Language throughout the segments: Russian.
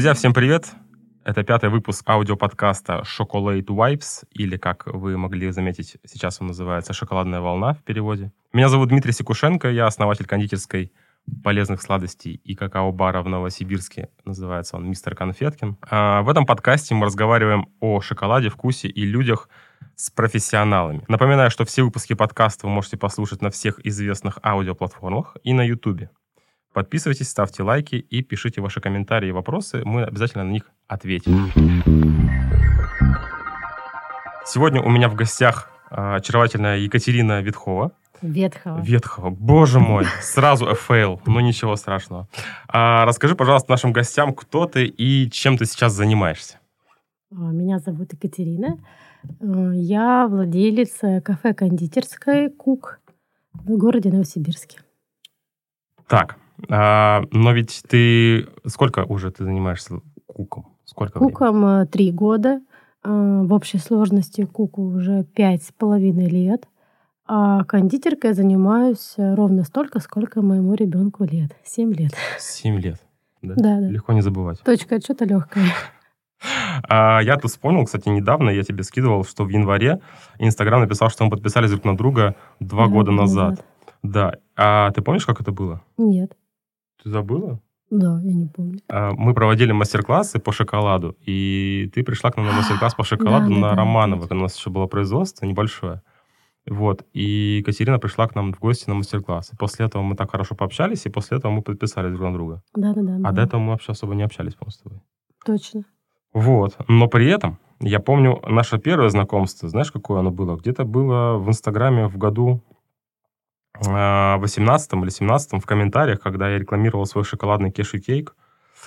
Друзья, всем привет! Это пятый выпуск аудиоподкаста Chocolate Wipes, или, как вы могли заметить, сейчас он называется «Шоколадная волна» в переводе. Меня зовут Дмитрий Секушенко, я основатель кондитерской полезных сладостей и какао-бара в Новосибирске. Называется он «Мистер Конфеткин». А в этом подкасте мы разговариваем о шоколаде, вкусе и людях с профессионалами. Напоминаю, что все выпуски подкаста вы можете послушать на всех известных аудиоплатформах и на YouTube. Подписывайтесь, ставьте лайки и пишите ваши комментарии и вопросы. Мы обязательно на них ответим. Сегодня у меня в гостях а, очаровательная Екатерина Ветхова. Ветхова. Ветхова. Боже мой, сразу фейл, но ничего страшного. А, расскажи, пожалуйста, нашим гостям, кто ты и чем ты сейчас занимаешься. А, меня зовут Екатерина. Э, я владелица кафе-кондитерской «Кук» в городе Новосибирске. Так, а, но ведь ты... Сколько уже ты занимаешься куком? Сколько Куком времени? Э, три года. Э, в общей сложности куку уже пять с половиной лет. А кондитеркой занимаюсь ровно столько, сколько моему ребенку лет. Семь лет. Семь лет. Да? да, да. Легко не забывать. Точка отчета легкая. А, я тут вспомнил, кстати, недавно я тебе скидывал, что в январе Инстаграм написал, что мы подписались друг на друга два да, года назад. назад. Да. А ты помнишь, как это было? Нет. Ты забыла? Да, я не помню. А, мы проводили мастер-классы по шоколаду, и ты пришла к нам на мастер-класс по шоколаду да, на да, Романово, когда у нас еще было производство небольшое. Вот. И Екатерина пришла к нам в гости на мастер-класс. И после этого мы так хорошо пообщались, и после этого мы подписались друг на друга. Да-да-да. А да. до этого мы вообще особо не общались, по-моему, с тобой. Точно. Вот. Но при этом я помню наше первое знакомство. Знаешь, какое оно было? Где-то было в Инстаграме в году 18 или 17 в комментариях, когда я рекламировал свой шоколадный кеши-кейк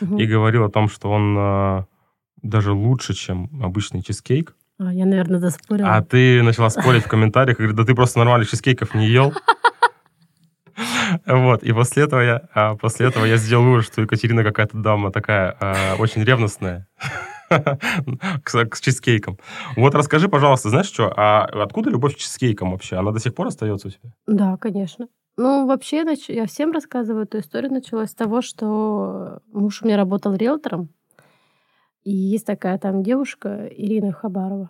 угу. и говорил о том, что он э, даже лучше, чем обычный чизкейк. А, я, наверное, заспорила. А ты начала спорить в комментариях, говорит, да ты просто нормальных чизкейков не ел. Вот, и после этого я, а после этого я сделал вывод, что Екатерина какая-то дама такая а, очень ревностная к, чизкейкам. Вот расскажи, пожалуйста, знаешь что, а откуда любовь к чизкейкам вообще? Она до сих пор остается у тебя? Да, конечно. Ну, вообще, я всем рассказываю эту историю. Началась с того, что муж у меня работал риэлтором. И есть такая там девушка, Ирина Хабарова.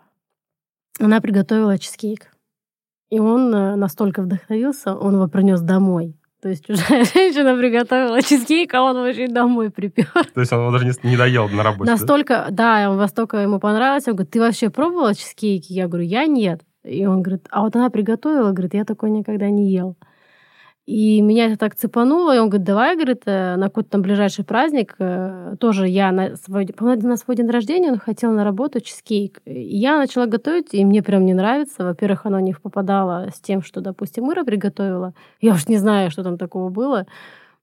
Она приготовила чизкейк. И он э, настолько вдохновился, он его принес домой. То есть уже женщина приготовила чизкейк, а он вообще домой припер. То есть он его даже не, не доел на работе? Настолько, да, он настолько ему понравился. Он говорит, ты вообще пробовала чизкейки? Я говорю, я нет. И он говорит, а вот она приготовила, говорит, я такой никогда не ел. И меня это так цепануло, и он говорит, давай, говорит, э, на какой-то там ближайший праздник, э, тоже я на свой, на свой день рождения он хотел на работу чизкейк. И я начала готовить, и мне прям не нравится. Во-первых, оно не попадало с тем, что, допустим, Ира приготовила. Я уж не знаю, что там такого было.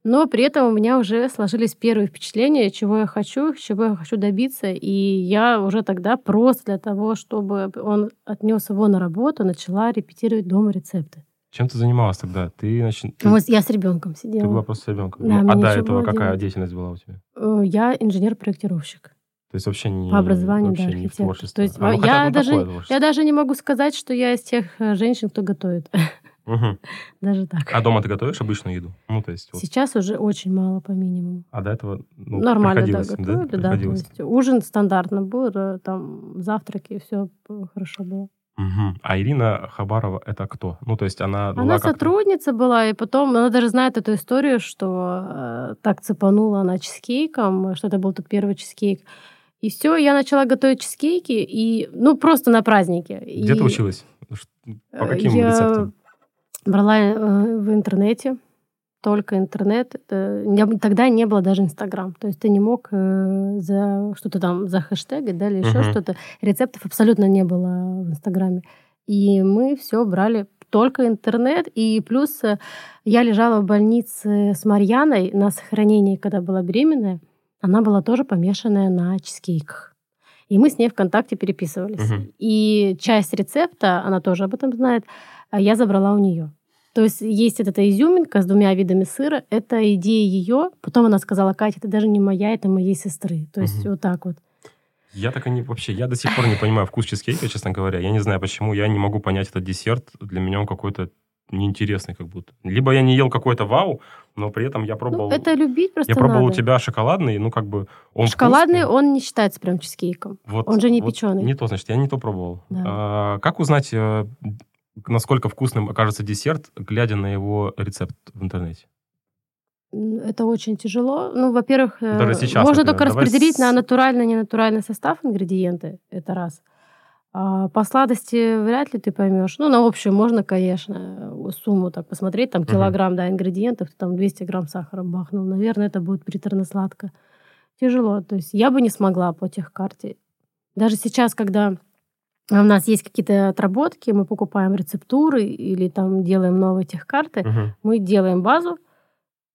Но при этом у меня уже сложились первые впечатления, чего я хочу, чего я хочу добиться. И я уже тогда просто для того, чтобы он отнес его на работу, начала репетировать дома рецепты. Чем ты занималась тогда? Ты, значит, ты... Вот я с ребенком сидела. Ты была просто с ребенком. Да, ну, а до этого какая делать. деятельность была у тебя? Э, я инженер-проектировщик. То есть вообще не по образованию, да, не в творчестве. То есть а, ну, я даже я даже не могу сказать, что я из тех э, женщин, кто готовит. Угу. Даже так. А дома ты готовишь обычную еду? Ну, то есть, вот. Сейчас уже очень мало по минимуму. А до этого ну, Нормально, да, готовили, да? да. То есть ужин стандартно был, там завтраки, все хорошо было. Угу. А Ирина Хабарова это кто? Ну, то есть она была Она сотрудница была, и потом она даже знает эту историю, что э, так цепанула она чизкейком, что это был тот первый чизкейк. И все, я начала готовить чизкейки, и, ну, просто на празднике. Где и... ты училась? По каким я рецептам? Брала э, в интернете только интернет. Это, тогда не было даже Инстаграм. То есть ты не мог э, за что-то там, за хэштеги, да, или еще uh-huh. что-то. Рецептов абсолютно не было в Инстаграме. И мы все брали только интернет. И плюс э, я лежала в больнице с Марьяной на сохранении, когда была беременная. Она была тоже помешанная на чизкейках. И мы с ней ВКонтакте переписывались. Uh-huh. И часть рецепта, она тоже об этом знает, а я забрала у нее. То есть есть эта изюминка с двумя видами сыра. Это идея ее. Потом она сказала, Катя, это даже не моя, это моей сестры. То есть угу. вот так вот. Я так и не вообще, я до сих пор не понимаю вкус чизкейка, честно говоря. Я не знаю, почему. Я не могу понять этот десерт. Для меня он какой-то неинтересный как будто. Либо я не ел какой-то вау, но при этом я пробовал... Ну, это любить просто Я пробовал надо. у тебя шоколадный, ну, как бы он Шоколадный, вкусный. он не считается прям чизкейком. Вот, он же не вот печеный. Не то, значит, я не то пробовал. Да. А, как узнать, э, насколько вкусным окажется десерт, глядя на его рецепт в интернете? Это очень тяжело. Ну, во-первых, э, Даже сейчас, можно например, только распределить с- на натуральный, ненатуральный состав ингредиенты. Это раз. А по сладости вряд ли ты поймешь. Ну, на общую можно, конечно, э, сумму так посмотреть. Там килограмм, да, ингредиентов, ты там 200 грамм сахара бахнул. Наверное, это будет приторно-сладко. Тяжело. То есть я бы не смогла по техкарте. Даже сейчас, когда у нас есть какие-то отработки, мы покупаем рецептуры или там делаем новые техкарты, Мгм. мы делаем базу,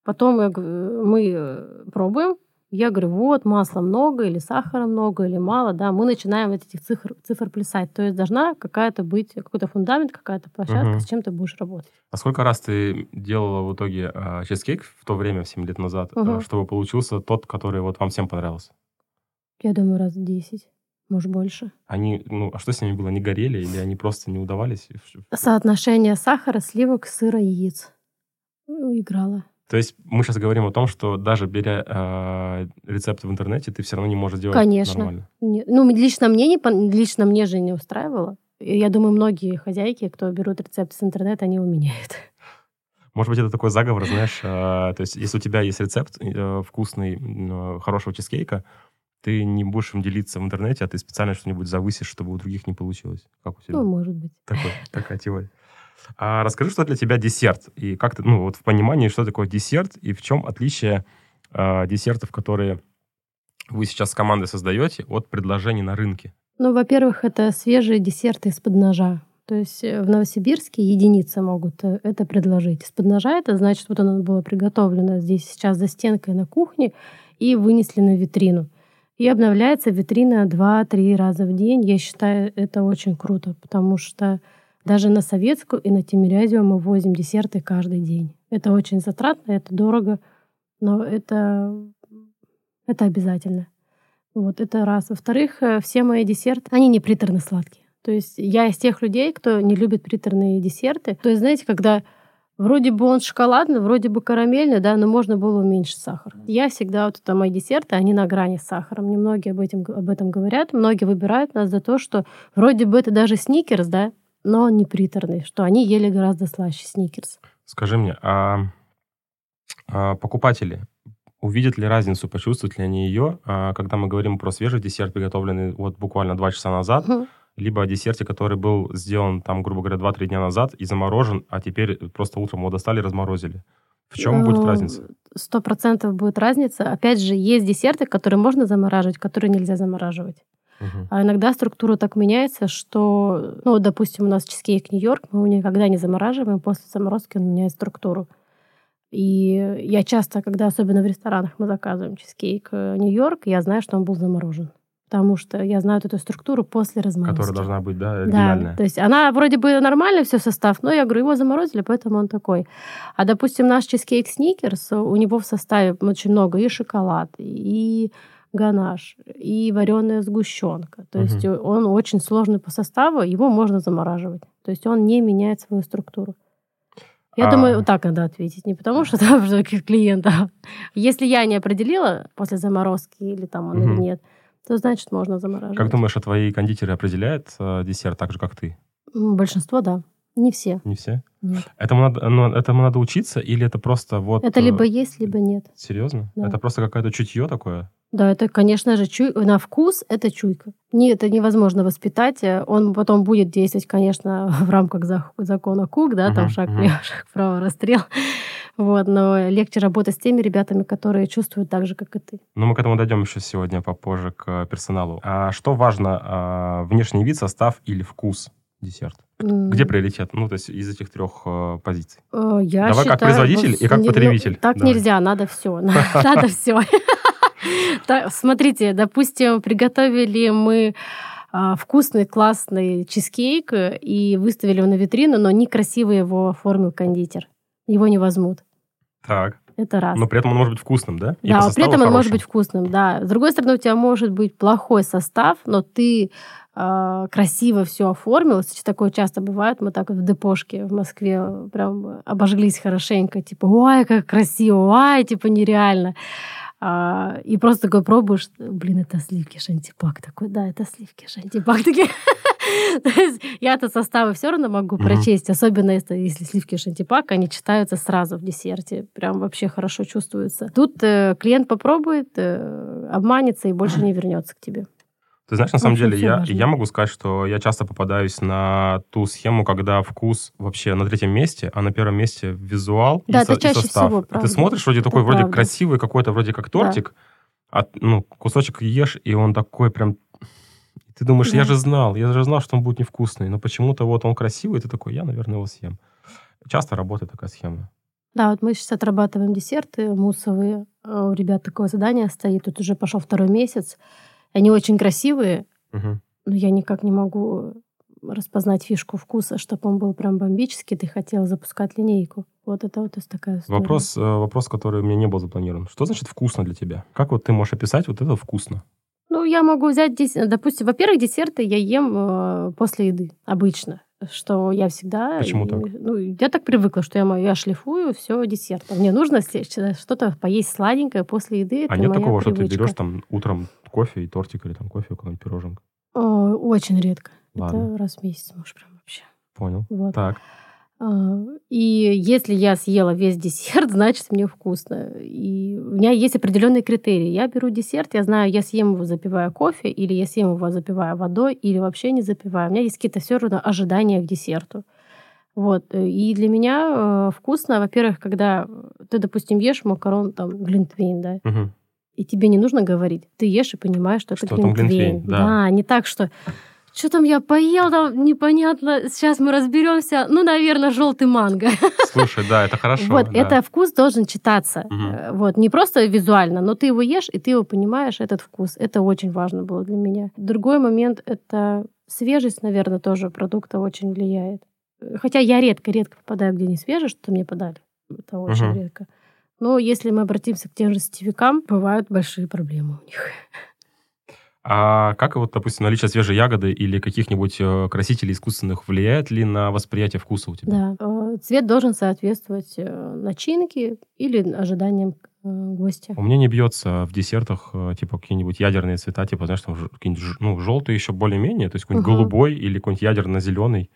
потом я мы э, пробуем. Я говорю, вот, масла много, или сахара много, или мало, да, мы начинаем от этих цифр, цифр плясать. То есть должна какая-то быть, какой-то фундамент, какая-то площадка, Мгм. с чем ты будешь работать. А сколько раз ты делала в итоге а, чизкейк в то время, 7 лет назад, а, Мгм. чтобы получился тот, который вот вам всем понравился? Я думаю, раз в 10, может, больше. Они, ну, а что с ними было? Они горели или они просто не удавались? Соотношение сахара, сливок, сыра, яиц. Ну, играла. То есть мы сейчас говорим о том, что даже беря а, рецепты в интернете, ты все равно не можешь сделать Конечно. нормально. Не- Ну, лично мне, не, лично мне же не устраивало. Я думаю, многие хозяйки, кто берут рецепт с интернета, они уменяют. Может быть, это такой заговор, знаешь, а, то есть если у тебя есть рецепт э, вкусный, э, хорошего чизкейка, ты не будешь им делиться в интернете, а ты специально что-нибудь завысишь, чтобы у других не получилось. Как у тебя? Ну, может быть. Такой, такая теория. А расскажи, что для тебя десерт? И как ты, ну, вот в понимании, что такое десерт, и в чем отличие а, десертов, которые вы сейчас с командой создаете, от предложений на рынке? Ну, во-первых, это свежие десерты из-под ножа. То есть э, в Новосибирске единицы могут э, это предложить. Из-под ножа это значит, вот оно было приготовлено здесь сейчас за стенкой на кухне и вынесли на витрину. И обновляется витрина 2-3 раза в день. Я считаю, это очень круто, потому что даже на Советскую и на Тимирязево мы возим десерты каждый день. Это очень затратно, это дорого, но это, это обязательно. Вот это раз. Во-вторых, э, все мои десерты, они не приторно-сладкие. То есть я из тех людей, кто не любит приторные десерты. То есть, знаете, когда вроде бы он шоколадный, вроде бы карамельный, да, но можно было уменьшить сахар. Я всегда, вот это мои десерты, они на грани с сахаром. Мне многие об этом, об этом говорят. Многие выбирают нас за то, что вроде бы это даже сникерс, да, но он не приторный, что они ели гораздо слаще сникерс. Скажи мне, а, а покупатели увидят ли разницу, почувствуют ли они ее, а, когда мы говорим про свежий десерт, приготовленный вот буквально два часа назад, Мгм. Либо о десерте, который был сделан там, грубо говоря, 2-3 дня назад и заморожен, а теперь просто утром его достали и разморозили. В чем будет Ну, разница? Сто процентов будет разница. Опять же, есть десерты, которые можно замораживать, которые нельзя замораживать. Мгм. А иногда структура так меняется, что, ну, допустим, у нас чизкейк Нью-Йорк, мы его никогда не замораживаем, после заморозки он меняет структуру. И я часто, когда особенно в ресторанах мы заказываем чизкейк э, Нью-Йорк, я знаю, что он был заморожен. Потому что я знаю вот эту структуру после разморозки. Которая должна быть, да, Да, оригинальная. то есть она вроде бы нормально все состав, но я говорю, его заморозили, поэтому он такой. А, допустим, наш чизкейк Сникерс, у него в составе очень много и шоколад, и ганаш, и вареная сгущенка. То есть Мгм. он очень сложный по составу, его можно замораживать. То есть он не меняет свою структуру. Я А- думаю, вот так надо ответить. Не потому что там что клиента. Если я не определила после заморозки или там он Мгм. или нет, то значит можно замораживать. Как думаешь, а твои кондитеры определяют э, десерт так же, как ты? Большинство, да. Не все. Не все? Нет. Этому надо, ну, этому надо учиться или это просто вот... Это э, либо есть, либо нет. Серьезно? Да. Это просто какое-то чутье такое? Да, это, конечно же, чуй... на вкус это чуйка. Не, это невозможно воспитать. Э, Он потом будет действовать, конечно, в рамках за- закона Кук, да, там Мгм, шаг мгм. влево, шаг вправо, расстрел. Вот, но легче работать с теми ребятами, которые чувствуют так же, как и ты. Ну, мы к этому дойдем еще сегодня попозже к э, персоналу. А что важно, а, внешний вид, состав или вкус десерта? М, Где приоритет? Ну, то есть из этих трех э, позиций. э, Я Давай как считаю, производитель вот и как не- ну, потребитель. Так Давай. нельзя, надо все. Надо все. Смотрите, допустим, приготовили мы а, вкусный, классный чизкейк э, и выставили его на витрину, но некрасиво его оформил кондитер. Его не возьмут. Так. Это раз. Но при этом он может быть вкусным, да? И да, по при этом он может хорошим. быть вкусным, да. С другой стороны, у тебя может быть плохой состав, но ты э, красиво все оформилось. Такое часто бывает. Мы так вот в депошке в Москве прям обожглись хорошенько. Типа, ой, как красиво, ой, типа нереально. А, и просто такой пробуешь, блин, это сливки шантипак. Такой, да, это сливки шантипак. Такие. Я-то составы все равно могу прочесть, особенно если, если сливки шантипак, они читаются сразу в десерте. Прям вообще хорошо чувствуется. Тут э, клиент попробует, э, обманется и больше не вернется к тебе. Ты знаешь, на самом деле, я, я могу сказать, что я часто попадаюсь на ту схему, когда вкус вообще на третьем месте, а на первом месте визуал да, и, это со, чаще и состав. Всего, правда. Ты смотришь, вроде это такой, правда. вроде красивый какой-то, вроде как тортик, да. а ну, кусочек ешь, и он такой прям... Ты думаешь, да. я же знал, я же знал, что он будет невкусный, но почему-то вот он красивый, и ты такой, я, наверное, его съем. Часто работает такая схема. Да, вот мы сейчас отрабатываем десерты муссовые. У ребят такое задание стоит. Тут уже пошел второй месяц. Они очень красивые, Угу. но я никак не могу распознать фишку вкуса, чтобы он был прям бомбический. Ты хотела запускать линейку. Вот это вот есть такая история. Вопрос, э, вопрос, который у меня не был запланирован. Что значит вкусно для тебя? Как вот ты можешь описать вот это вкусно? Ну, я могу взять, допустим, во-первых, десерты я ем э, после еды обычно, что я всегда... Почему так? Ну, я так привыкла, что я, я шлифую все десертом. Мне нужно что-то поесть сладенькое после еды. Это а нет такого, что ты привычка. берешь там утром кофе и тортик или там кофе, какой-нибудь пироженка? О, очень редко. Ладно. Это раз в месяц, может, прям вообще. Понял. Вот. Так. А, И если я съела весь десерт, значит, мне вкусно. И у меня есть определенные критерии. Я беру десерт, я знаю, я съем его, запивая кофе, или я съем его, запивая водой, или вообще не запивая. У меня есть какие-то все равно ожидания к десерту. Вот. И для меня э, вкусно, во-первых, когда ты, допустим, ешь макарон, там, глинтвейн, да, Мгм. и тебе не нужно говорить. Ты ешь и понимаешь, что, Что это глинтвейн. глинтвейн, да. не так, что что там я поел, там непонятно, сейчас мы разберемся. Ну, наверное, желтый манго. Слушай, да, это хорошо. Вот, да. это вкус должен читаться. Э, Вот, не просто визуально, но ты его ешь, и ты его понимаешь, этот вкус. Это очень важно было для меня. Другой момент — это свежесть, наверное, тоже продукта очень влияет. Хотя я редко-редко попадаю, где не свежее, что мне подали. Это очень Мгм. редко. Но если мы обратимся к тем же сетевикам, бывают большие проблемы у них. А как вот, допустим, наличие свежей ягоды или каких-нибудь э, красителей искусственных влияет ли на восприятие вкуса у тебя? Да. Э, Цвет должен соответствовать э, начинке или ожиданиям гостя. У меня не бьется в десертах типа какие-нибудь ядерные цвета, типа, знаешь, там какие-нибудь ну, желтые еще более-менее, то есть какой-нибудь Мгм. голубой или какой-нибудь ядерно-зеленый.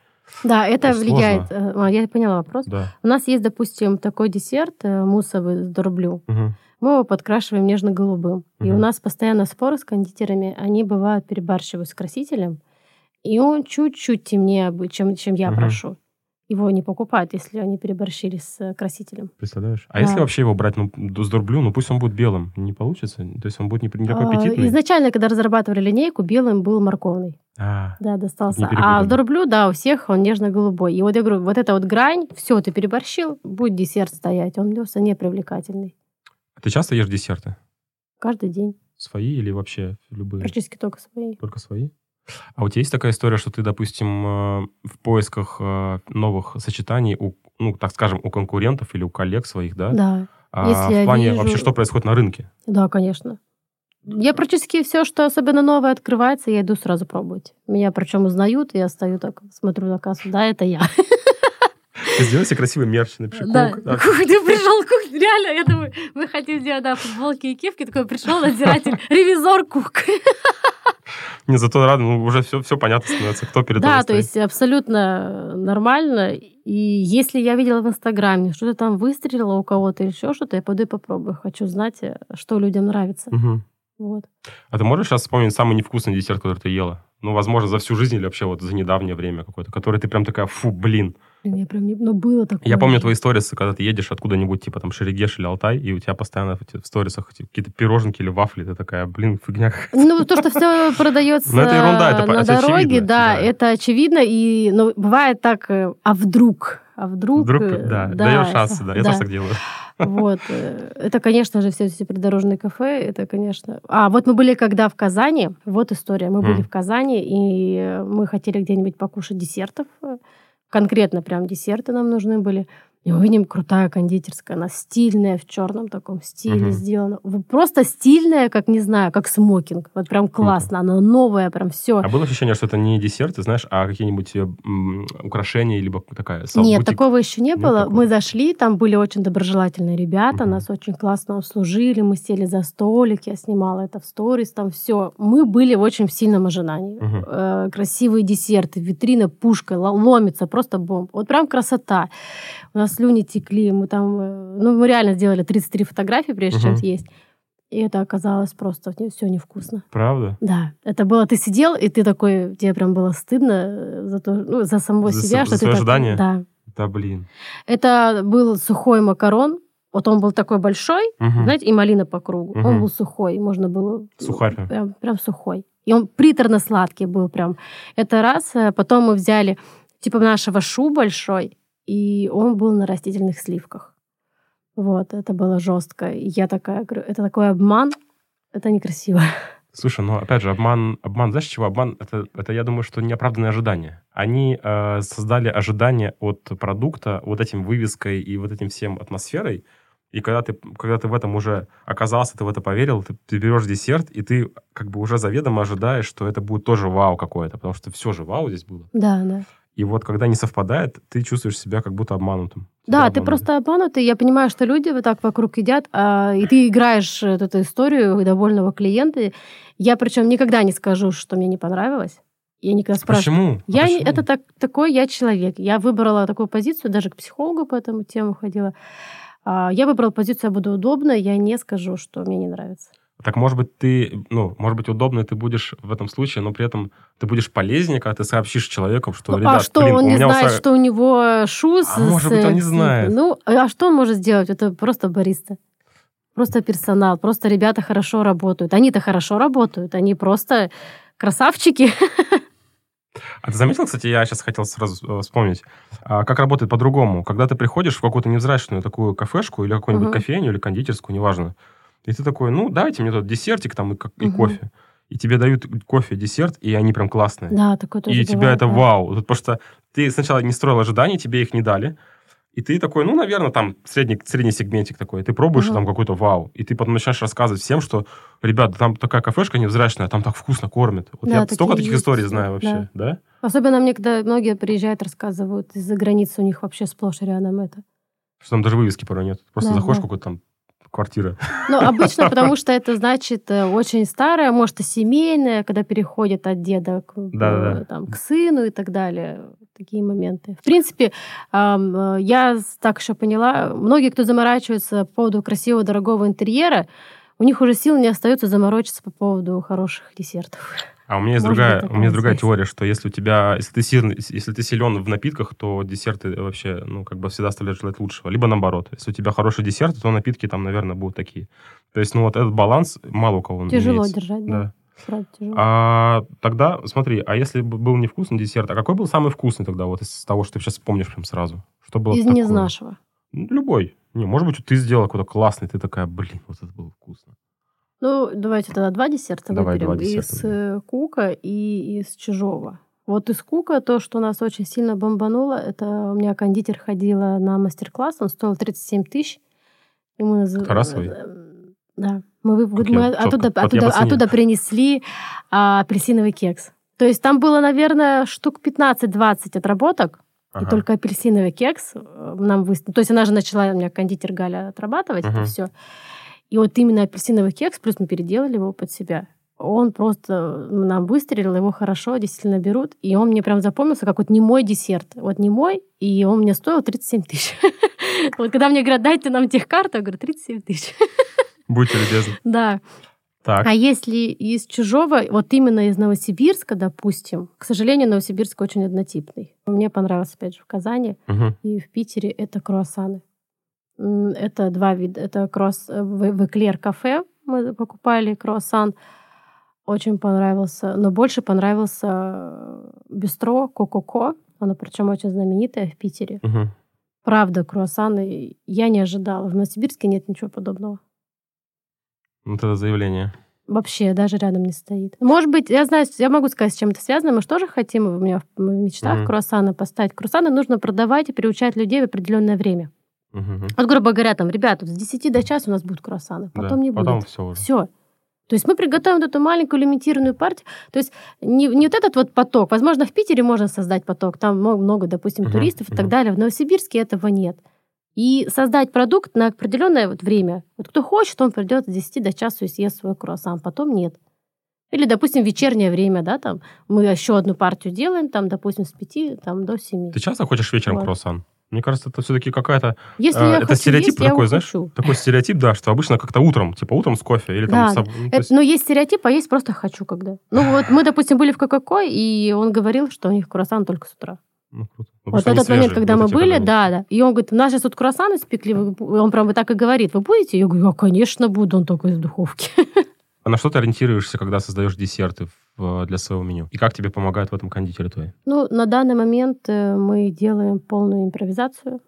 Да, это Сложно. влияет. а, Я поняла вопрос. Да. У нас есть, допустим, такой десерт муссовый с дорблю. Мгм. Мы его подкрашиваем нежно-голубым. И у нас постоянно споры с кондитерами. Они бывают перебарщивают с красителем. И он чуть-чуть темнее, чем, чем я Мгм. прошу. Его не покупают, если они переборщили с э, красителем. Представляешь? А Да. если вообще его брать ну, с дорблю, ну пусть он будет белым, не получится? То есть он будет не, не такой А, аппетитный? Изначально, когда разрабатывали линейку, белым был морковный. А, Да, достался. А дорблю, да, у всех он нежно-голубой. И вот я говорю, вот эта вот грань, все, ты переборщил, будет десерт стоять. Он просто непривлекательный. Ты часто ешь десерты? Каждый день. Свои или вообще любые? Практически только свои. Только свои? А у тебя есть такая история, что ты, допустим, э, в поисках э, новых сочетаний, у, ну, так скажем, у конкурентов или у коллег своих, да? Да, А Если в плане вижу- вообще, что происходит на рынке? да, конечно. Я практически все, что особенно новое открывается, я иду сразу пробовать. Меня причем узнают, и я стою так, смотрю на кассу, да, это я. Сделай себе красивый мерч, напиши Да. «Кук». Да. Ты пришел, Кук, реально, я думаю, мы хотим сделать, да, футболки и кепки, такой пришел надзиратель, ревизор Кук. Не, зато рад, ну, уже все, все понятно становится, кто перед Да, то есть абсолютно нормально. И если я видела в Инстаграме, что-то там выстрелило у кого-то или еще что-то, я пойду и попробую. Хочу знать, э, что людям нравится. Мгм. Вот. А ты можешь сейчас вспомнить самый невкусный десерт, который ты ела? Ну, возможно, за всю жизнь или вообще вот за недавнее время какое-то, который ты прям такая, фу, блин. Я прям не... Ну, было такое. Я помню твои сторисы, когда ты едешь откуда-нибудь, типа там Шерегеш или Алтай, и у тебя постоянно в сторисах какие-то пироженки или вафли, ты такая, блин, фигня. Ну, то, что все продается Ну, это ерунда, это на дороге, да, это очевидно. И ну, бывает так, э, а вдруг? А вдруг? Вдруг, э, да, даешь шансы, да, я тоже так делаю. Вот. э, Это, конечно же, все эти придорожные кафе. Это, конечно... А, вот мы были когда в Казани. Вот история. Мы были М. в Казани, и мы хотели где-нибудь покушать десертов. Конкретно прям десерты нам нужны были. И мы видим крутая кондитерская, она стильная, в черном таком стиле Мгм. сделана. Просто стильная, как, не знаю, как смокинг. Вот прям классно, она новая, прям все. А было ощущение, что это не десерт, ты знаешь, а какие-нибудь э, м, украшения, либо такая сал- Нет, такого еще не Нет было. такого? Мы зашли, там были очень доброжелательные ребята, Мгм. нас очень классно обслужили, мы сели за столик, я снимала это в сторис, там все. Мы были в очень сильном ожидании. Мгм. Э, красивые десерты, витрина пушкой, ло- ломится, просто бомба. Вот прям красота. У нас слюни текли, мы там, э, ну, мы реально сделали 33 фотографии, прежде чем Мгм. съесть. И это оказалось просто все невкусно. Правда? Да, это было, ты сидел, и ты такой, тебе прям было стыдно э, за то, ну, за самого За себя, с- что за ты свои так-? Да, Да, блин. это был сухой макарон. Вот он был такой большой, Мгм. знаете, и малина по кругу. Мгм. Он был сухой, можно было... Сухарь прям. Прям, прям сухой. И он приторно-сладкий был прям. Это раз. э, Потом мы взяли типа нашего шу большой, и он был на растительных сливках. Вот, это было жестко. И я такая говорю, это такой обман, это некрасиво. Слушай, ну опять же, обман, обман, знаешь, чего обман? Это, это я думаю, что неоправданные ожидания. Они э, создали ожидания от продукта вот этим вывеской и вот этим всем атмосферой. И когда ты, когда ты в этом уже оказался, ты в это поверил, ты, ты берешь десерт, и ты как бы уже заведомо ожидаешь, что это будет тоже вау какое-то, потому что все же вау здесь было. Да, да. И вот когда не совпадает, ты чувствуешь себя как будто обманутым. Тебя Да, ты обманули. просто обманутый. Я понимаю, что люди вот так вокруг едят, а, и ты играешь эту, историю довольного клиента. Я причем никогда не скажу, что мне не понравилось. Я никогда спрашиваю. Почему? А Я почему? это так, такой я человек. Я выбрала такую позицию, даже к психологу по этому тему ходила. А, Я выбрала позицию, я буду удобно, я не скажу, что мне не нравится. Так, может быть, ты, ну, может быть, удобно ты будешь в этом случае, но при этом ты будешь полезнее, когда ты сообщишь человеку, что, Ну, ребят, а что, блин, он у не меня знает, устраивает- что у него шуз? А может быть, он не знает. Ну, а что он может сделать? Это просто бариста. Просто персонал, просто ребята хорошо работают. Они-то хорошо работают, они просто красавчики. А ты заметил, кстати, я сейчас хотел сразу э, вспомнить, а, как работает по-другому. Когда ты приходишь в какую-то невзрачную такую кафешку или какую-нибудь Мгм. кофейню или кондитерскую, неважно, и ты такой, ну, дайте мне тот десертик там и, и Мгм. кофе. И тебе дают кофе, десерт, и они прям классные. Да, такое тоже и тебя бывает, это да. вау. Потому что ты сначала не строил ожиданий, тебе их не дали. И ты такой, ну, наверное, там средний, средний сегментик такой. Ты пробуешь, Мгм. там какой-то вау. И ты потом начинаешь рассказывать всем, что, ребята, там такая кафешка невзрачная, там так вкусно кормят. Вот Да, я столько таких есть, историй да. знаю вообще, да? Особенно мне, когда многие приезжают, рассказывают, из-за границы у них вообще сплошь рядом это. Что там даже вывески порой нет. Просто Да, заходишь да. в какую-то там квартира. Ну, обычно, потому что это значит э, очень старое, может, и семейное, когда переходит от деда к, э, Да-да-да. там, к сыну и так далее. Такие моменты. В принципе, э, я так еще поняла, многие, кто заморачивается по поводу красивого, дорогого интерьера, у них уже сил не остается заморочиться по поводу хороших десертов. А у меня есть Может другая, у меня есть другая теория, что если у тебя, если ты силен, если ты силен в напитках, то десерты вообще, ну, как бы всегда оставляют желать лучшего. Либо наоборот, если у тебя хороший десерт, то напитки там, наверное, будут такие. То есть, ну, вот этот баланс мало у кого Тяжело имеется. держать, да. Да. Правда, тяжело. А тогда, смотри, а если бы был невкусный десерт, а какой был самый вкусный тогда, вот из того, что ты сейчас вспомнишь прям сразу? Что было Из такое? не из нашего. Любой. Не, может быть, ты сделала какой-то классный, ты такая, блин, вот это было вкусно. Ну, давайте тогда два десерта Давай выберем. два десерта Из э, Кука и из Чужого. Вот из Кука то, что нас очень сильно бомбануло, это у меня кондитер ходила на мастер-класс, он стоил 37 тысяч. И мы наз- э, Да. Мы, вы- мы оттуда, оттуда, оттуда принесли а, апельсиновый кекс. То есть там было, наверное, штук 15-20 отработок, Ага. и только апельсиновый кекс э, нам выставил. То есть она же начала у меня кондитер Галя отрабатывать это Мгм. все. И вот именно апельсиновый кекс, плюс мы переделали его под себя. Он просто нам выстрелил, его хорошо действительно берут. И он мне прям запомнился, как вот не мой десерт. Вот не мой, и он мне стоил 37 тысяч. Вот когда мне говорят, дайте нам техкарту, я говорю, 37 тысяч. Будьте любезны. Да. Так. А если из чужого, вот именно из Новосибирска, допустим, к сожалению, Новосибирск очень однотипный. Мне понравился, опять же, в Казани Мгм. и в Питере это круассаны. Это два вида. Это кросс э, в Эклер кафе мы покупали круассан. Очень понравился. Но больше понравился э, бистро Кококо. Оно причем очень знаменитое в Питере. Мгм. Правда, круассаны я не ожидала. В Новосибирске нет ничего подобного. Вот это заявление. Вообще даже рядом не стоит. Может быть, я знаю, я могу сказать, с чем это связано. Мы же тоже хотим, у меня в мечтах Мгм. круассаны поставить. Круассаны нужно продавать и приучать людей в определенное время. Мгм. Вот, грубо говоря, там, ребята, с 10 до часа у нас будут круассаны, Да, потом не Потом будет. все уже. Все. То есть мы приготовим вот эту маленькую лимитированную партию. То есть не, не вот этот вот поток. Возможно, в Питере можно создать поток. Там много, допустим, туристов и так далее. В Новосибирске этого нет. И создать продукт на определенное вот время. Вот кто хочет, он придет с 10 до часу и съест свой круассан. Потом нет. Или, допустим, вечернее время, да, там мы еще одну партию делаем, там, допустим, с 5 там, до 7. Ты часто хочешь вечером Вот. круассан? Мне кажется, это все-таки какая-то... Если а, я это хочу стереотип есть, я такой, знаешь, хочу. Такой стереотип, да, что обычно как-то утром, типа утром с кофе или там... Да, ну, есть- но есть стереотип, а есть просто хочу когда. Ну вот мы, допустим, были в Кококо, и он говорил, что у них круассан только с утра. ну, круто. Ну, Вот этот момент, свежие, когда вот мы были, да, да. И он говорит, у нас сейчас тут круассаны спекли, вы бу-» он прям так и говорит, вы будете? Я говорю, я, конечно, буду, он только из духовки. А на что ты ориентируешься, когда создаешь десерты для своего меню? И как тебе помогают в этом кондитеры твои? Ну, на данный момент э, мы делаем полную импровизацию.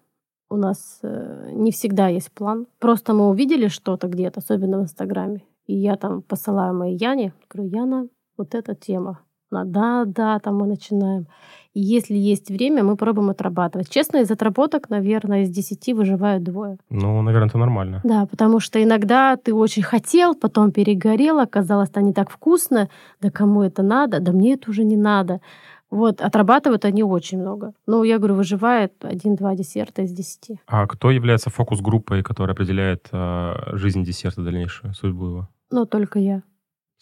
У нас э, не всегда есть план. Просто мы увидели что-то где-то, особенно в Инстаграме. И я там посылаю моей Яне, говорю, Яна, вот эта тема. Она, да, да, там мы начинаем. Если есть время, мы пробуем отрабатывать. Честно, из отработок, наверное, из 10 выживают двое. Ну, наверное, это нормально. Да, потому что иногда ты очень хотел, потом перегорел, оказалось, это не так вкусно. Да кому это надо? Да мне это уже не надо. Вот, отрабатывают они очень много. Ну, я говорю, выживает один-два десерта из десяти. А кто является фокус-группой, которая определяет э, жизнь десерта дальнейшую, судьбу его? Но только я.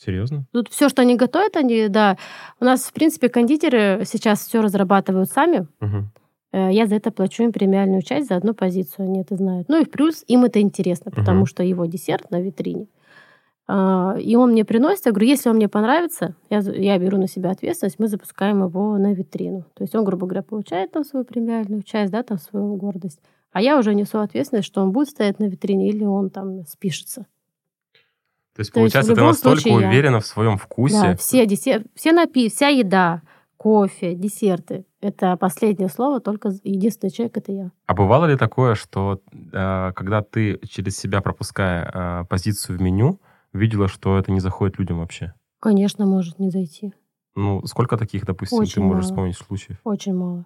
Серьезно? Тут все, что они готовят, они, да. У нас, в принципе, кондитеры сейчас все разрабатывают сами. Э, Я за это плачу им премиальную часть за одну позицию, они это знают. Ну и в плюс им это интересно, потому Мгм. что его десерт на витрине. А, И он мне приносит, я говорю, если он мне понравится, я, я беру на себя ответственность, мы запускаем его на витрину. То есть он, грубо говоря, получает там свою премиальную часть, да, там свою гордость. А я уже несу ответственность, что он будет стоять на витрине или он там спишется. То есть, То есть получается, в ты настолько случае я- уверена в своем вкусе. Да, все, десер... все напи... вся еда, кофе, десерты. Это последнее слово, только единственный человек это я. А бывало ли такое, что э, когда ты через себя пропуская э, позицию в меню, видела, что это не заходит людям вообще? Конечно, может не зайти. Ну, сколько таких, допустим, ты Очень можешь мало. вспомнить случаев? Очень мало.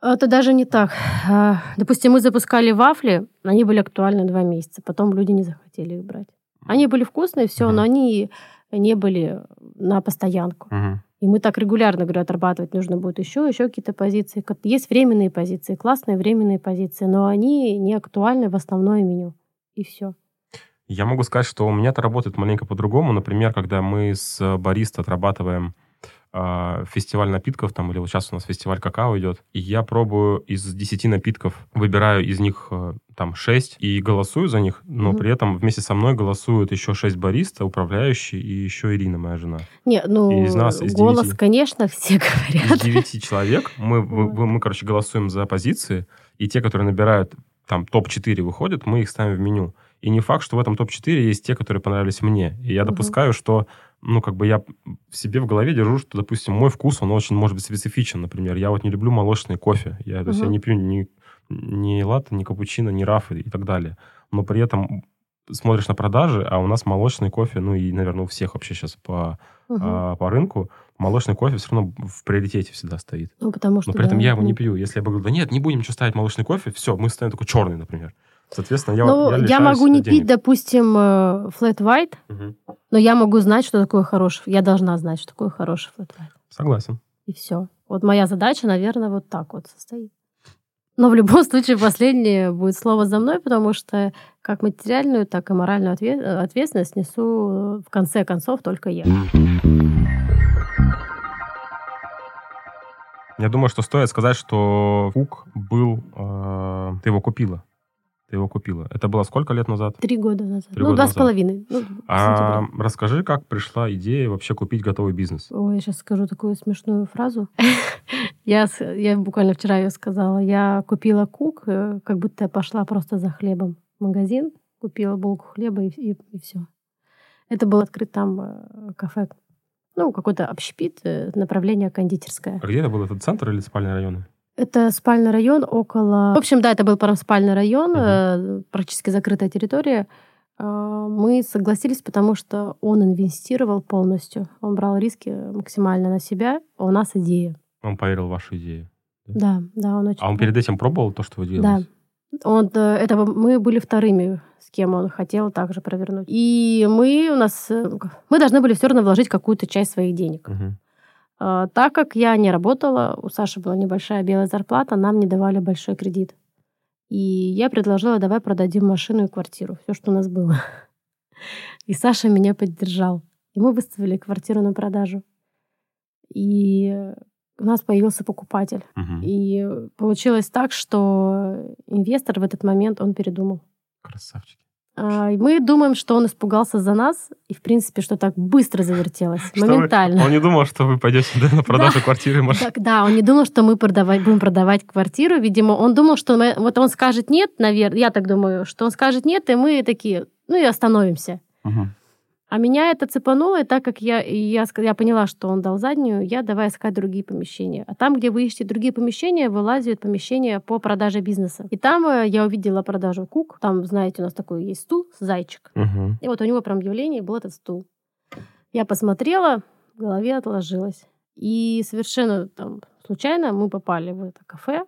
Это даже не так. А, Допустим, мы запускали вафли, они были актуальны два месяца, потом люди не захотели их брать. Они были вкусные, все, но они не были на постоянку. И мы так регулярно, говорю, отрабатывать нужно будет еще, еще какие-то позиции. Есть временные позиции, классные временные позиции, но они не актуальны в основное меню. И все. Я могу сказать, что у меня это работает маленько по-другому. Например, когда мы с э, бариста отрабатываем а, фестиваль напитков, там, или вот сейчас у нас фестиваль какао идет, и я пробую из 10 напитков, выбираю из них э, там 6 и голосую за них, но Мгм. при этом вместе со мной голосуют еще 6 бариста, управляющий, и еще Ирина, моя жена. Не, ну, Из нас, из голос, девяти. конечно, все Из говорят. 9 человек мы, вы- мы, короче, голосуем за позиции, и те, которые набирают там топ-4 выходят, мы их ставим в меню. И не факт, что в этом топ-4 есть те, которые понравились мне. И я Мгм. допускаю, что, ну, как бы я в себе в голове держу, что, допустим, мой вкус, он очень, может быть, специфичен, например. Я вот не люблю молочный кофе. Я, то есть я не пью ни, ни латте, ни капучино, ни раф и, так далее. Но при этом смотришь на продажи, а у нас молочный кофе, ну и, наверное, у всех вообще сейчас по, Мгм. а, по рынку, молочный кофе все равно в приоритете всегда стоит. Ну, потому что, Но при этом да, я его не м. пью. Если я бы говорил, да нет, не будем ничего ставить молочный кофе, все, мы ставим такой черный, например. Соответственно, я, Ну, я, я, могу не денег. пить, допустим, э, flat white, Мгм. но я могу знать, что такое хороший. Я должна знать, что такое хороший flat white. Согласен. И все. Вот моя задача, наверное, вот так вот состоит. Но в любом случае последнее будет слово за мной, потому что как материальную, так и моральную э, ответственность несу э, в конце концов только я. Я думаю, что стоит сказать, что Фук был... э, ты его купила. Ты его купила. Это было сколько лет назад? Три года назад. Три ну, года два с назад. половиной. Ну, А расскажи, как пришла идея вообще купить готовый бизнес? Ой, я сейчас скажу такую смешную фразу. я, с- я буквально вчера ее сказала. Я купила кук, э, как будто пошла просто за хлебом в магазин, купила булку хлеба и, все. Это был открыт там э, кафе, ну, какой-то общепит, э, направление кондитерское. А где это был? Это центр или спальные районы? Это спальный район около... В общем, да, это был спальный район, э, практически закрытая территория. А, Мы согласились, потому что он инвестировал полностью. Он брал риски максимально на себя. А у нас идея. Он поверил в вашу идею. Да, да, он очень... А он перед этим пробовал то, что вы делаете? Он, э, это мы были вторыми, с кем он хотел также провернуть. И мы у нас, э, мы должны были все равно вложить какую-то часть своих денег. Мгм. А, Так как я не работала, у Саши была небольшая белая зарплата, нам не давали большой кредит. И я предложила, давай продадим машину и квартиру, все, что у нас было. И Саша меня поддержал. И мы выставили квартиру на продажу. И у нас появился покупатель. Мгм. И получилось так, что инвестор в этот момент, он передумал. Красавчики. А, Мы думаем, что он испугался за нас, и, в принципе, что так быстро завертелось, Что вы- моментально. Он не думал, что вы пойдете да, на продажу квартиры и машины. Так, да, он не думал, что мы продавать, будем продавать квартиру. Видимо, он думал, что мы- вот он скажет нет, наверное, я так думаю, что он скажет нет, и мы такие, ну и остановимся. Мгм. А меня это цепануло, и так как я, я, я поняла, что он дал заднюю, я давай искать другие помещения. А там, где вы ищете другие помещения, вылазят помещения по продаже бизнеса. И там э, я увидела продажу Кук. Там, знаете, у нас такой есть стул, зайчик. Мгм. И вот у него прям объявление был этот стул. Я посмотрела, в голове отложилось. И совершенно там случайно мы попали в это кафе.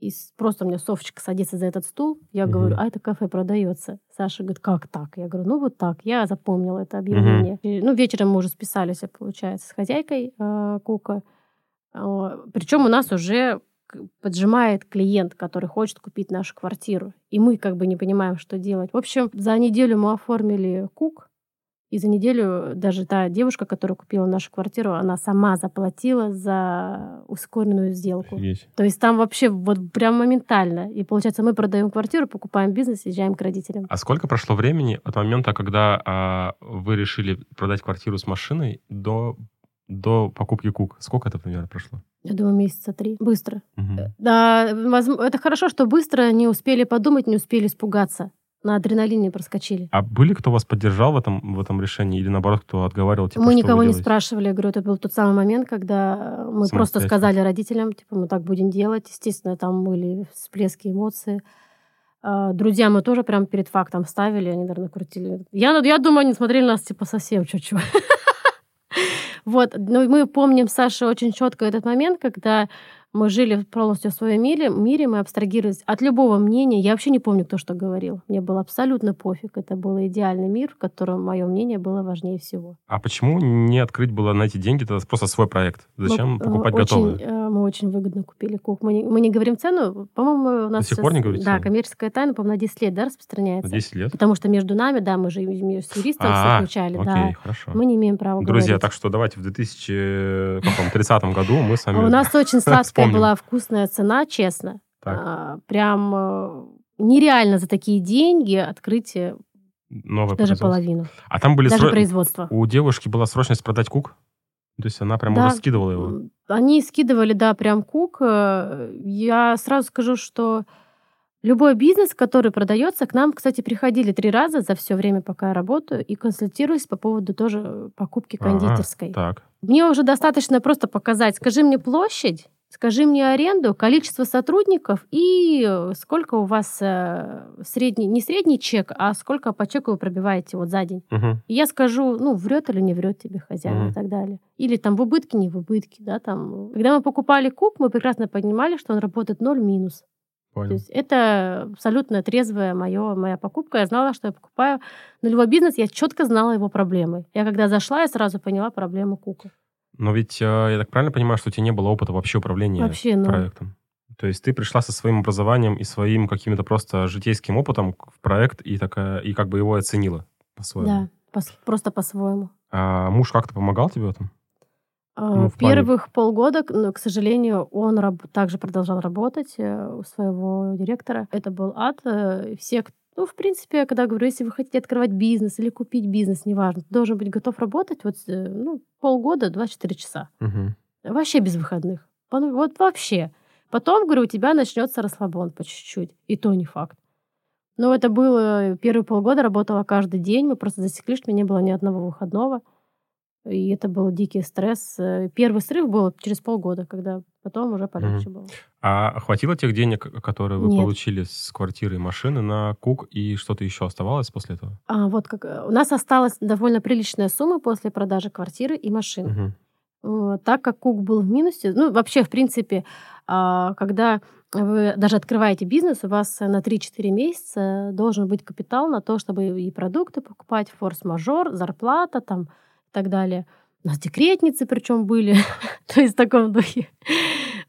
И просто у меня Софочка садится за этот стул. Я Мгм. говорю, а это кафе продается. Саша говорит, как так? Я говорю, ну вот так. Я запомнила это объявление. И, ну, вечером мы уже списались, получается, с хозяйкой э, Кука. Причем у нас уже поджимает клиент, который хочет купить нашу квартиру. И мы как бы не понимаем, что делать. В общем, за неделю мы оформили Кук. И за неделю даже та девушка, которая купила нашу квартиру, она сама заплатила за ускоренную сделку. Офигеть. То есть там вообще вот прям моментально. И получается, мы продаем квартиру, покупаем бизнес, езжаем к родителям. А сколько прошло времени от момента, когда а, вы решили продать квартиру с машиной до, до покупки Кук? Сколько это примерно прошло? Я думаю, месяца три. Быстро. Мгм. Да, это хорошо, что быстро не успели подумать, не успели испугаться. На адреналине проскочили. А были, кто вас поддержал в этом, в этом решении? Или наоборот, кто отговаривал? Типа, мы никого не спрашивали. Я говорю, это был тот самый момент, когда мы просто сказали родителям, типа, мы так будем делать. Естественно, там были всплески эмоций. А, Друзья мы тоже прям перед фактом ставили, они, наверное, крутили. Я, я думаю, они смотрели нас, типа, совсем чуть-чуть. Вот, но мы помним, Саша, очень четко этот момент, когда мы жили полностью в своем мире, мире, мы абстрагировались от любого мнения. Я вообще не помню, кто что говорил. Мне было абсолютно пофиг. Это был идеальный мир, в котором мое мнение было важнее всего. А почему не открыть было на эти деньги тогда просто свой проект? Зачем Мы, э, покупать очень, готовые? э, Мы очень выгодно купили кук. Мы не, мы не говорим цену. По-моему, у нас сих пор не говорите Да, цену? коммерческая тайна, по-моему, на 10 лет да, На распространяется. 10 лет? Потому что между нами, да, мы же с юристом А, заключали, окей, да. хорошо. Мы не имеем права Друзья, говорить. так что давайте в 2030 году мы с А. У нас очень сладкая вспомним. была вкусная цена, честно. А, Прям э, нереально за такие деньги открыть э, Новое даже половину. А там были Даже сро- производство. У девушки была срочность продать кук? То есть она прям Да. уже скидывала его? Они скидывали, да, прям кук. Э, Я сразу скажу, что любой бизнес, который продается, к нам, кстати, приходили три раза за все время, пока я работаю, и консультируюсь по поводу тоже покупки кондитерской. Так. Мне уже достаточно просто показать, скажи мне площадь, скажи мне аренду, количество сотрудников и э, сколько у вас э, средний, не средний чек, а сколько по чеку вы пробиваете вот за день. Мгм. И я скажу, ну, врет или не врет тебе хозяин Мгм. и так далее. Или там в убытке, не в убытке, да, там. Когда мы покупали куб, мы прекрасно понимали, что он работает ноль минус. То Понял. есть это абсолютно трезвая моё, моя покупка. Я знала, что я покупаю нулевой бизнес, я четко знала его проблемы. Я когда зашла, я сразу поняла проблему кука. Но ведь э, я так правильно понимаю, что у тебя не было опыта вообще управления Вообще, ну, проектом? То есть ты пришла со своим образованием и своим каким-то просто житейским опытом в проект и такая и как бы его оценила по-своему. да, пос- просто по-своему. А муж как-то помогал тебе в этом? А, Ну, в плане- Первых полгода, к- но, к сожалению, он раб- также продолжал работать э, у своего директора. Это был ад. э, Все, ну, в принципе, когда говорю, если вы хотите открывать бизнес или купить бизнес, неважно, ты должен быть готов работать вот э, ну, полгода, 24 часа. Мгм. Вообще без выходных. Вот вообще. Потом, говорю, у тебя начнется расслабон по чуть-чуть. И то не факт. Но это было первые полгода, работала каждый день. Мы просто засекли, что у меня не было ни одного выходного. И это был дикий стресс. Э, Первый срыв был через полгода, когда потом уже полегче было. А хватило тех денег, которые вы Нет. получили с квартиры и машины на кук, и что-то еще оставалось после этого? А вот как э, у нас осталась довольно приличная сумма после продажи квартиры и машины. Э, Так как Кук был в минусе, ну, вообще, в принципе, а, когда вы даже открываете бизнес, у вас на 3-4 месяца должен быть капитал на то, чтобы и продукты покупать, форс-мажор, зарплата там и так далее. У нас декретницы причем были, то есть в таком духе.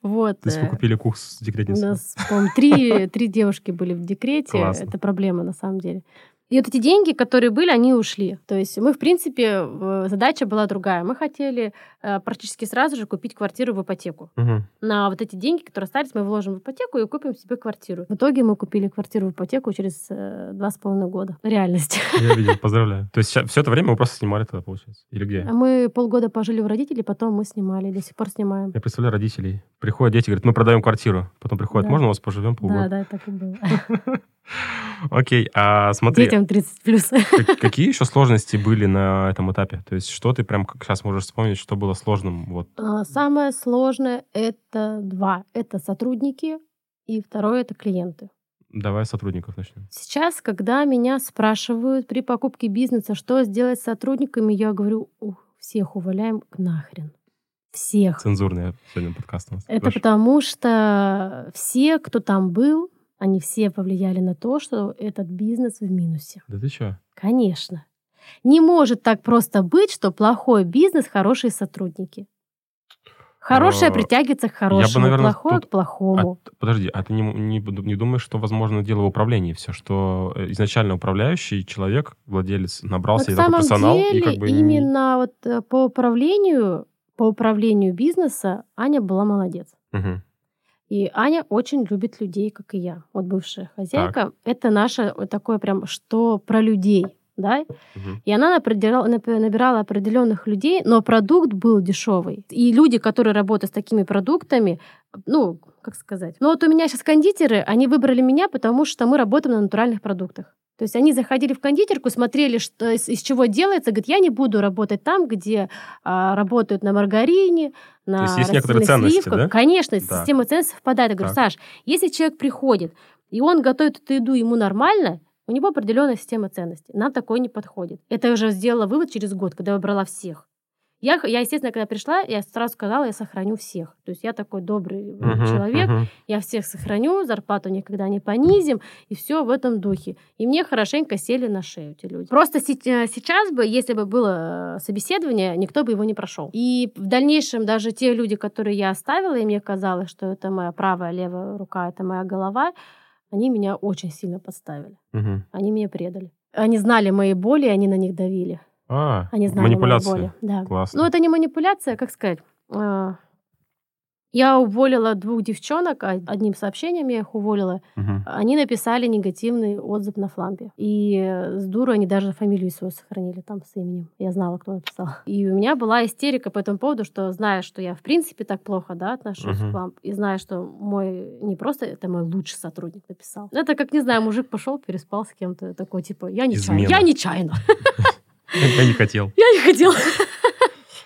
Вот. То есть вы э, купили курс с У декретницей? нас, по-моему, три, три девушки были в декрете. Классно. Это проблема на самом деле. И вот эти деньги, которые были, они ушли. То есть мы, в принципе, задача была другая. Мы хотели э, практически сразу же купить квартиру в ипотеку. Мгм. На вот эти деньги, которые остались, мы вложим в ипотеку и купим себе квартиру. В итоге мы купили квартиру в ипотеку через э, два с половиной года. Реальность. Я видел, поздравляю. То есть все это время вы просто снимали тогда, получается? Или где? А Мы полгода пожили у родителей, потом мы снимали, до сих пор снимаем. Я представляю родителей. Приходят дети, говорят, мы продаем квартиру. Потом приходят, Да. можно у вас поживем Да, полгода? да, так и было. Окей, а смотри, Детям 30 плюс. как- какие еще сложности были на этом этапе? То есть что ты прям как сейчас можешь вспомнить, что было сложным? Вот. А, Самое сложное это два. Это сотрудники, и второе это клиенты. Давай сотрудников начнем. Сейчас, когда меня спрашивают при покупке бизнеса, что сделать с сотрудниками, я говорю, «Ух, всех увольняем нахрен. Всех. Цензурный сегодня подкаст у нас. Это Хорошо. потому что все, кто там был, они все повлияли на то, что этот бизнес в минусе. Да ты что? Конечно. Не может так просто быть, что плохой бизнес, хорошие сотрудники. Хорошее А, притягивается к хорошему, наверное, плохое тут к плохому. А, подожди, а ты не, не, не думаешь, что, возможно, дело в управлении все, что э, изначально управляющий человек, владелец, набрался На и такой персонал, деле, и как бы... не- именно вот э, по управлению, по управлению бизнеса Аня была молодец. Мгм. И Аня очень любит людей, как и я. Вот бывшая хозяйка. Это наше вот такое прям, что про людей, да? Мгм. И она набирала определенных людей, но продукт был дешевый. И люди, которые работают с такими продуктами, ну, как сказать. Ну вот у меня сейчас кондитеры, они выбрали меня, потому что мы работаем на натуральных продуктах. То есть они заходили в кондитерку, смотрели, что, из, из чего делается, говорят, я не буду работать там, где а, работают на маргарине, на есть есть некоторые ценности, сливках. да? Конечно, Да. система ценностей совпадает. Я говорю, Так. Саш, если человек приходит, и он готовит эту еду, ему нормально, у него определенная система ценностей. Нам такое не подходит. Это я уже сделала вывод через год, когда я выбрала всех. Я, я, естественно, когда пришла, я сразу сказала, я сохраню всех. То есть я такой добрый Мгм, человек, мгм. я всех сохраню, зарплату никогда не понизим, и все в этом духе. И мне хорошенько сели на шею эти люди. Просто э, сейчас бы, если бы было э, собеседование, никто бы его не прошел. И в дальнейшем даже те люди, которые я оставила, и мне казалось, что это моя правая, левая рука, это моя голова, они меня очень сильно подставили. Мгм. Они меня предали. Они знали мои боли, они на них давили. А, Они знали мои манипуляция. боли. Да. Классно. Ну, это не манипуляция, как сказать. А, Я уволила двух девчонок, а одним сообщением я их уволила. Мгм. Они написали негативный отзыв на флампе. И с дуру они даже фамилию свою сохранили там с именем. Я знала, кто написал. И у меня была истерика по этому поводу, что зная, что я в принципе так плохо да, отношусь Мгм. к фламп, и зная, что мой не просто это мой лучший сотрудник написал. Это как, не знаю, мужик пошел, переспал с кем-то, такой типа, я нечаянно. Я нечаянно. Я не хотел. Я не хотела.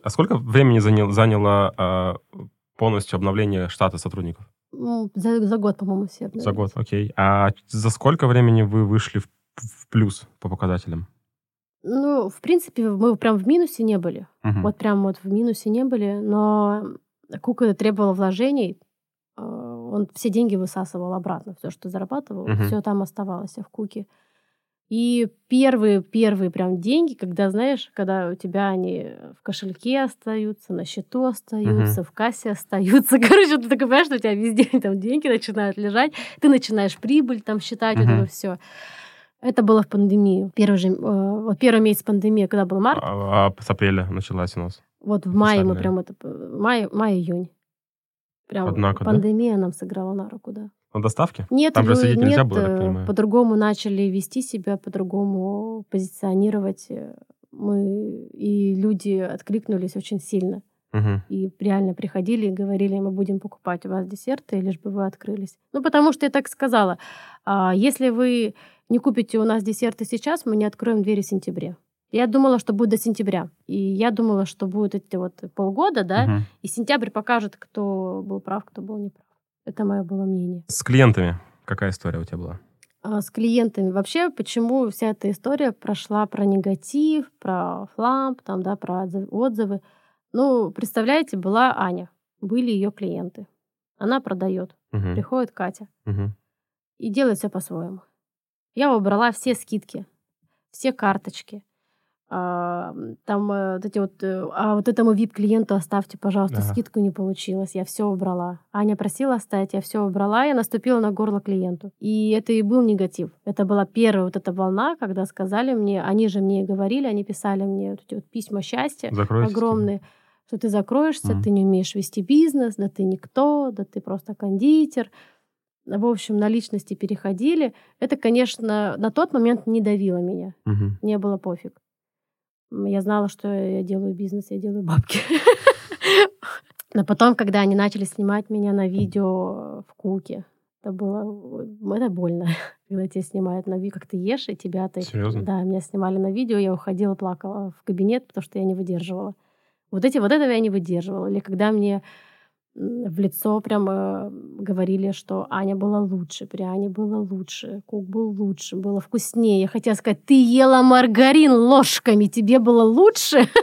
А сколько времени занял- заняло а, полностью обновление штата сотрудников? Ну, За, за год, по-моему, все. За год, окей. А за сколько времени вы вышли в, в плюс по показателям? Ну, в принципе, мы прям в минусе не были. Мгм. Вот прям вот в минусе не были, но Кука требовал вложений, э, он все деньги высасывал обратно, все, что зарабатывал, Мгм. все там оставалось в Куке. И первые, первые прям деньги, когда, знаешь, когда у тебя они в кошельке остаются, на счету остаются, в кассе остаются. Короче, ты такой понимаешь, что у тебя везде там деньги начинают лежать, ты начинаешь прибыль там считать, вот Мгм. это все. Это было в пандемию. Первый, же, э, вот первый месяц пандемии, когда был март, А, а с апреля началась у нас. вот в мае мы прям это... Май, май-июнь. Прям Однако, да? пандемия нам сыграла на руку, да. На доставке? Нет, Там же сидеть нельзя нет, было, я понимаю. по-другому начали вести себя, по-другому позиционировать. Мы и люди откликнулись очень сильно. И реально приходили и говорили, мы будем покупать у вас десерты, лишь бы вы открылись. Ну, потому что я так сказала, а, если вы не купите у нас десерты сейчас, мы не откроем двери в сентябре. Я думала, что будет до сентября. И я думала, что будет эти вот полгода, да, Мгм. и сентябрь покажет, кто был прав, кто был неправ. Это мое было мнение. С клиентами какая история у тебя была? А с клиентами вообще, почему вся эта история прошла про негатив, про фламп, там, да, про отзыв- отзывы. Ну, представляете, была Аня, были ее клиенты. Она продает. Мгм. Приходит Катя Мгм. и делает все по-своему. Я убрала все скидки, все карточки. А, Там э, вот эти вот, э, а вот этому VIP-клиенту оставьте, пожалуйста, Ага. скидку не получилось, я все убрала. Аня просила оставить, я все убрала, я наступила на горло клиенту. И это и был негатив. Это была первая вот эта волна, когда сказали мне, они же мне и говорили, они писали мне вот эти вот письма счастья Закройтесь, типа. огромные, что ты закроешься, Мгм. ты не умеешь вести бизнес, да ты никто, да ты просто кондитер. В общем, на личности переходили. Это, конечно, на тот момент не давило меня. Мгм. Мне было пофиг. Я знала, что я делаю бизнес, я делаю бабки. Но потом, когда они начали снимать меня на видео в Куке, это было... Это больно, когда тебя снимают на видео, как ты ешь, и тебя ты... Серьезно? Да, меня снимали на видео, я уходила, плакала в кабинет, потому что я не выдерживала. Вот эти вот этого я не выдерживала. Или когда мне в лицо прям э, говорили, что Аня была лучше, при Ане было лучше, Кук был лучше, было вкуснее. Я хотела сказать, ты ела маргарин ложками, тебе было лучше.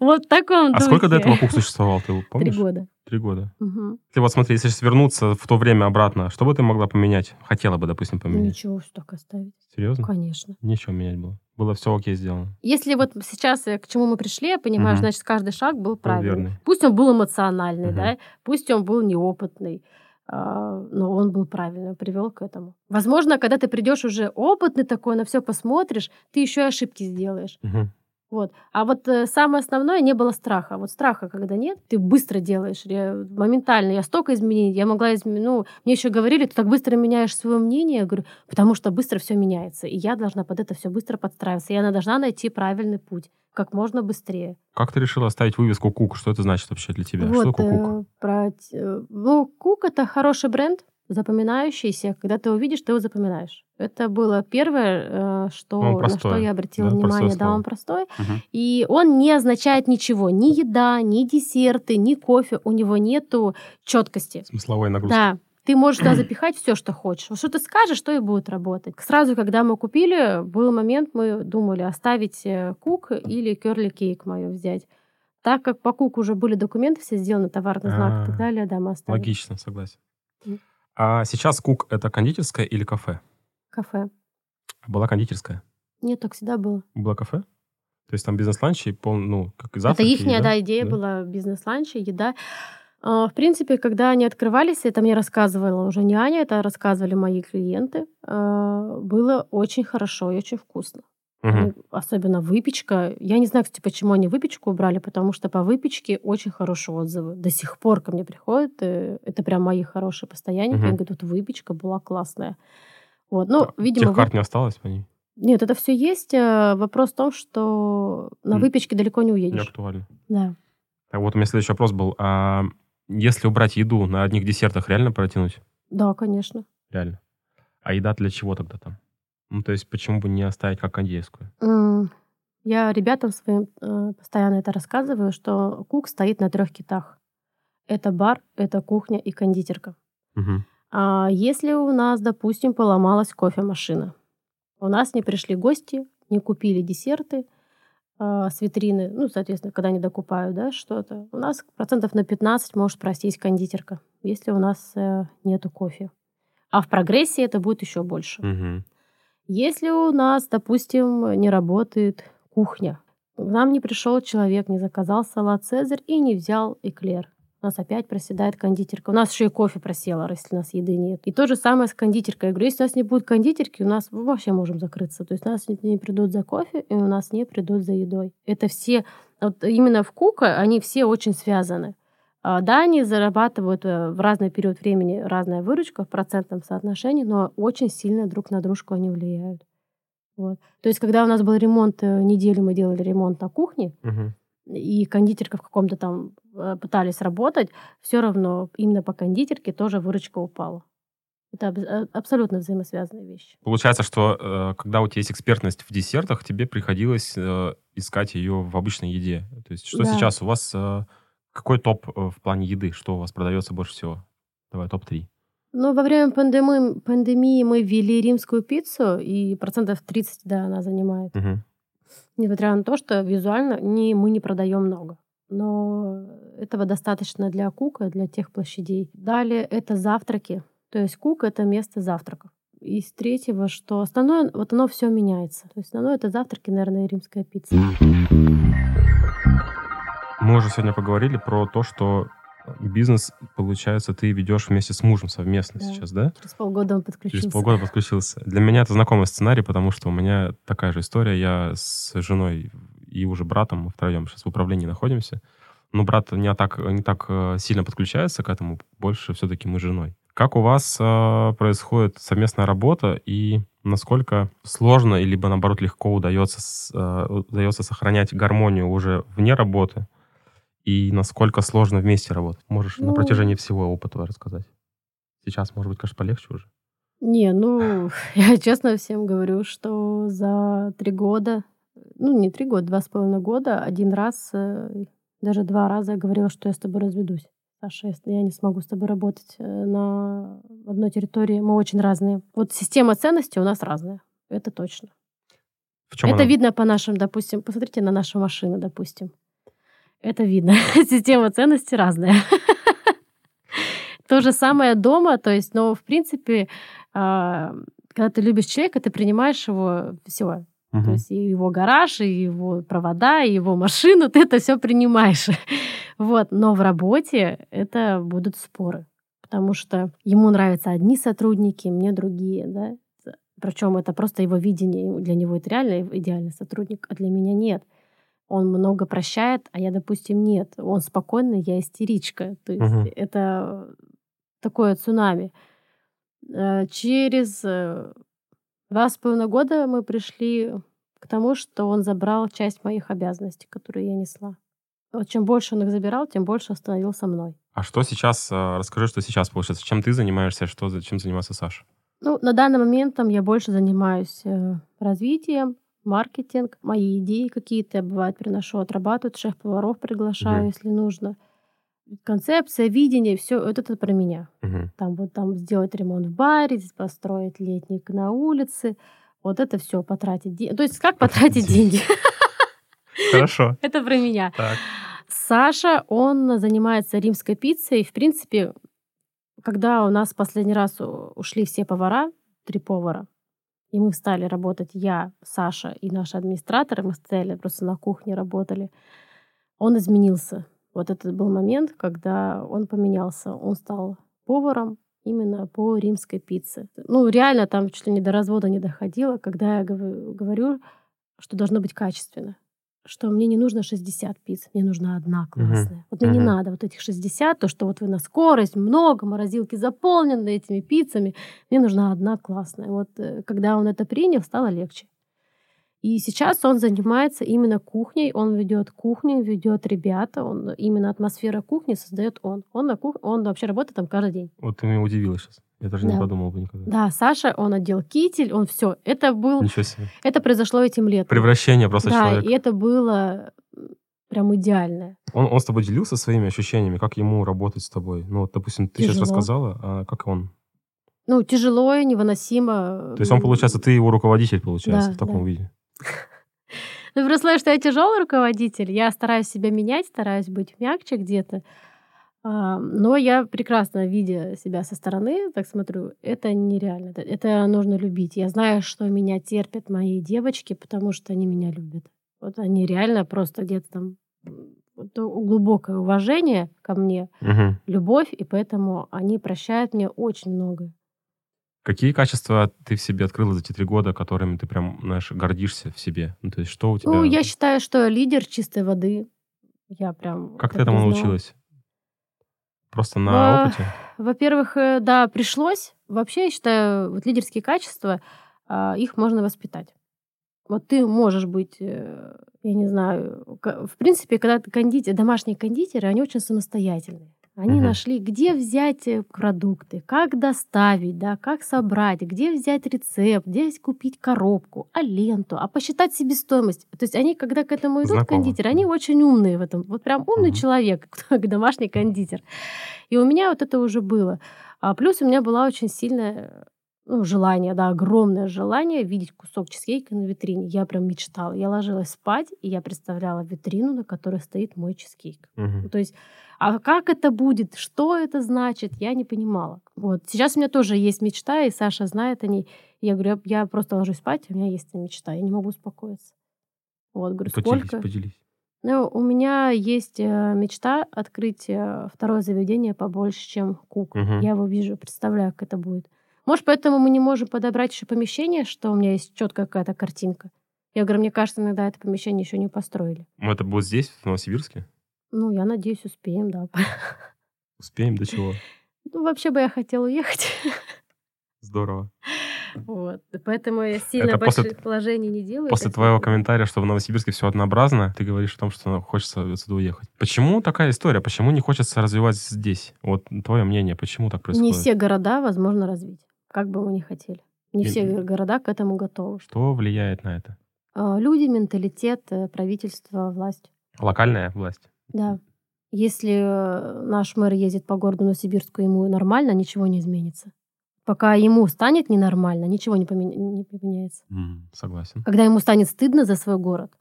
Вот в таком А сколько до этого Кук существовал, ты Три помнишь? года. Три года. Мгм. Ты вот смотри, если сейчас вернуться в то время обратно, что бы ты могла поменять? Хотела бы, допустим, поменять. Ничего, что так оставить. Серьезно? Конечно. Ничего менять было. Было все окей сделано. Если вот сейчас к чему мы пришли, я понимаю, Мгм. значит, каждый шаг был правильный. верный. Пусть он был эмоциональный, Мгм. да, пусть он был неопытный, а, но он был правильный, привел к этому. Возможно, когда ты придешь уже опытный такой, на все посмотришь, ты еще и ошибки сделаешь. Мгм. Вот. А вот э, самое основное, не было страха. Вот страха, когда нет, ты быстро делаешь, ре- моментально. Я столько изменений, я могла изменить. Ну, мне еще говорили, ты так быстро меняешь свое мнение. Я говорю, потому что быстро все меняется. И я должна под это все быстро подстраиваться. И она должна найти правильный путь как можно быстрее. Как ты решила оставить вывеску Кук? Что это значит вообще для тебя? Что Вот, такое Кук? э, про э, ну, Кук это хороший бренд, запоминающийся. Когда ты его видишь, ты его запоминаешь. Это было первое, э, что, Он на что я обратила да, внимание. Да, он простой. Мгм. И он не означает ничего. Ни еда, ни десерты, ни кофе. У него нету четкости. Смысловая нагрузка. Да. Ты можешь туда запихать все, что хочешь. Вот Что ты скажешь, то и будет работать. Сразу, когда мы купили, был момент, мы думали оставить э, кук или керли кейк мою взять. Так как по куку уже были документы все сделаны, товарный знак и так А, далее, да, мы оставили. Логично, согласен. А сейчас Кук это кондитерская или кафе? Кафе. Была кондитерская? Нет, так всегда было. Было кафе? То есть там бизнес-ланчи, пол, ну, как и Это завтраки, их еда? да, идея Да. была бизнес-ланчи, еда. А, В принципе, когда они открывались, это мне рассказывала уже не Аня, это рассказывали мои клиенты. а, Было очень хорошо и очень вкусно. Они- особенно выпечка. Я не знаю, кстати, почему они выпечку убрали, потому что по выпечке очень хорошие отзывы. До сих пор ко мне приходят. э, Это прям мои хорошие постоянники. Мгм. Они говорят, вот выпечка была классная. Вот. Ну, А, видимо, Тех карт вы- не осталось по ней? нет, это все есть. э, Вопрос в том, что на выпечке далеко не Не уедешь. актуально. Да. Так вот, у меня следующий вопрос был. А если убрать еду, на одних десертах реально протянуть? да, конечно. Реально. А еда для чего тогда там? Ну, то есть, почему бы не оставить как кондитерскую? М, Я ребятам своим э, постоянно это рассказываю, что кук стоит на трех китах. Это бар, это кухня и кондитерка. Мгм. А если у нас, допустим, поломалась кофемашина, у нас не пришли гости, не купили десерты а, с витрины, ну, соответственно, когда не докупают, да, что-то, у нас процентов на 15 может просесть кондитерка, если у нас э, нету кофе. А в прогрессии это будет еще больше. Мгм. Если у нас, допустим, не работает кухня, к нам не пришел человек, не заказал салат Цезарь и не взял эклер. У нас опять проседает кондитерка. У нас еще и кофе просело, если у нас еды нет. И то же самое с кондитеркой. Я говорю, если у нас не будет кондитерки, у нас мы вообще можем закрыться. То есть у нас не- придут за кофе, и у нас не придут за едой. Это все, вот именно в Кука, они все очень связаны. А, Да, они зарабатывают э, в разный период времени разная выручка в процентном соотношении, но очень сильно друг на дружку они влияют. Вот. То есть, когда у нас был ремонт, э, неделю мы делали ремонт на кухне, Мгм. и кондитерка в каком-то там э, пытались работать, все равно именно по кондитерке тоже выручка упала. Это аб- абсолютно взаимосвязанные вещи. Получается, что когда у тебя есть экспертность в десертах, тебе приходилось искать ее в обычной еде. То есть, что Да. сейчас у вас, какой топ э, в плане еды? Что у вас продается больше всего? Давай, топ-3. Ну, во время пандемии, пандемии мы ввели римскую пиццу, и процентов 30, да, она занимает. Мгм. Несмотря на то, что визуально не, мы не продаем много. но этого достаточно для кука, для тех площадей. Далее это завтраки. То есть кук — это место завтраков. Из третьего, что остальное, вот оно все меняется. То есть основное это завтраки, наверное, римская пицца. Мы уже сегодня поговорили про то, что бизнес, получается, ты ведешь вместе с мужем совместно да. сейчас, да? Через полгода он подключился. Через полгода подключился. Для меня это знакомый сценарий, потому что у меня такая же история. Я с женой и уже братом, мы втроем сейчас в управлении находимся. Но брат не так, не так э, сильно подключается к этому, больше все-таки мы с женой. Как у вас э, происходит совместная работа и насколько сложно или, наоборот, легко удается, э, удается сохранять гармонию уже вне работы? И насколько сложно вместе работать? Можешь ну, на протяжении всего опыта рассказать? Сейчас, может быть, конечно, полегче уже. Не, ну, я честно всем говорю, что за три года, ну, не три года, два с половиной года, один раз, э, даже два раза я говорила, что я с тобой разведусь. Саша, я не смогу с тобой работать э, на одной территории. Мы очень разные. Вот система ценностей у нас разная. Это точно. В чем это она? видно по нашим, допустим, посмотрите на наши машины, допустим. Это видно. Система ценностей разная. То же самое дома, то есть, но в принципе, а, когда ты любишь человека, ты принимаешь его все. Угу. То есть и его гараж, и его провода, и его машину, ты это все принимаешь. вот. Но в работе это будут споры. Потому что ему нравятся одни сотрудники, мне другие, да. Причем это просто его видение, для него это реально идеальный сотрудник, а для меня нет он много прощает, а я, допустим, нет. Он спокойный, я истеричка. То есть угу. это такое цунами. Э, через э, два с половиной года мы пришли к тому, что он забрал часть моих обязанностей, которые я несла. Вот чем больше он их забирал, тем больше становился мной. А что сейчас, э, расскажи, что сейчас получается, чем ты занимаешься, что, чем занимается Саша? Ну, на данный момент там я больше занимаюсь развитием, маркетинг, мои идеи какие-то я, бывает, приношу, отрабатывают, шеф-поваров приглашаю, угу. если нужно. Концепция, видение, все это, это про меня. Угу. Там вот там сделать ремонт в баре, построить летник на улице, вот это все потратить деньги. То есть как потратить деньги? Хорошо. Это про меня. Саша, он занимается римской пиццей. В принципе, когда у нас последний раз ушли все повара, три повара, и мы стали работать, я, Саша и наши администраторы, мы стояли просто на кухне, работали. Он изменился. Вот этот был момент, когда он поменялся. Он стал поваром именно по римской пицце. Ну, реально там чуть ли не до развода не доходило, когда я говорю, что должно быть качественно что мне не нужно 60 пиц, мне нужна одна классная. Uh-huh. Вот мне uh-huh. не надо вот этих 60, то, что вот вы на скорость, много, морозилки заполнены этими пиццами. Мне нужна одна классная. Вот э, когда он это принял, стало легче. И сейчас он занимается именно кухней, он ведет кухню, ведет ребята, он именно атмосфера кухни создает он. Он на кух... он вообще работает там каждый день. Вот ты меня удивила сейчас. Я даже да. не подумал бы никогда. Да, Саша, он одел китель, он все. Это был... Ничего себе. Это произошло этим летом. Превращение просто да, человека. и это было прям идеально. Он, он с тобой делился своими ощущениями, как ему работать с тобой? Ну, вот, допустим, ты Тяжело. сейчас рассказала, а как он? Ну, тяжело и невыносимо. То есть он, получается, ты его руководитель, получается, да, в таком да. виде? Ну, просто что я тяжелый руководитель, я стараюсь себя менять, стараюсь быть мягче где-то. А, но я прекрасно, видя себя со стороны, так смотрю, это нереально. Это нужно любить. Я знаю, что меня терпят мои девочки, потому что они меня любят. Вот они реально просто где-то там глубокое уважение ко мне, угу. любовь, и поэтому они прощают мне очень много. Какие качества ты в себе открыла за эти три года, которыми ты прям, знаешь, гордишься в себе? Ну, то есть что у тебя... Ну, я считаю, что лидер чистой воды. Я прям... Как ты этому знала. научилась? Просто на Во- опыте? Во-первых, э, да, пришлось. Вообще, я считаю, вот лидерские качества, а, их можно воспитать. Вот ты можешь быть, э, я не знаю, в принципе, когда ты кондитер, домашние кондитеры, они очень самостоятельные. Они угу. нашли, где взять э, продукты, как доставить, да, как собрать, где взять рецепт, где купить коробку, а ленту, а посчитать себестоимость. То есть они, когда к этому идут, Знакомо. кондитеры, они очень умные в этом. Вот прям умный угу. человек, домашний кондитер. И у меня вот это уже было. А плюс у меня была очень сильная ну, желание, да, огромное желание видеть кусок чизкейка на витрине. Я прям мечтала. Я ложилась спать, и я представляла витрину, на которой стоит мой чизкейк. Мгм. То есть, а как это будет, что это значит, я не понимала. Вот. Сейчас у меня тоже есть мечта, и Саша знает о ней. Я говорю, я я просто ложусь спать, у меня есть мечта, я не могу успокоиться. Вот, говорю, Поделись, сколько? поделись. Ну, у меня есть э, мечта открыть э, второе заведение побольше, чем Кук. Мгм. Я его вижу, представляю, как это будет. Может, поэтому мы не можем подобрать еще помещение, что у меня есть четкая какая-то картинка. Я говорю, мне кажется, иногда это помещение еще не построили. Это будет здесь, в Новосибирске? Ну, я надеюсь, успеем, да. Успеем до чего? Ну, вообще бы я хотела уехать. Здорово. Вот. Поэтому я сильно Это после- больших положений не делаю. После твоего комментария, что в Новосибирске все однообразно, ты говоришь о том, что хочется отсюда уехать. Почему такая история? Почему не хочется развивать здесь? Вот твое мнение, почему так происходит? Не все города возможно развить, как бы мы ни хотели. Не И- все города к этому готовы. Что влияет на это? А, Люди, менталитет, э, правительство, власть. Локальная власть? Да. Если э, наш мэр ездит по городу Новосибирску, ему нормально, ничего не изменится. Пока ему станет ненормально, ничего не, поменя- не поменяется. М, Согласен. Когда ему станет стыдно за свой город,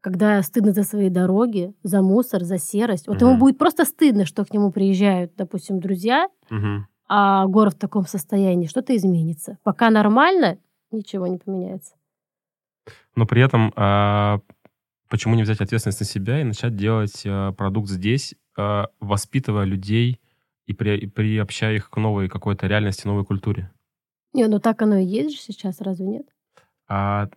когда стыдно за свои дороги, за мусор, за серость, вот ему Мгм. будет просто стыдно, что к нему приезжают, допустим, друзья, Мгм. а город в таком состоянии, что-то изменится. Пока нормально, ничего не поменяется. Но при этом а, почему не взять ответственность на себя и начать делать а, продукт здесь, а, воспитывая людей и, при, и приобщая их к новой какой-то реальности, новой культуре? Не, ну так оно и есть же сейчас, разве нет? А,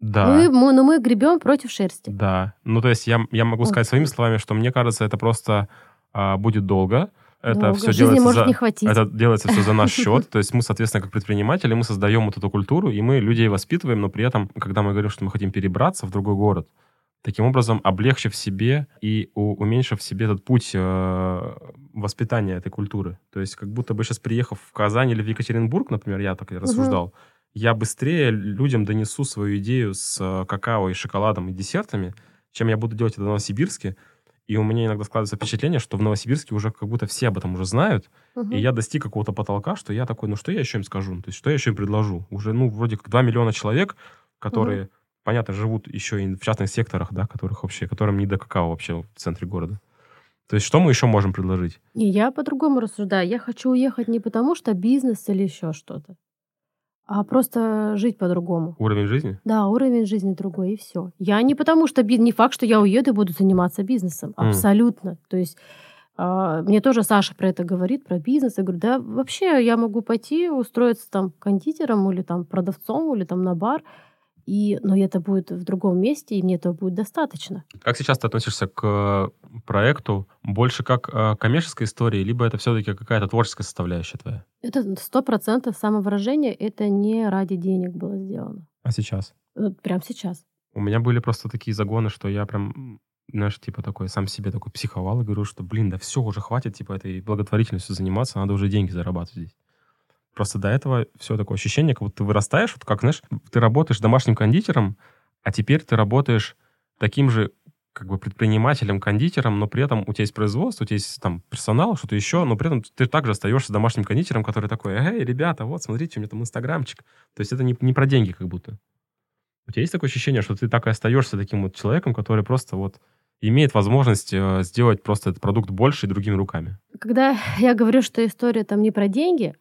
да. Мы, мы, но мы гребем против шерсти. Да. Ну, то есть я, я могу Вот. сказать своими словами, что мне кажется, это просто а, будет долго. Это Долго. все Жизни делается может за... не хватить. Это делается все за наш счет. То есть мы, соответственно, как предприниматели, мы создаем вот эту культуру, и мы людей воспитываем, но при этом, когда мы говорим, что мы хотим перебраться в другой город, таким образом облегчив себе и уменьшив себе этот путь э, воспитания этой культуры. То есть как будто бы сейчас, приехав в Казань или в Екатеринбург, например, я так и рассуждал, я быстрее людям донесу свою идею с э, какао и шоколадом и десертами, чем я буду делать это в Новосибирске. И у меня иногда складывается впечатление, что в Новосибирске уже как будто все об этом уже знают, Мгм. и я достиг какого-то потолка, что я такой, ну что я еще им скажу? То есть что я еще им предложу? Уже, ну, вроде как 2 миллиона человек, которые, понятно, живут еще и в частных секторах, да, которых вообще, которым не до какао вообще в центре города. То есть что мы еще можем предложить? Не, я по-другому рассуждаю. Я хочу уехать не потому, что бизнес или еще что-то, а просто жить по-другому. Уровень жизни? Да, уровень жизни другой, и все. Я не потому, что не факт, что я уеду и буду заниматься бизнесом. М. Абсолютно. То есть а, мне тоже Саша про это говорит, про бизнес. Я говорю, да вообще я могу пойти устроиться там кондитером или там продавцом или там на бар, и, но это будет в другом месте, и мне этого будет достаточно. Как сейчас ты относишься к э, проекту? Больше как э, коммерческой истории, либо это все-таки какая-то творческая составляющая твоя? Это сто процентов самовыражение, это не ради денег было сделано. А сейчас? Вот прямо сейчас. У меня были просто такие загоны, что я прям, знаешь, типа такой, сам себе такой психовал и говорю, что, блин, да все, уже хватит, типа, этой благотворительностью заниматься, надо уже деньги зарабатывать здесь. Просто до этого все такое ощущение, как будто ты вырастаешь, вот как, знаешь, ты работаешь домашним кондитером, а теперь ты работаешь таким же как бы предпринимателем, кондитером, но при этом у тебя есть производство, у тебя есть там персонал, что-то еще, но при этом ты также остаешься домашним кондитером, который такой, эй, ребята, вот, смотрите, у меня там инстаграмчик. То есть это не, не про деньги как будто. У тебя есть такое ощущение, что ты так и остаешься таким вот человеком, который просто вот имеет возможность э, сделать просто этот продукт больше и другими руками? Когда я говорю, что история там не про деньги,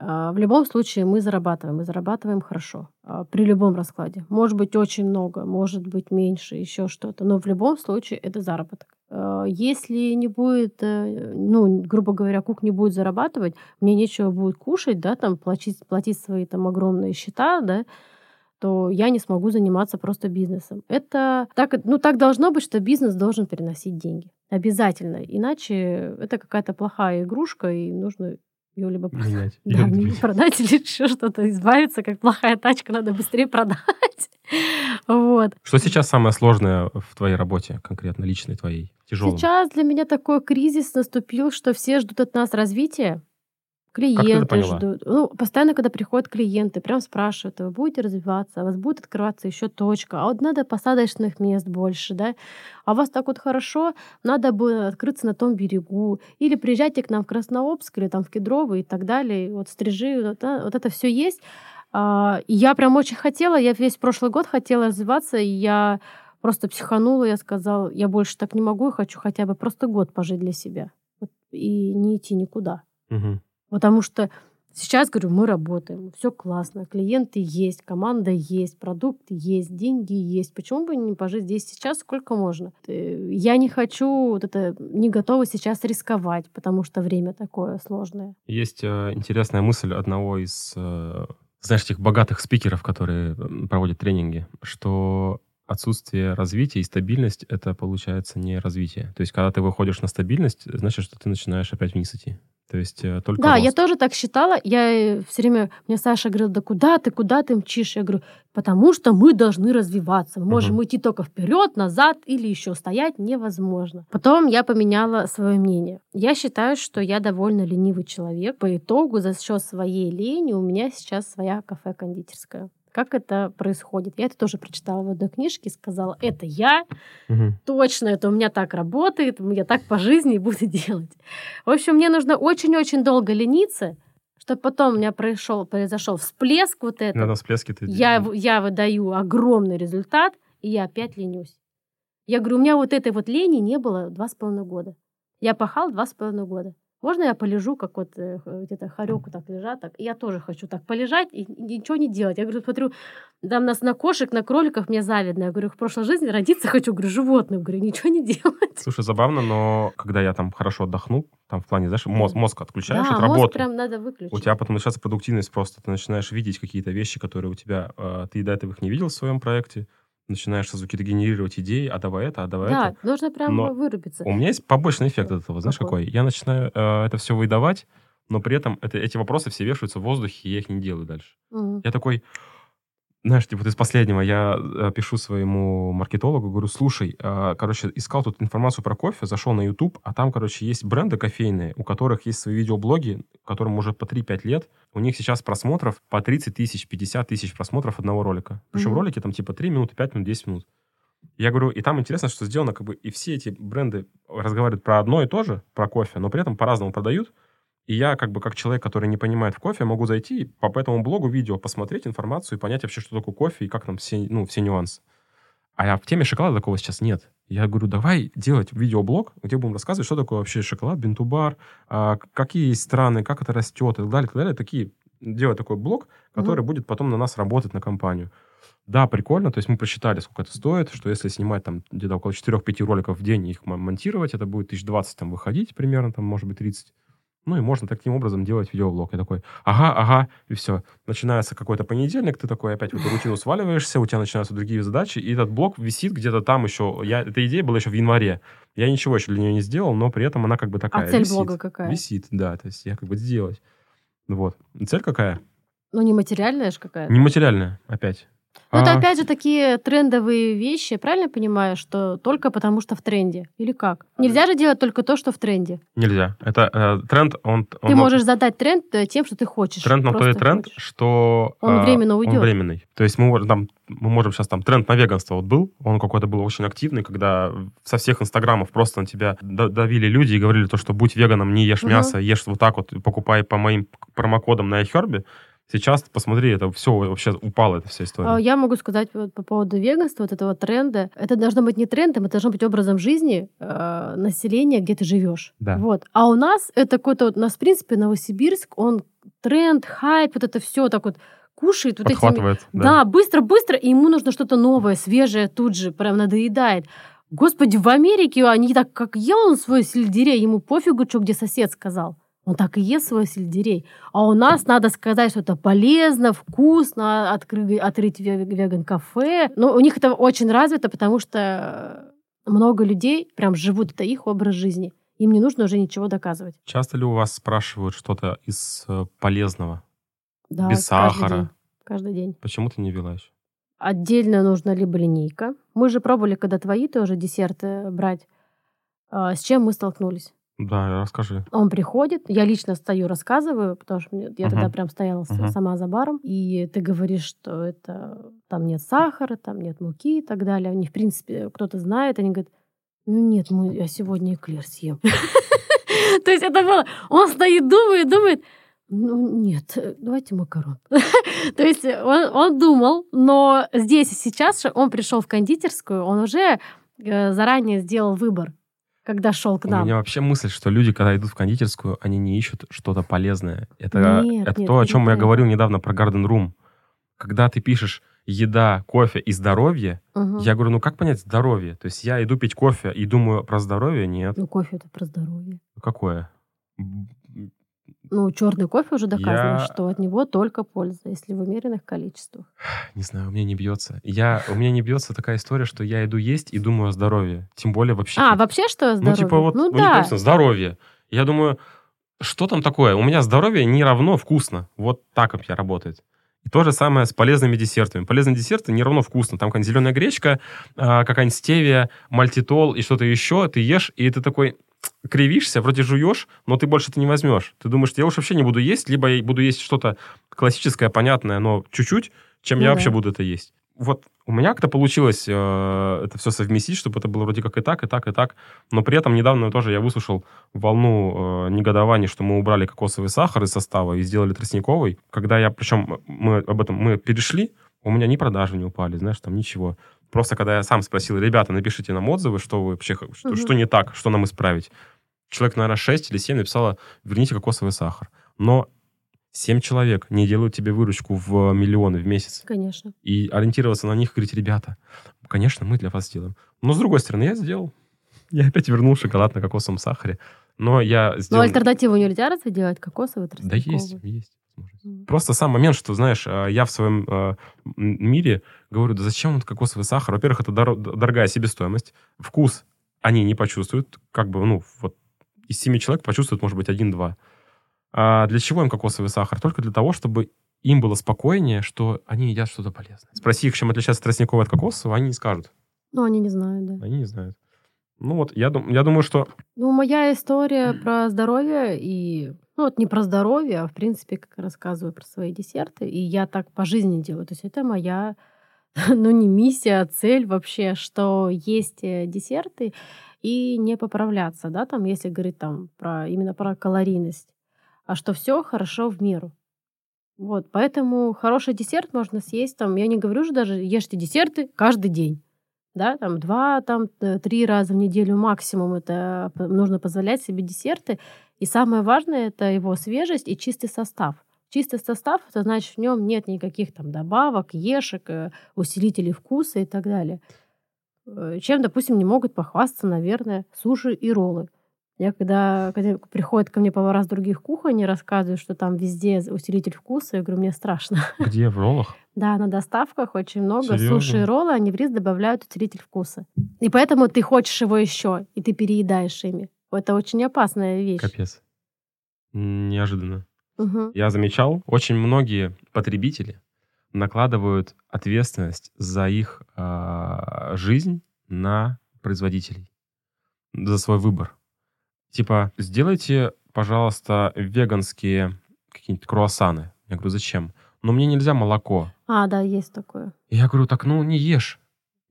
в любом случае мы зарабатываем, мы зарабатываем хорошо а, при любом раскладе. Может быть очень много, может быть меньше, еще что-то, но в любом случае это заработок. А, Если не будет, э, ну, грубо говоря, кук не будет зарабатывать, мне нечего будет кушать, да, там платить, платить свои там огромные счета, да, то я не смогу заниматься просто бизнесом. Это так, ну, так должно быть, что бизнес должен переносить деньги. Обязательно. Иначе это какая-то плохая игрушка, и нужно ее либо продать. Да, мне продать или еще что-то, избавиться, как плохая тачка, надо быстрее продать. Вот. Что сейчас самое сложное в твоей работе, конкретно личной твоей, тяжелой? Сейчас для меня такой кризис наступил, что все ждут от нас развития, Клиенты ждут. Ну, постоянно, когда приходят клиенты, прям спрашивают, вы будете развиваться, а у вас будет открываться еще точка, а вот надо посадочных мест больше, да, а у вас так вот хорошо, надо бы открыться на том берегу, или приезжайте к нам в Краснообск, или там в Кедровый и так далее, вот стрижи, вот, вот это все есть. А, я прям очень хотела, я весь прошлый год хотела развиваться, и я просто психанула, я сказала, я больше так не могу, я хочу хотя бы просто год пожить для себя и не идти никуда. Угу. Потому что сейчас, говорю, мы работаем, все классно, клиенты есть, команда есть, продукты есть, деньги есть. Почему бы не пожить здесь сейчас сколько можно? Э, я не хочу, вот это, не готова сейчас рисковать, потому что время такое сложное. Есть э, интересная мысль одного из, э, знаешь, этих богатых спикеров, которые проводят тренинги, что отсутствие развития и стабильность — это, получается, не развитие. То есть, когда ты выходишь на стабильность, значит, что ты начинаешь опять вниз идти. То есть э, только Да, рост. я тоже так считала. Я э, все время... Мне Саша говорил, да куда ты, куда ты мчишь? Я говорю, потому что мы должны развиваться. Мы можем угу. идти только вперед, назад или еще стоять невозможно. Потом я поменяла свое мнение. Я считаю, что я довольно ленивый человек. По итогу за счет своей лени у меня сейчас своя кафе-кондитерская как это происходит. Я это тоже прочитала в одной книжке, сказала, это я, угу. точно, это у меня так работает, я так по жизни буду делать. В общем, мне нужно очень-очень долго лениться, чтобы потом у меня произошел, произошел всплеск вот это. На всплеске ты... Я, я выдаю огромный результат, и я опять ленюсь. Я говорю, у меня вот этой вот лени не было два с половиной года. Я пахал два с половиной года. Можно я полежу, как вот э, где-то хорек так лежат, так, я тоже хочу так полежать и ничего не делать. Я говорю, смотрю, там нас на кошек, на кроликов мне завидно. Я говорю, в прошлой жизни родиться хочу, говорю, животным, говорю, ничего не делать. Слушай, забавно, но когда я там хорошо отдохну, там в плане, знаешь, мозг, мозг отключаешь да, от работы. мозг прям надо выключить. У тебя потом начинается продуктивность просто, ты начинаешь видеть какие-то вещи, которые у тебя, э, ты до этого их не видел в своем проекте, начинаешь сразу какие-то генерировать идеи, а давай это, а давай да, это. Да, нужно прям но вырубиться. У меня есть побочный эффект от этого, знаешь, какой? какой? Я начинаю э, это все выдавать, но при этом это, эти вопросы все вешаются в воздухе, и я их не делаю дальше. Угу. Я такой, знаешь, типа, вот из последнего я э, пишу своему маркетологу, говорю, слушай, э, короче, искал тут информацию про кофе, зашел на YouTube, а там, короче, есть бренды кофейные, у которых есть свои видеоблоги, которым уже по 3-5 лет, у них сейчас просмотров по 30 тысяч, 50 тысяч просмотров одного ролика. Причем mm-hmm. ролики там типа 3 минуты, 5 минут, 10 минут. Я говорю, и там интересно, что сделано, как бы, и все эти бренды разговаривают про одно и то же, про кофе, но при этом по-разному продают. И я, как бы, как человек, который не понимает в кофе, могу зайти и по, по этому блогу видео посмотреть информацию и понять вообще, что такое кофе и как там все, ну, все нюансы. А в теме шоколада такого сейчас нет. Я говорю, давай делать видеоблог, где будем рассказывать, что такое вообще шоколад, бинтубар, а, какие есть страны, как это растет и так далее, и так далее. Такие, делать такой блог, который mm-hmm. будет потом на нас работать, на компанию. Да, прикольно. То есть мы просчитали, сколько это стоит, что если снимать там где-то около 4-5 роликов в день и их монтировать, это будет 1020 там выходить примерно, там может быть 30. Ну и можно таким образом делать видеоблог. Я такой, ага, ага, и все. Начинается какой-то понедельник, ты такой опять в эту рутину сваливаешься, у тебя начинаются другие задачи, и этот блог висит где-то там еще. Я, эта идея была еще в январе. Я ничего еще для нее не сделал, но при этом она как бы такая. А цель висит, блога какая? Висит, да. То есть я как бы сделать. Вот. Цель какая? Ну, не материальная же какая-то. Нематериальная, опять. Ну, это опять же такие трендовые вещи, правильно понимаю, что только потому что в тренде? Или как? Нельзя же делать только то, что в тренде. Нельзя. Это э, тренд, он... Ты он, можешь задать тренд э, тем, что ты хочешь. Тренд на то и тренд, хочешь. что... Он э, временно уйдет. Он временный. То есть мы, там, мы можем сейчас там... Тренд на веганство вот был, он какой-то был очень активный, когда со всех инстаграмов просто на тебя давили люди и говорили то, что будь веганом, не ешь мясо, ешь вот так вот, покупай по моим промокодам на iHerb. Сейчас, посмотри, это все вообще упало, эта вся история. А, я могу сказать вот по поводу веганства, вот этого тренда. Это должно быть не трендом, это должно быть образом жизни э, населения, где ты живешь. Да. Вот. А у нас это какой-то, у нас, в принципе, Новосибирск, он тренд, хайп, вот это все так вот кушает. Вот этими, да. быстро-быстро, и ему нужно что-то новое, свежее тут же, прям надоедает. Господи, в Америке они так, как ел он свой сельдерей, ему пофигу, что где сосед сказал. Он так и ест свой сельдерей. А у нас надо сказать, что это полезно, вкусно, открыть, открыть веган-кафе. Но у них это очень развито, потому что много людей прям живут, это их образ жизни. Им не нужно уже ничего доказывать. Часто ли у вас спрашивают что-то из э, полезного? Да, Без сахара? День. Каждый день. Почему ты не вела еще? Отдельно нужна либо линейка. Мы же пробовали, когда твои тоже десерты брать. А, с чем мы столкнулись? Да, расскажи. Он приходит, я лично стою, рассказываю, потому что я Мгм. тогда прям стояла Мгм. сама за баром, и ты говоришь, что это там нет сахара, там нет муки и так далее. Они, в принципе, кто-то знает, они говорят, ну нет, мы, я сегодня эклер съем. То есть это было, он стоит, думает, думает, ну нет, давайте макарон. То есть он, он думал, но здесь и сейчас он пришел в кондитерскую, он уже э, заранее сделал выбор, когда шел к У нам. меня вообще мысль, что люди, когда идут в кондитерскую, они не ищут что-то полезное. Это, Нет, это нет, то, о чем не я говорил недавно про Garden Room. Когда ты пишешь еда, кофе и здоровье, Мгм. я говорю, ну как понять здоровье? То есть я иду пить кофе и думаю про здоровье? Нет. Ну, кофе это про здоровье. Какое? Ну, черный кофе уже доказано, Я- что от него только польза, если в умеренных количествах. Не знаю, у меня не бьется. Я, у меня не бьется такая история, что я иду есть и думаю о здоровье. Тем более вообще. А, вообще что Ну, здоровье? типа вот, ну ну, да. непосредственно, здоровье. Я думаю, что там такое? У меня здоровье не равно вкусно. Вот так я работает. И то же самое с полезными десертами. Полезные десерты не равно вкусно. Там какая-нибудь зеленая гречка, а, какая-нибудь стевия, мальтитол и что-то еще. Ты ешь, и ты такой кривишься, вроде жуешь, но ты больше это не возьмешь. Ты думаешь, я уж вообще не буду есть, либо я буду есть что-то классическое, понятное, но чуть-чуть, чем Ну я да. вообще буду это есть. Вот у меня как-то получилось э, это все совместить, чтобы это было вроде как и так, и так, и так. Но при этом недавно тоже я выслушал волну э, негодований, что мы убрали кокосовый сахар из состава и сделали тростниковый. Когда я, причем мы об этом мы перешли, у меня ни продажи не упали, знаешь, там ничего. Просто когда я сам спросил, ребята, напишите нам отзывы, что вы вообще, х- что, что не так, что нам исправить. Человек, наверное, 6 или 7 написало, верните кокосовый сахар. Но 7 человек не делают тебе выручку в миллионы в месяц Конечно. и ориентироваться на них, говорить, ребята, конечно, мы для вас сделаем. Но, с другой стороны, я сделал. Я опять вернул шоколад на кокосовом сахаре. Но я Но сделал... альтернативу нельзя разве делать? Кокосовый, Да тростниковый? есть, есть. Возможность. Мгм. Просто сам момент, что, знаешь, э, я в своем э, мире говорю, да зачем вот кокосовый сахар? Во-первых, это доро- д- дорогая себестоимость. Вкус они не почувствуют. Как бы, ну, вот из семи человек почувствуют, может быть, один-два. А для чего им кокосовый сахар? Только для того, чтобы им было спокойнее, что они едят что-то полезное. Спроси их, чем отличается тростниковый от кокосового, они не скажут. Ну, они не знают, да. Они не знают. Ну вот, я, дум- я думаю, что... Ну, моя история про здоровье и... Ну, вот не про здоровье, а в принципе, как рассказываю про свои десерты. И я так по жизни делаю. То есть это моя, ну, не миссия, а цель вообще, что есть э, десерты и не поправляться, да, там, если говорить там про именно про калорийность, а что все хорошо в меру. Вот, поэтому хороший десерт можно съесть там, я не говорю же даже, ешьте десерты каждый день да, там два, там т- три раза в неделю максимум это п- нужно позволять себе десерты. И самое важное это его свежесть и чистый состав. Чистый состав это значит в нем нет никаких там добавок, ешек, э, усилителей вкуса и так далее. Э, Чем, допустим, не могут похвастаться, наверное, суши и роллы. Я когда, когда приходят ко мне повара с других кухонь и рассказывают, что там везде усилитель вкуса, я говорю, мне страшно. Где? В роллах? Да, на доставках очень много Серьезно? суши и роллы, они в рис добавляют усилитель вкуса. И поэтому ты хочешь его еще, и ты переедаешь ими. Это очень опасная вещь. Капец. Неожиданно. Мгм. Я замечал, очень многие потребители накладывают ответственность за их а, жизнь на производителей, за свой выбор. Типа, сделайте, пожалуйста, веганские какие-нибудь круассаны. Я говорю, зачем? Но мне нельзя молоко. А, да, есть такое. Я говорю, так ну не ешь.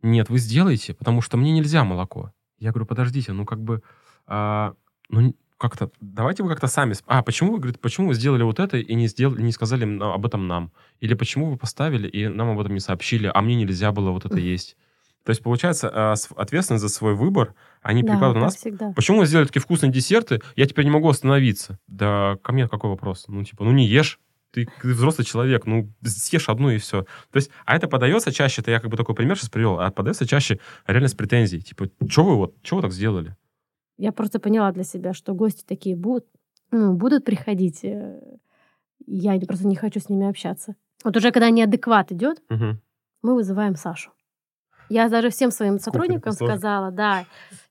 Нет, вы сделаете, потому что мне нельзя молоко. Я говорю, подождите, ну как бы, а, ну как-то, давайте вы как-то сами... А, почему вы, говорит, почему вы сделали вот это и не, сделали, не сказали м- об этом нам? Или почему вы поставили и нам об этом не сообщили, а мне нельзя было вот это есть? То есть, получается, а, ответственность за свой выбор они да, перекладывают на нас. всегда. Почему вы сделали такие вкусные десерты, я теперь не могу остановиться? Да ко мне какой вопрос? Ну, типа, ну не ешь, ты, ты взрослый человек, ну съешь одну и все. То есть, а это подается чаще, это я как бы такой пример сейчас привел, а подается чаще реально с претензией. Типа, что вы вот, что вы так сделали? Я просто поняла для себя, что гости такие будут, ну, будут приходить. э, Я просто не хочу с ними общаться. Вот уже когда неадекват идет, Мгм. мы вызываем Сашу. Я даже всем своим сотрудникам сказала, да,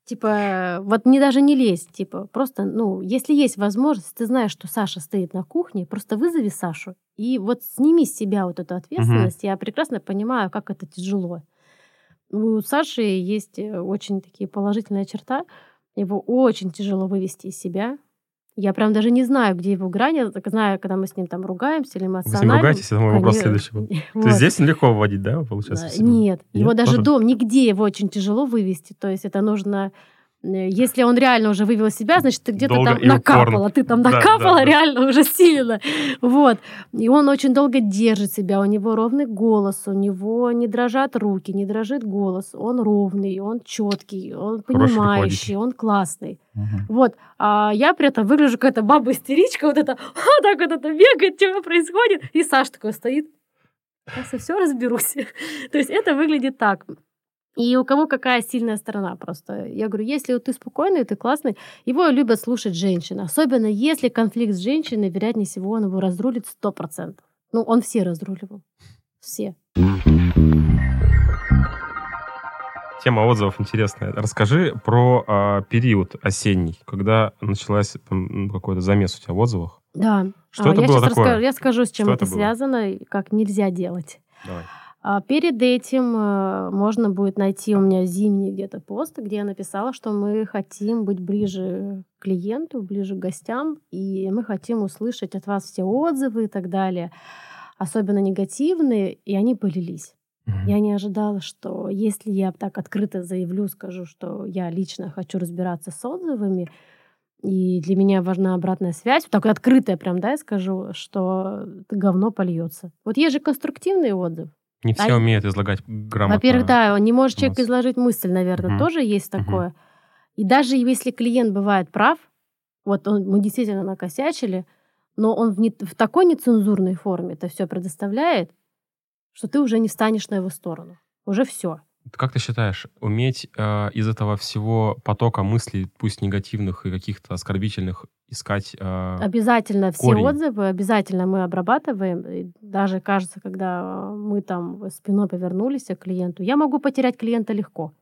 типа, вот не даже не лезть, типа, просто, ну, если есть возможность, ты знаешь, что Саша стоит на кухне, просто вызови Сашу и вот сними с себя вот эту ответственность. Я прекрасно понимаю, как это тяжело. У Саши есть э, очень такие положительная черта. Его очень тяжело вывести из себя. Я прям даже не знаю, где его грани. Я так знаю, когда мы с ним там ругаемся или эмоционально. Вы с ним ругаетесь? Это мой вопрос следующий был. Вот. То есть здесь легко выводить, да, получается? Нет, его даже Тоже? дом, нигде его очень тяжело вывести. То есть это нужно... э, Если он реально уже вывел себя, значит, ты где-то Долго там упорно. накапала. Ты там Да, да, накапала да. реально уже сильно. Вот. И он очень долго держит себя. У него ровный голос, у него не дрожат руки, не дрожит голос. Он ровный, он четкий, он Хороший понимающий, он классный. Мгм. Вот. А я при этом выгляжу какая-то баба-истеричка, вот это, а, так вот это бегает, что происходит. И Саша такой стоит, сейчас все разберусь. То есть это выглядит так. И у кого какая сильная сторона просто. Я говорю, если вот ты спокойный, ты классный, его любят слушать женщины. Особенно если конфликт с женщиной, вероятнее всего, он его разрулит 100%. Ну, он все разруливал. Все. Тема отзывов интересная. Расскажи про а, период осенний, когда началась ну, какой-то замес у тебя в отзывах. Да. Что А, это я было такое? расскажу- я скажу, с чем Что это, это было? связано и как нельзя делать. Давай. А перед этим э, можно будет найти у меня зимний где-то пост, где я написала, что мы хотим быть ближе к клиенту, ближе к гостям, и мы хотим услышать от вас все отзывы и так далее, особенно негативные, и они полились. Я не ожидала, что если я так открыто заявлю, скажу, что я лично хочу разбираться с отзывами, и для меня важна обратная связь, вот такая открытая прям, да, я скажу, что говно польется. Вот есть же конструктивный отзыв. Не все А- умеют излагать грамотно. Во-первых, да, не может человек изложить мысль, наверное, Мгм. тоже есть такое. И даже если клиент бывает прав, вот он, мы действительно накосячили, но он в, не- в такой нецензурной форме это все предоставляет, что ты уже не встанешь на его сторону. Уже все. Как ты считаешь, уметь э, из этого всего потока мыслей, пусть негативных и каких-то оскорбительных, искать... э, Обязательно все корень. отзывы, обязательно мы обрабатываем. И даже кажется, когда мы там спиной повернулись к клиенту, я могу потерять клиента легко.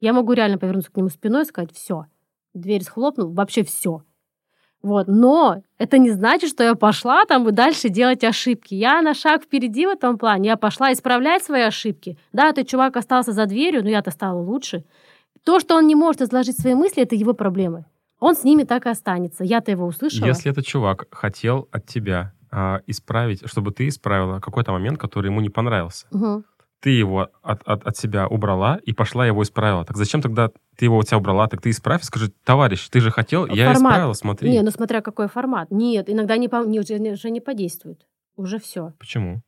Я могу реально повернуться к нему спиной и сказать, все, дверь схлопнул, вообще все. Вот. Но это не значит, что я пошла там и дальше делать ошибки. Я на шаг впереди в этом плане. Я пошла исправлять свои ошибки. Да, этот чувак остался за дверью, но я-то стала лучше. То, что он не может изложить свои мысли, это его проблемы. Он с ними так и останется. Я-то его услышала. Если этот чувак хотел от тебя а, исправить, чтобы ты исправила какой-то момент, который ему не понравился, Мгм. ты его от, от, от себя убрала и пошла его исправила. Так зачем тогда ты его от себя убрала? Так ты исправь и скажи, товарищ, ты же хотел, я Формат. исправила, смотри. Не, ну смотря какой формат. Нет, иногда не, по, не, уже, не- уже не подействует. Уже все. Почему?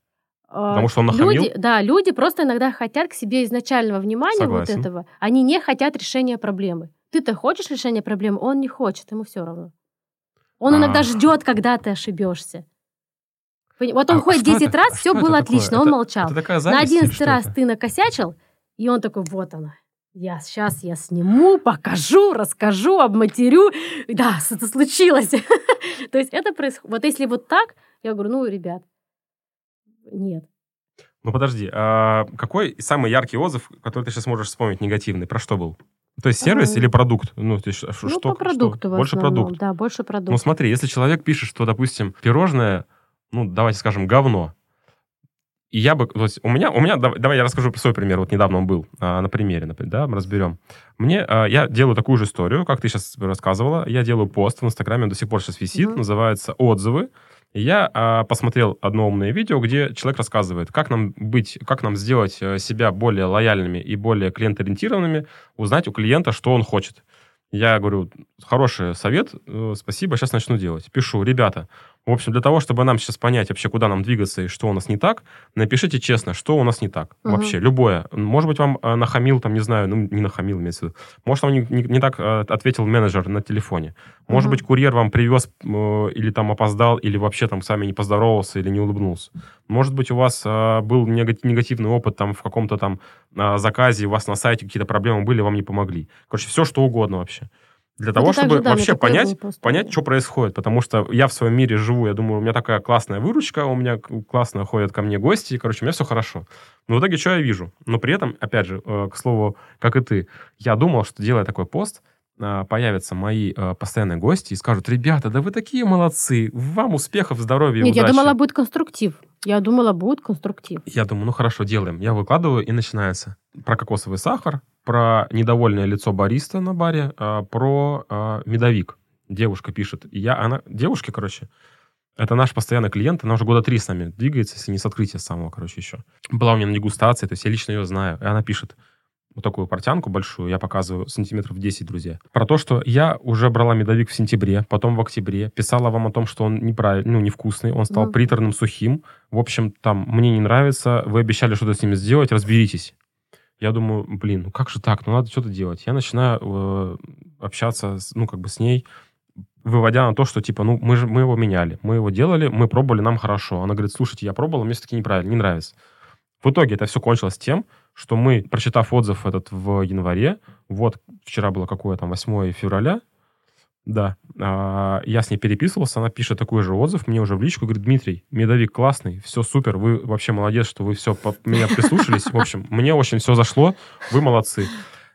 Потому что он нахамил? Люди, да, люди просто иногда хотят к себе изначального внимания Согласен. вот этого. Они не хотят решения проблемы. Ты-то хочешь решения проблемы, он не хочет, ему все равно. Он иногда А. ждет, когда ты ошибешься. Вот он А ходит что 10 это? раз, А все что это было такое? отлично, он Это- молчал. Это такая На зависть или 11 что раз это? ты накосячил, и он такой, вот она. Я сейчас я сниму, покажу, расскажу, обматерю. Да, это случилось. То есть это происходит. Вот если вот так, я говорю, ну, ребят, нет. Ну подожди, а какой самый яркий отзыв, который ты сейчас можешь вспомнить негативный? Про что был? То есть сервис А. или продукт? Ну, то есть, ш- ну, что, по продукту что? Больше основном. продукт. Да, больше Ну продукт. смотри, если человек пишет, что, допустим, пирожное, ну, давайте скажем, говно, и я бы, то есть у меня, у меня, дав- давай я расскажу свой пример, вот недавно он был, а, на примере, например, да, разберем. Мне, а, я делаю такую же историю, как ты сейчас рассказывала, я делаю пост в Инстаграме, он до сих пор сейчас висит, Мгм. называется «Отзывы», я а, посмотрел одно умное видео, где человек рассказывает, как нам быть, как нам сделать э, себя более лояльными и более клиент-ориентированными, узнать у клиента, что он хочет. Я говорю, хороший совет, э, спасибо, сейчас начну делать. Пишу, ребята, в общем, для того, чтобы нам сейчас понять вообще, куда нам двигаться и что у нас не так, напишите честно, что у нас не так. Мгм. Вообще, любое. Может быть, вам э, нахамил, там, не знаю, ну, не нахамил, имеется в виду. Может, вам не, не- не так э, ответил менеджер на телефоне. Может Мгм. быть, курьер вам привез э, или там опоздал, или вообще там с вами не поздоровался, или не улыбнулся. Может быть, у вас э, был нега- негативный опыт там в каком-то там э, заказе, у вас на сайте какие-то проблемы были, вам не помогли. Короче, все, что угодно вообще. Для того, Это также, чтобы да, вообще понять, просто. понять, что происходит. Потому что я в своем мире живу, я думаю, у меня такая классная выручка, у меня классно ходят ко мне гости, короче, у меня все хорошо. Но в итоге что я вижу? Но при этом, опять же, э, к слову, как и ты, я думал, что делая такой пост, э, появятся мои э, постоянные гости и скажут, ребята, да вы такие молодцы, вам успехов, здоровья и Нет, я удачи». думала, будет конструктив. Я думала, будет конструктив. Я думаю, ну хорошо, делаем. Я выкладываю, и начинается. Про кокосовый сахар, про недовольное лицо бариста на баре, а, про а, медовик. Девушка пишет. Я, она, девушки, короче, это наш постоянный клиент, она уже года три с нами двигается, если не с открытия самого, короче, еще. Была у меня на дегустации, то есть я лично ее знаю. И она пишет, вот такую портянку большую, я показываю сантиметров 10, друзья. Про то, что я уже брала медовик в сентябре, потом в октябре, писала вам о том, что он неправильный, ну, невкусный, он стал mm. приторным, сухим. В общем, там, мне не нравится, вы обещали что-то с ними сделать, разберитесь. Я думаю, блин, ну как же так, ну надо что-то делать. Я начинаю э, общаться, с, ну, как бы с ней, выводя на то, что, типа, ну, мы же мы его меняли, мы его делали, мы пробовали, нам хорошо. Она говорит, слушайте, я пробовала, мне все-таки неправильно, не нравится. В итоге это все кончилось тем, что мы, прочитав отзыв этот в январе, вот вчера было какое там, 8 февраля, да, я с ней переписывался, она пишет такой же отзыв мне уже в личку, говорит, Дмитрий, медовик классный, все супер, вы вообще молодец, что вы все по, меня прислушались, в общем, мне очень все зашло, вы молодцы.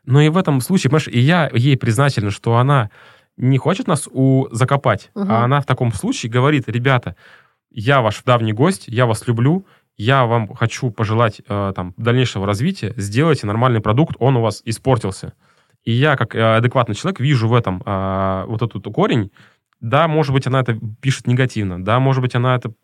Но и в этом случае, понимаешь, и я ей признателен, что она не хочет нас у закопать, угу. а она в таком случае говорит, ребята, я ваш давний гость, я вас люблю, я вам хочу пожелать э, там дальнейшего развития, сделайте нормальный продукт, он у вас испортился. И я, как э, адекватный человек, вижу в этом э, вот этот корень. Да, может быть, она это пишет негативно, да, может быть, она это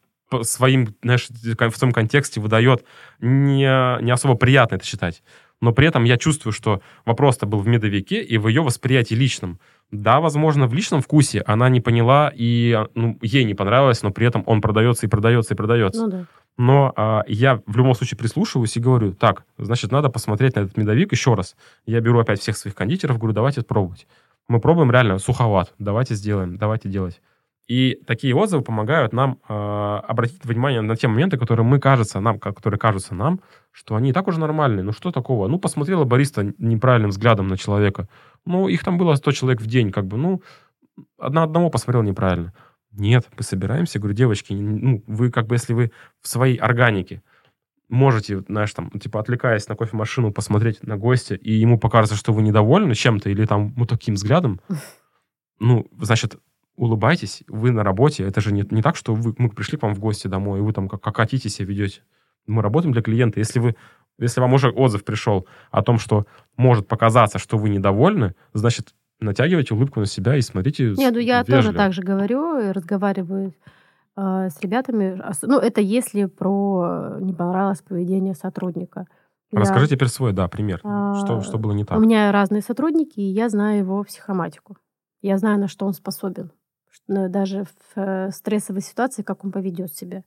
своим, знаешь, в своем контексте выдает не, не особо приятно это читать. Но при этом я чувствую, что вопрос-то был в медовике и в ее восприятии личном. Да, возможно, в личном вкусе она не поняла, и ну, ей не понравилось, но при этом он продается и продается и продается. Ну, да. Но а, я в любом случае прислушиваюсь и говорю, так, значит, надо посмотреть на этот медовик еще раз. Я беру опять всех своих кондитеров, говорю, давайте пробовать. Мы пробуем реально суховат, давайте сделаем, давайте делать. И такие отзывы помогают нам э, обратить внимание на те моменты, которые мы кажется нам, которые кажутся нам, что они и так уже нормальные. Ну что такого? Ну посмотрела бариста неправильным взглядом на человека. Ну их там было 100 человек в день, как бы, ну одна одного посмотрел неправильно. Нет, мы собираемся, говорю, девочки, ну вы как бы, если вы в своей органике можете, знаешь, там, типа, отвлекаясь на кофемашину, посмотреть на гостя, и ему покажется, что вы недовольны чем-то или там, ну, таким взглядом, ну, значит, улыбайтесь, вы на работе. Это же не, не так, что вы, мы пришли к вам в гости домой, и вы там как, как хотите себя ведете. Мы работаем для клиента. Если вы если вам уже отзыв пришел о том, что может показаться, что вы недовольны, значит, натягивайте улыбку на себя и смотрите Нет, ну я вежливо. тоже так же говорю и разговариваю э, с ребятами. Ну, это если про не понравилось поведение сотрудника. Расскажи я, теперь свой, да, пример. А, что, что было не так? У меня разные сотрудники, и я знаю его психоматику. Я знаю, на что он способен даже в э, стрессовой ситуации, как он поведет себя,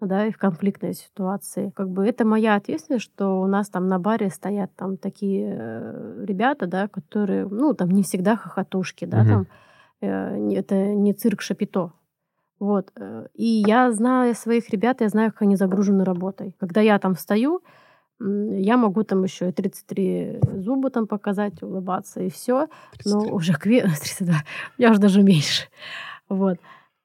да, и в конфликтной ситуации. Как бы это моя ответственность, что у нас там на баре стоят там такие э, ребята, да, которые, ну, там не всегда хохотушки, да, угу. там э, это не цирк Шапито. Вот. И я знаю своих ребят, я знаю, как они загружены работой. Когда я там встаю, я могу там еще и 33 зуба там показать, улыбаться и все. Но уже к 32, я уже даже меньше. Вот.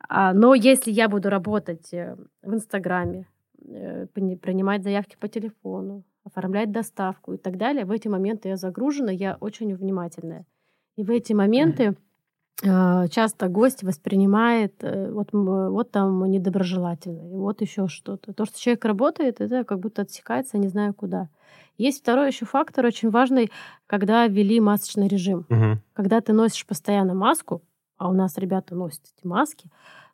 А, но если я буду работать э, в Инстаграме, э, принимать заявки по телефону, оформлять доставку и так далее, в эти моменты я загружена, я очень внимательная. И в эти моменты а, часто гость воспринимает э, вот, вот там недоброжелательно, и вот еще что-то. То, что человек работает, это как будто отсекается, не знаю куда. Есть второй еще фактор очень важный, когда ввели масочный режим. Угу. Когда ты носишь постоянно маску, а у нас ребята носят эти маски,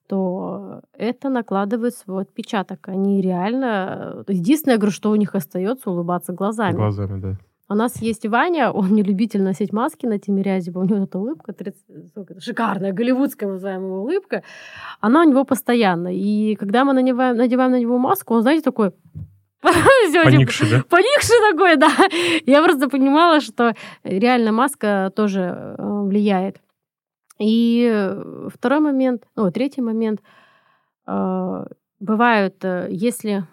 то это накладывает свой отпечаток. Они реально... Единственное, говорю, что у них остается, улыбаться глазами. Глазами, да. У нас есть Ваня, он не любитель носить маски на Тимирязеве, у него эта улыбка, 30, шикарная, голливудская называемая улыбка, она у него постоянно. И когда мы надеваем, надеваем на него маску, он, знаете, такой Поникший, да? Поникший такой, да. Я просто понимала, что реально маска тоже э, влияет. И второй момент, ну, третий момент. Э, бывают, э, если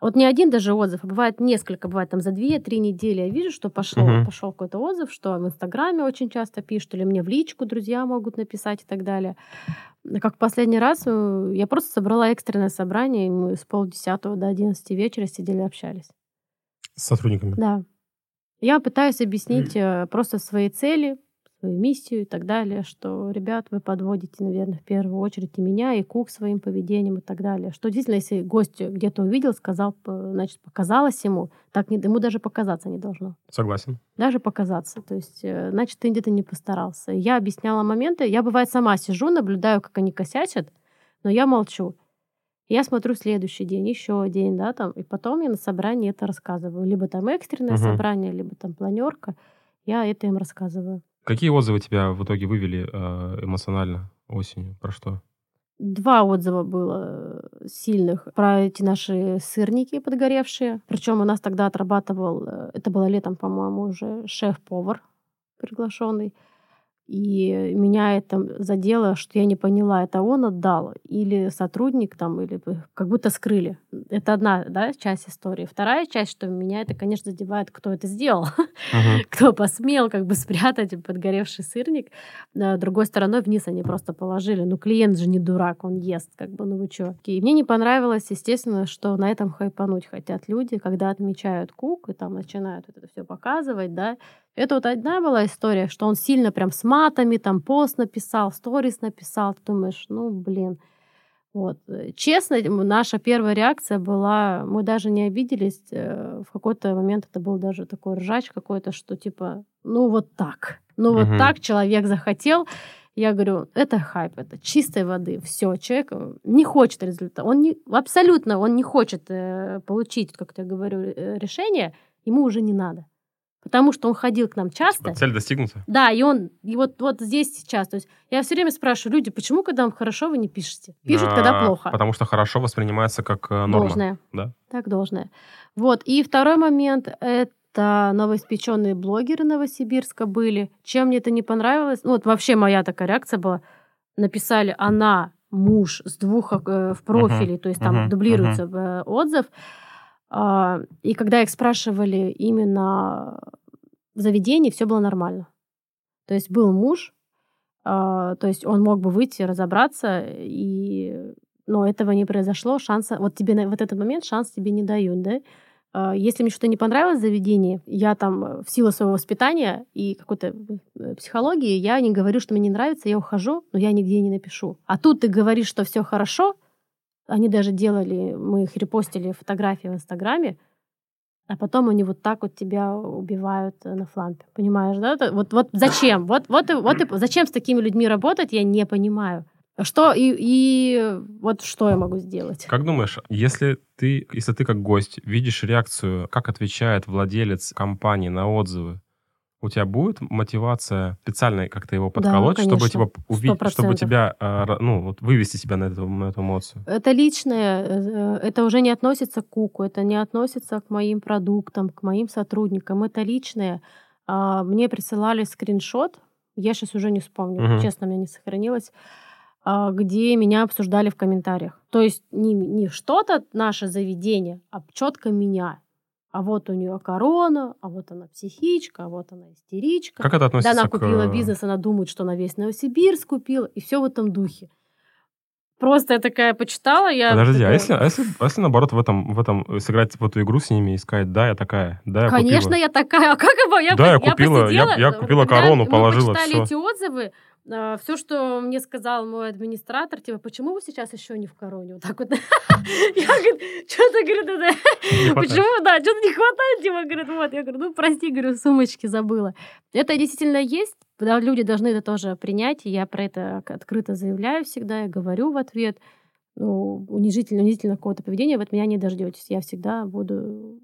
вот не один даже отзыв, а бывает несколько, бывает там за две-три недели я вижу, что пошло, uh-huh. пошел какой-то отзыв, что в Инстаграме очень часто пишут, или мне в личку друзья могут написать и так далее. Как в последний раз э, я просто собрала экстренное собрание, и мы с полдесятого до одиннадцати вечера сидели общались. С сотрудниками? Да. Я пытаюсь объяснить uh-huh. просто свои цели, свою миссию и так далее, что, ребят, вы подводите, наверное, в первую очередь и меня, и Кук своим поведением и так далее. Что действительно, если гость где-то увидел, сказал, значит, показалось ему, так не, ему даже показаться не должно. Согласен. Даже показаться. То есть, э, значит, ты где-то не постарался. Я объясняла моменты. Я, бывает, сама сижу, наблюдаю, как они косячат, но я молчу. Я смотрю следующий день, еще день, да, там, и потом я на собрании это рассказываю. Либо там экстренное угу. собрание, либо там планерка. Я это им рассказываю. Какие отзывы тебя в итоге вывели э, эмоционально осенью? Про что? Два отзыва было э, сильных про эти наши сырники подгоревшие. Причем у нас тогда отрабатывал, э, это было летом, по-моему, уже шеф-повар приглашенный. И меня это задело, что я не поняла, это он отдал или сотрудник там, или как будто скрыли. Это одна да, часть истории. Вторая часть, что меня это, конечно, задевает, кто это сделал, uh-huh. кто посмел как бы спрятать подгоревший сырник. А другой стороной вниз они просто положили. Ну, клиент же не дурак, он ест, как бы, ну вы чё. И мне не понравилось, естественно, что на этом хайпануть хотят люди, когда отмечают кук и там начинают это все показывать, да, это вот одна была история, что он сильно прям с матами, там пост написал, сторис написал. Ты думаешь, ну, блин. Вот. Честно, наша первая реакция была, мы даже не обиделись, э, в какой-то момент это был даже такой ржач какой-то, что типа, ну вот так, ну вот угу. так человек захотел. Я говорю, это хайп, это чистой воды, все, человек не хочет результата, он не, абсолютно, он не хочет э, получить, как я говорю, э, решение, ему уже не надо потому что он ходил к нам часто. Типа цель достигнута? Да, и он, и вот, вот здесь сейчас. То есть я все время спрашиваю, люди, почему, когда вам хорошо, вы не пишете? Пишут, а, когда плохо. Потому что хорошо воспринимается как э, норма. Должное. Да? Так должное. Вот, и второй момент — это новоиспеченные блогеры Новосибирска были. Чем мне это не понравилось? Ну, вот вообще моя такая реакция была. Написали «она», муж с двух э, в профиле, uh-huh, то есть там uh-huh, дублируется uh-huh. отзыв. А, и когда их спрашивали именно в заведении, все было нормально. То есть был муж, а, то есть он мог бы выйти, разобраться, и... но этого не произошло. Шанса... Вот тебе на вот этот момент шанс тебе не дают, да? А, если мне что-то не понравилось в заведении, я там в силу своего воспитания и какой-то э, психологии, я не говорю, что мне не нравится, я ухожу, но я нигде не напишу. А тут ты говоришь, что все хорошо, они даже делали, мы их репостили фотографии в Инстаграме, а потом они вот так вот тебя убивают э, на флампе. Понимаешь, да? Вот, вот зачем? Вот, вот, вот, вот зачем с такими людьми работать, я не понимаю. Что и, и вот что я могу сделать? Как думаешь, если ты, если ты как гость видишь реакцию, как отвечает владелец компании на отзывы, у тебя будет мотивация специально как-то его подколоть, да, чтобы типа увидеть, чтобы тебя, а, ну, вот вывести себя на эту, на эту эмоцию? Это личное, э, это уже не относится к Куку, это не относится к моим продуктам, к моим сотрудникам, это личное. А, мне присылали скриншот, я сейчас уже не вспомню, угу. честно, мне не сохранилось, а, где меня обсуждали в комментариях. То есть не, не что-то наше заведение, а четко меня а вот у нее корона, а вот она психичка, а вот она истеричка. Как это относится Да, она купила к... бизнес, она думает, что она весь Новосибирск купила, и все в этом духе. Просто я такая почитала, я... Подожди, такая... а, если, а, если, а если наоборот в этом, в этом э, сыграть в эту игру с ними и сказать, да, я такая, да, я Конечно, купила. я такая, а как его? Я, да, я, я купила, я, я купила корону, положила мы все. эти отзывы, а, все, что мне сказал мой администратор, типа, почему вы сейчас еще не в короне? Вот так вот. Я говорю, что-то, говорит, почему, да, что-то не хватает, типа, говорит, вот. Я говорю, ну, прости, говорю, сумочки забыла. Это действительно есть, да, люди должны это тоже принять, и я про это открыто заявляю всегда, я говорю в ответ, ну, унижительно, унизительно какого-то поведения, вы от меня не дождетесь. Я всегда буду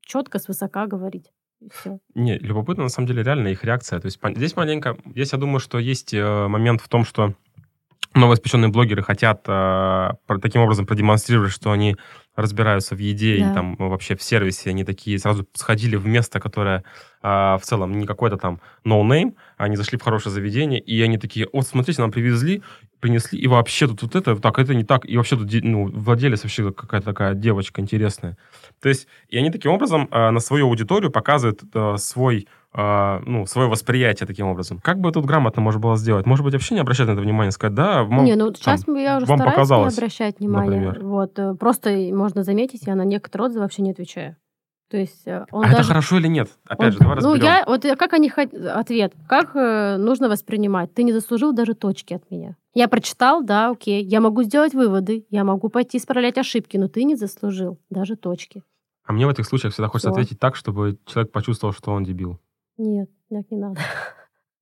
четко, свысока говорить все. Не, любопытно, на самом деле, реально их реакция. То есть здесь маленько... Здесь, я думаю, что есть э, момент в том, что новоиспеченные блогеры хотят э, таким образом продемонстрировать, что они разбираются в еде да. и там вообще в сервисе. Они такие сразу сходили в место, которое э, в целом не какой-то там no-name. Они зашли в хорошее заведение, и они такие, вот, смотрите, нам привезли, принесли, и вообще тут вот это, так, это не так, и вообще тут ну, владелец вообще какая-то такая девочка интересная. То есть, и они таким образом э, на свою аудиторию показывают э, свой э, ну, свое восприятие таким образом. Как бы тут грамотно можно было сделать? Может быть, вообще не обращать на это внимание, сказать, да, мол, Не, ну сейчас там, я уже вам стараюсь показалось, не обращать внимания. Например. Вот, э, просто можно заметить, я на некоторые отзывы вообще не отвечаю. То есть э, он а даже... это хорошо или нет? Опять он- же, давай Ну, разберем. я, вот э, как они Ответ. Как э, нужно воспринимать? Ты не заслужил даже точки от меня. Я прочитал, да, окей. Я могу сделать выводы, я могу пойти исправлять ошибки, но ты не заслужил даже точки. А мне в этих случаях всегда хочется Всё. ответить так, чтобы человек почувствовал, что он дебил. Нет, так не надо.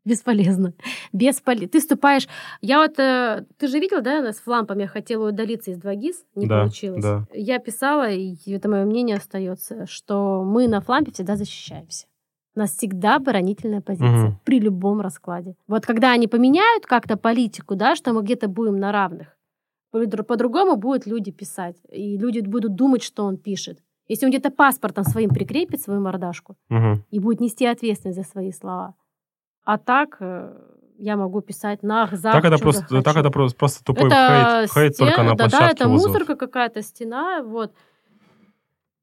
Бесполезно. Бесполезно. Ты вступаешь... Я вот... э, ты же видел, да, с флампами я хотела удалиться из 2GIS, не Да, получилось. да. Я писала, и это мое мнение остается, что мы на флампе всегда защищаемся. У нас всегда оборонительная позиция Мгм. при любом раскладе. Вот когда они поменяют как-то политику, да, что мы где-то будем на равных, по- по-другому будут люди писать. И люди будут думать, что он пишет. Если он где-то паспортом своим прикрепит свою мордашку, Мгм. и будет нести ответственность за свои слова. А так э, я могу писать нах, зах, Так это просто, захочу. так это просто, просто тупой Это хейт, хейт только на да, да, площадке это вызовов. мусорка какая-то, стена, вот.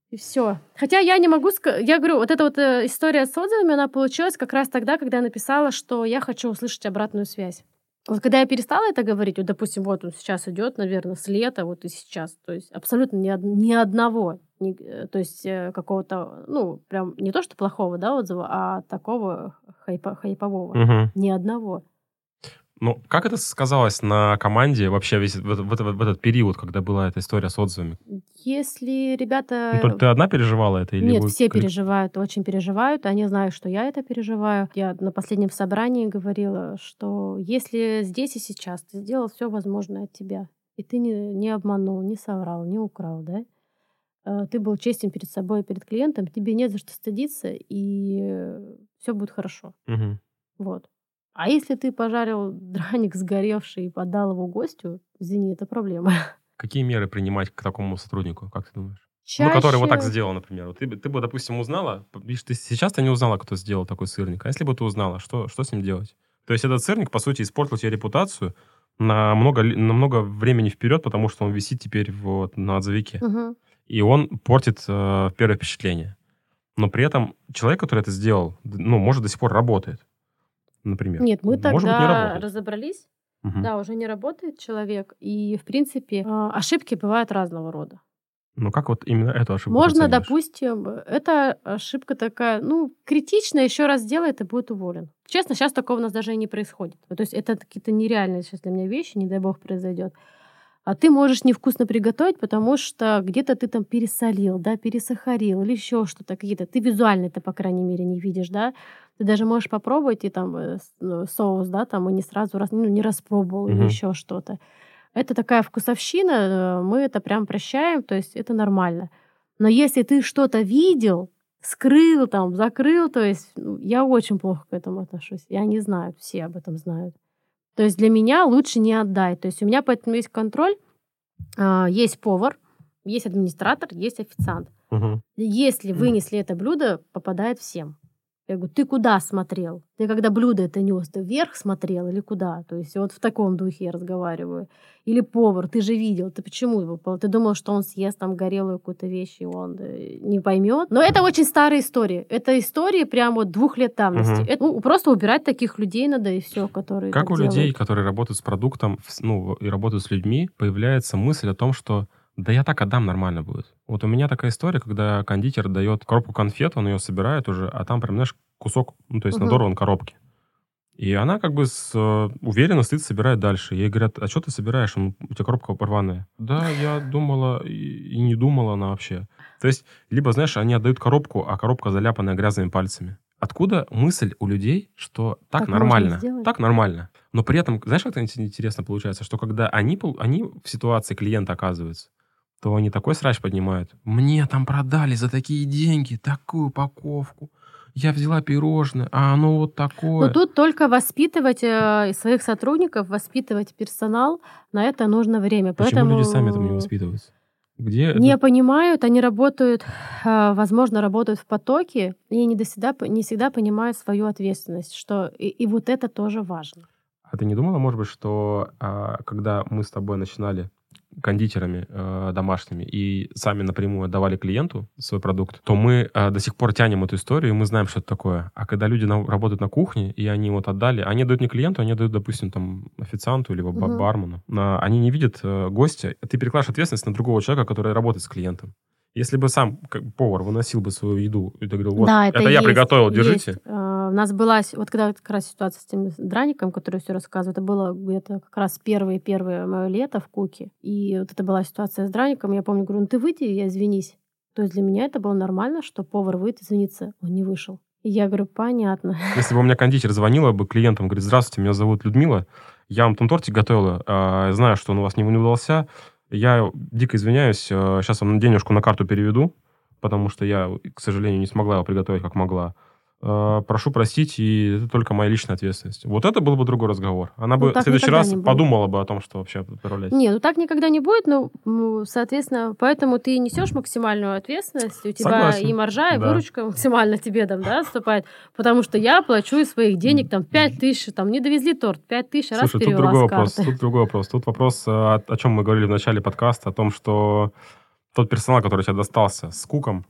И все. Хотя я не могу сказать... Я говорю, вот эта вот э, история с отзывами, она получилась как раз тогда, когда я написала, что я хочу услышать обратную связь. Вот когда я перестала это говорить, вот, допустим, вот он сейчас идет, наверное, с лета, вот и сейчас, то есть абсолютно ни, од- ни одного, ни- э, то есть э, какого-то, ну, прям не то, что плохого, да, отзыва, а такого хайпа- хайпового. Мгм. Ни одного. Ну, как это сказалось на команде вообще весь в, этот- в этот- в этот период, когда была эта история с отзывами? Если ребята... Ну, только ты одна переживала это? Или Нет, вы все переживают, очень переживают. Они знают, что я это переживаю. Я на последнем собрании говорила, что если здесь и сейчас ты сделал все возможное от тебя, и ты не, не обманул, не соврал, не украл, да, ты был честен перед собой и перед клиентом, тебе нет за что стыдиться, и все будет хорошо. Мгм. Вот. А если ты пожарил драник сгоревший и подал его гостю, извини, это проблема. Какие меры принимать к такому сотруднику, как ты думаешь? Чаще... Ну, который вот так сделал, например. Вот ты, бы- ты бы, допустим, узнала, видишь, ты сейчас ты не узнала, кто сделал такой сырник. А если бы ты узнала, что, что с ним делать? То есть этот сырник, по сути, испортил тебе репутацию на много, на много времени вперед, потому что он висит теперь вот на отзывике. Мгм. И он портит э, первое впечатление. Но при этом человек, который это сделал, ну, может, до сих пор работает. Например. Нет, мы Может быть, не тогда работает. разобрались. Мгм. Да, уже не работает человек. И, в принципе, а, ошибки бывают разного рода. Ну, как вот именно эту ошибку Можно, оцениваешь? допустим, эта ошибка такая, ну, критичная, еще раз сделает и будет уволен. Честно, сейчас такого у нас даже и не происходит. То есть это какие-то нереальные сейчас для меня вещи, не дай бог произойдет. А ты можешь невкусно приготовить, потому что где-то ты там пересолил, да, пересахарил или еще что-то какие-то. Ты визуально это, по крайней мере, не видишь, да. Ты даже можешь попробовать и там э, ну, соус, да, там и не сразу раз, ну, не распробовал или Мгм. еще что-то. Это такая вкусовщина, э, мы это прям прощаем, то есть это нормально. Но если ты что-то видел, скрыл там, закрыл, то есть ну, я очень плохо к этому отношусь. Я не знаю, все об этом знают. То есть для меня лучше не отдай. То есть у меня поэтому есть контроль, а, есть повар, есть администратор, есть официант. Мгм. Если вынесли это блюдо, попадает всем. Я говорю, ты куда смотрел? Ты когда блюдо это нес, ты вверх смотрел или куда? То есть вот в таком духе я разговариваю. Или повар, ты же видел, ты почему его? Ты думал, что он съест там горелую какую-то вещь, и он э, не поймет. Но это очень старая история. Это история прямо вот двух лет давности. Мгм. Это, ну, просто убирать таких людей надо, и все, которые Как у людей, делают. которые работают с продуктом, ну, и работают с людьми, появляется мысль о том, что да я так отдам, нормально будет. Вот у меня такая история, когда кондитер дает коробку конфет, он ее собирает уже, а там прям, знаешь, кусок, ну, то есть Мгм. надорван коробки. И она как бы с, э, уверенно стоит, собирает дальше. Ей говорят, а что ты собираешь? Ну, У тебя коробка порванная. Да, я думала и, и не думала она вообще. То есть, либо, знаешь, они отдают коробку, а коробка заляпанная грязными пальцами. Откуда мысль у людей, что так, Так нормально? Так нормально. Но при этом, знаешь, как это интересно получается, что когда они, они в ситуации клиента оказываются, то они такой срач поднимают. Мне там продали за такие деньги такую упаковку. Я взяла пирожное, а оно вот такое. Но тут только воспитывать э, своих сотрудников, воспитывать персонал, на это нужно время. Почему Поэтому люди сами этому не воспитываются? Где не это- понимают, они работают, э, возможно, работают в потоке, и не, до всегда, не всегда понимают свою ответственность, что и, и вот это тоже важно. А ты не думала, может быть, что а, когда мы с тобой начинали кондитерами э, домашними и сами напрямую отдавали клиенту свой продукт, то мы э, до сих пор тянем эту историю, и мы знаем, что это такое. А когда люди на- работают на кухне, и они вот отдали, они дают не клиенту, они дают, допустим, там официанту ба- Мгм. бармену. А, они не видят э, гостя, ты перекладываешь ответственность на другого человека, который работает с клиентом. Если бы сам как, повар выносил бы свою еду и ты говорил, вот, Да, это, это я есть, приготовил, есть. держите. А, У нас была, вот когда как раз ситуация с тем драником, который все рассказываю, это было где-то как раз первое-первое мое лето в Куке. И вот это была ситуация с драником. Я помню, говорю, ну ты выйди, я извинись. То есть для меня это было нормально, что повар выйдет извиниться. Он не вышел. И я говорю, понятно. Если бы у меня кондитер звонила бы клиентам, говорит, здравствуйте, меня зовут Людмила, я вам там тортик готовила, а, знаю, что он у вас не удался, я дико извиняюсь, сейчас вам денежку на карту переведу, потому что я, к сожалению, не смогла его приготовить, как могла. А, Прошу простить, и это только моя личная ответственность. Вот это был бы другой разговор. Она Ну, бы в следующий раз подумала бы о том, что вообще отправлять. Не, ну так никогда не будет, м, соответственно, поэтому ты несешь максимальную ответственность, у тебя Согласен. и маржа, и Да. выручка максимально тебе там, да, вступает, потому что я плачу из своих денег там 5 тысяч, там не довезли торт, 5 тысяч раз Слушай, тут другой вопрос. Тут другой вопрос. Тут вопрос, э, о, о чем мы говорили в начале подкаста, о том, что тот персонал, который тебе достался с куком,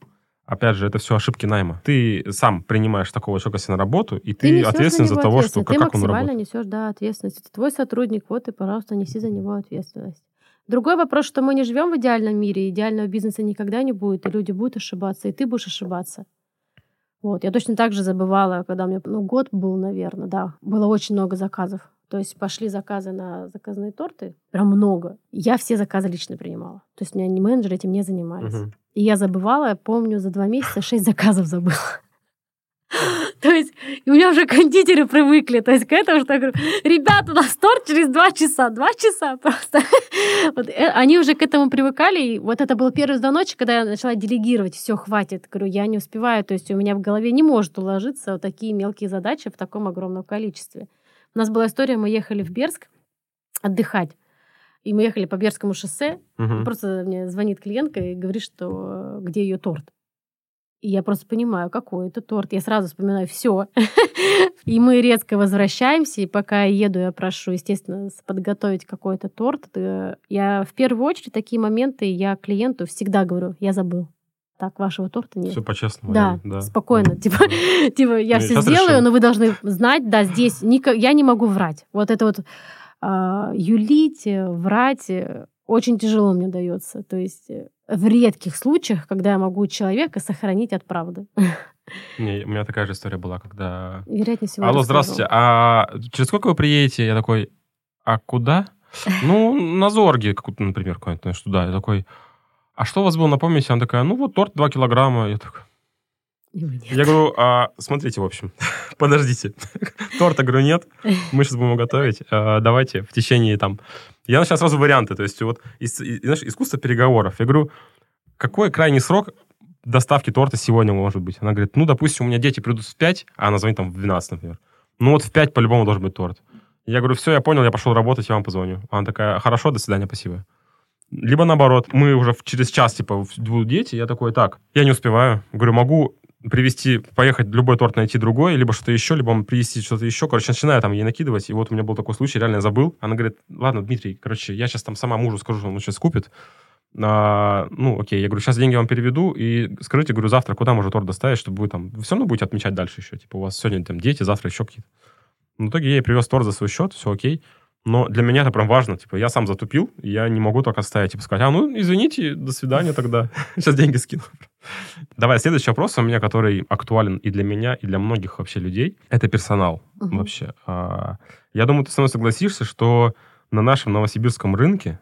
опять же, это все ошибки найма. Ты сам принимаешь такого человека себе на работу, и ты, несёшь ответственен за него того, что ответственность. как, ты как он максимально работает. несешь, да, ответственность. Это твой сотрудник, вот и, пожалуйста, неси за него ответственность. Другой вопрос, что мы не живем в идеальном мире, идеального бизнеса никогда не будет, и люди будут ошибаться, и ты будешь ошибаться. Вот, я точно так же забывала, когда у меня, ну, год был, наверное, да, было очень много заказов. То есть пошли заказы на заказные торты, прям много. Я все заказы лично принимала. То есть у меня не менеджеры этим не занимались. Мгм. И я забывала, я помню, за два месяца шесть заказов забыла. То есть и у меня уже кондитеры привыкли. То есть к этому, что я говорю, ребята, у нас торт через два часа. Два часа просто. Вот, э, они уже к этому привыкали. И вот это был первый звоночек, когда я начала делегировать. Все, хватит. Говорю, я не успеваю. То есть у меня в голове не может уложиться вот такие мелкие задачи в таком огромном количестве. У нас была история, мы ехали в Берск отдыхать. И мы ехали по Берскому шоссе, Мгм. Просто мне звонит клиентка и говорит, что где ее торт. И я просто понимаю, какой это торт. Я сразу вспоминаю все. И мы резко возвращаемся, и пока я еду, я прошу, естественно, подготовить какой-то торт. Э, Я в первую очередь такие моменты я клиенту всегда говорю, я забыл. Так, вашего торта нет. Все по-честному. Да, да. спокойно. Типа, типа я все сделаю, но вы должны знать, да, здесь я не могу врать. Вот это вот а, юлить, э, врать э, очень тяжело мне дается. То есть э, в редких случаях, когда я могу человека сохранить от правды. Не, у меня такая же история была, когда... Вероятнее всего. Алло, здравствуйте, а через сколько вы приедете? Я такой, а куда? Ну, на Зорге, например, какой-нибудь, знаешь, туда. Я такой, а что у вас было, напомните? Она такая, ну, вот торт 2 килограмма. Я такой, нет. Я говорю, а, смотрите, в общем, подождите. Торта, говорю, нет. Мы сейчас будем его готовить. А, давайте в течение там... Я начал сразу варианты. То есть вот, ис- и- знаешь, искусство переговоров. Я говорю, какой крайний срок доставки торта сегодня может быть? Она говорит, ну, допустим, у меня дети придут в 5, а она звонит там в 12, например. Ну, вот в 5 по-любому должен быть торт. Я говорю, все, я понял, я пошел работать, я вам позвоню. Она такая, хорошо, до свидания, спасибо. Либо наоборот, мы уже через час, типа, будут дети, я такой, так, я не успеваю. Говорю, могу привезти, поехать любой торт найти другой, либо что-то еще, либо привезти что-то еще. Короче, начинаю там ей накидывать, и вот у меня был такой случай, реально я забыл. Она говорит, ладно, Дмитрий, короче, я сейчас там сама мужу скажу, что он сейчас купит. А, ну, окей, я говорю, сейчас деньги вам переведу, и скажите, говорю, завтра куда можно торт доставить, чтобы вы там, вы все равно будете отмечать дальше еще, типа, у вас сегодня там дети, завтра еще какие-то. В итоге я ей привез торт за свой счет, все окей. Но для меня это прям важно. Типа, я сам затупил, я не могу только оставить, типа, сказать, а, ну, извините, до свидания тогда. Сейчас деньги скину. Давай, следующий вопрос у меня, который актуален и для меня, и для многих вообще людей. Это персонал Мгм. вообще. А, Я думаю, ты со мной согласишься, что на нашем новосибирском рынке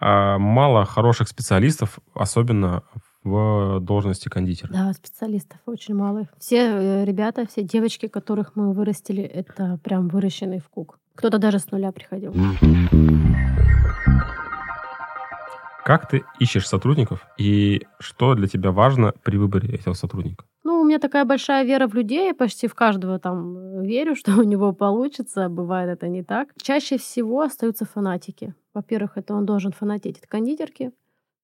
а, мало хороших специалистов, особенно в должности кондитера. Да, специалистов очень мало. Все э, ребята, все девочки, которых мы вырастили, это прям выращенный в кук. Кто-то даже с нуля приходил. Как ты ищешь сотрудников и что для тебя важно при выборе этого сотрудника? Ну, у меня такая большая вера в людей, я почти в каждого там э, верю, что у него получится. Бывает это не так. Чаще всего остаются фанатики. Во-первых, это он должен фанатеть от кондитерки.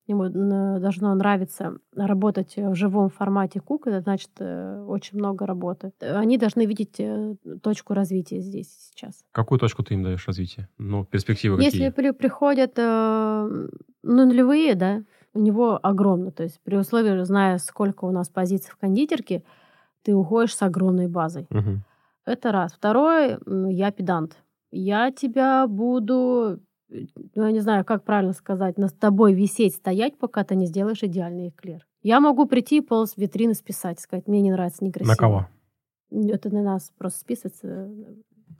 Ему н- должно нравиться работать в живом формате кук, это значит э, очень много работы. Они должны видеть э, точку развития здесь сейчас. Какую точку ты им даешь развития? Ну, перспективы Если какие? при- приходят э, ну, нулевые, да, у него огромно. То есть при условии, зная, сколько у нас позиций в кондитерке, ты уходишь с огромной базой. Мгм. Это раз. Второе, я педант. Я тебя буду, э, ну, я не знаю, как правильно сказать, над тобой висеть, стоять, пока ты не сделаешь идеальный эклер. Я могу прийти и пол с витрины списать, сказать, мне не нравится, некрасиво. На кого? Это на нас просто списывается.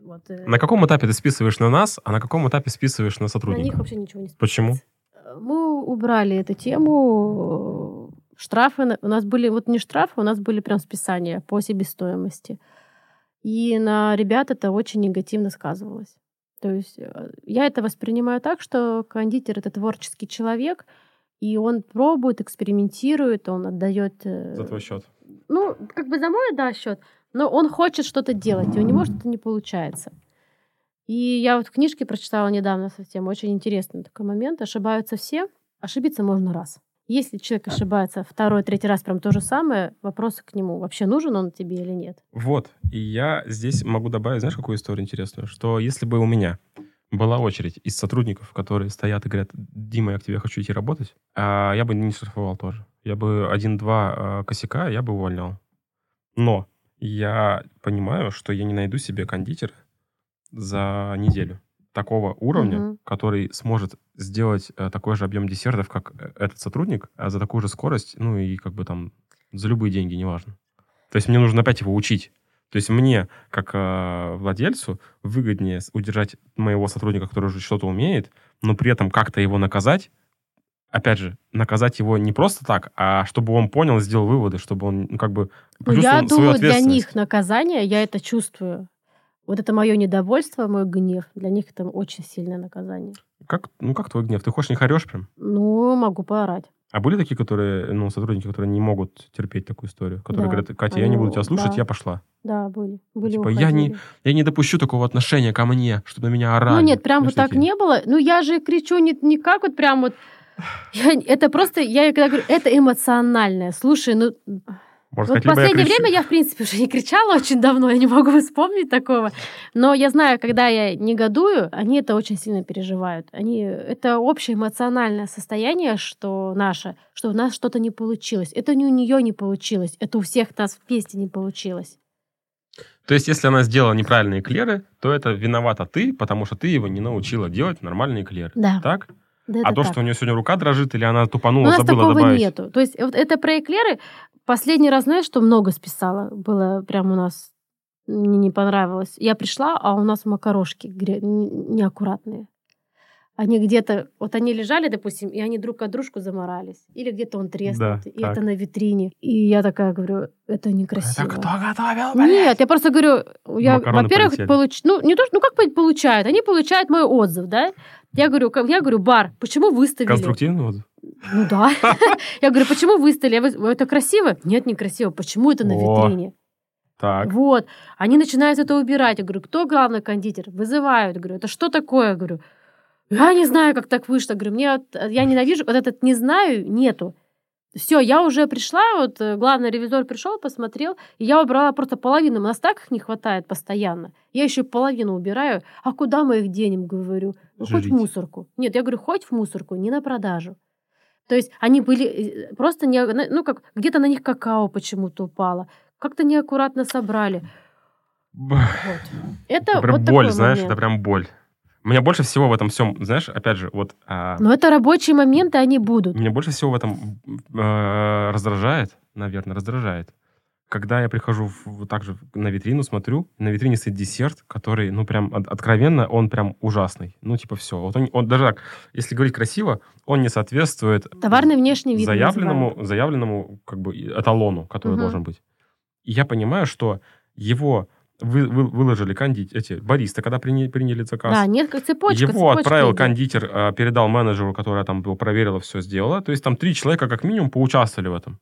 Вот, э, На каком этапе ты списываешь на нас, а на каком этапе списываешь на на сотрудников? них вообще ничего не Почему? списывается. Мы убрали эту тему. Штрафы на- у нас были, вот не штрафы, у нас были прям списания по себестоимости. И на ребят это очень негативно сказывалось. То есть э, я это воспринимаю так, что кондитер это творческий человек, и он пробует, экспериментирует, он отдает э, За твой счет. ну, как бы за мой, да, счет, но он хочет что-то делать, и у него что-то не получается. И я вот в книжке прочитала недавно совсем очень интересный такой момент. Ошибаются все, ошибиться можно раз. Если человек ошибается второй, третий раз прям то же самое, вопросы к нему. Вообще нужен он тебе или нет? Вот. И я здесь могу добавить, знаешь, какую историю интересную? Что если бы у меня была очередь из сотрудников, которые стоят и говорят, Дима, я к тебе хочу идти работать, а я бы не штрафовал тоже. Я бы один-два а, косяка я бы увольнял. Но я понимаю, что я не найду себе кондитера за неделю такого уровня, Мгм. который сможет сделать э, такой же объем десертов, как э, этот сотрудник, а за такую же скорость, ну и как бы там за любые деньги, неважно. То есть мне нужно опять его учить. То есть мне, как э, владельцу, выгоднее удержать моего сотрудника, который уже что-то умеет, но при этом как-то его наказать. Опять же, наказать его не просто так, а чтобы он понял и сделал выводы, чтобы он ну, как бы Ну, я думаю, для них наказание, я это чувствую. Вот это мое недовольство, мой гнев. Для них это очень сильное наказание. Как, ну как твой гнев? Ты хочешь не хорешь прям? Ну, могу поорать. А были такие, которые, ну, сотрудники, которые не могут терпеть такую историю? Которые Да. говорят, Катя, я не буду тебя слушать, да. я пошла. Да, были. были Типа, я не-. Я не допущу такого отношения ко мне, чтобы на меня орали. Ну нет, прям Знаешь, вот так такие. не было. Ну я же кричу не, не как вот прям вот... Я- это просто, я когда говорю, это эмоциональное. Слушай, ну Можно вот в последнее кричу- время я, в принципе, уже не кричала очень давно, я не могу вспомнить такого. Но я знаю, когда я негодую, они это очень сильно переживают. Они, это общее эмоциональное состояние, что наше, что у нас что-то не получилось. Это не у нее не получилось, это у всех нас вместе не получилось. То есть, если она сделала неправильные эклеры, то это виновата ты, потому что ты его не научила делать нормальные эклеры. Да. Так? Да а то, так. что у нее сегодня рука дрожит, или она У тупанула, нас забыла такого добавить. нету. То есть вот это про эклеры последний раз, знаешь, что много списала? Было прям у нас мне не понравилось. Я пришла, а у нас макарошки неаккуратные. Они где-то, вот они лежали, допустим, и они друг от дружку заморались. Или где-то он треснут, Да, и так. это на витрине. И я такая говорю, это некрасиво. Это кто готовил, Нет, я просто говорю, я, во-первых, получ... ну не то, что- ну как получают, они получают мой отзыв, да? Я говорю, я говорю, бар, почему выставили? Конструктивный отзыв? Ну да. Я говорю, почему выставили? Вы- Это красиво? Нет, не красиво. Почему это на витрине? Так. Вот. Они начинают это убирать. Я говорю, кто главный кондитер? Вызывают. Говорю, это что такое? Я говорю, я не знаю, как так вышло. Я говорю, мне я ненавижу, вот этот не знаю, нету. Все, я уже пришла, вот э, главный ревизор пришел, посмотрел, и я убрала просто половину. У нас так их не хватает постоянно. Я еще половину убираю. А куда мы их денем, говорю? Ну, хоть в мусорку. Нет, я говорю, хоть в мусорку, не на продажу. То есть они были э, просто не, ну как где-то на них какао почему-то упало, как-то неаккуратно собрали. Б- Вот. Это, прям вот боль, знаешь, момент. это прям боль. Меня больше всего в этом всем, знаешь, опять же, вот а, Но это рабочие моменты, они будут. меня больше всего в этом э, раздражает, наверное, раздражает, когда я прихожу в- вот так же на витрину, смотрю, на витрине стоит десерт, который, ну, прям от- откровенно, он прям ужасный. Ну, типа, все. Вот он, он даже так, если говорить красиво, он не соответствует Товарный внешний вид заявленному, называют. заявленному как бы эталону, который Мгм. должен быть. И я понимаю, что его вы, вы- выложили кондит, эти баристы, когда приняли, приняли заказ. Да, нет, как цепочка. Его цепочка отправил идет. кондитер, э, передал менеджеру, которая там его проверила, все сделала. То есть там три человека как минимум поучаствовали в этом.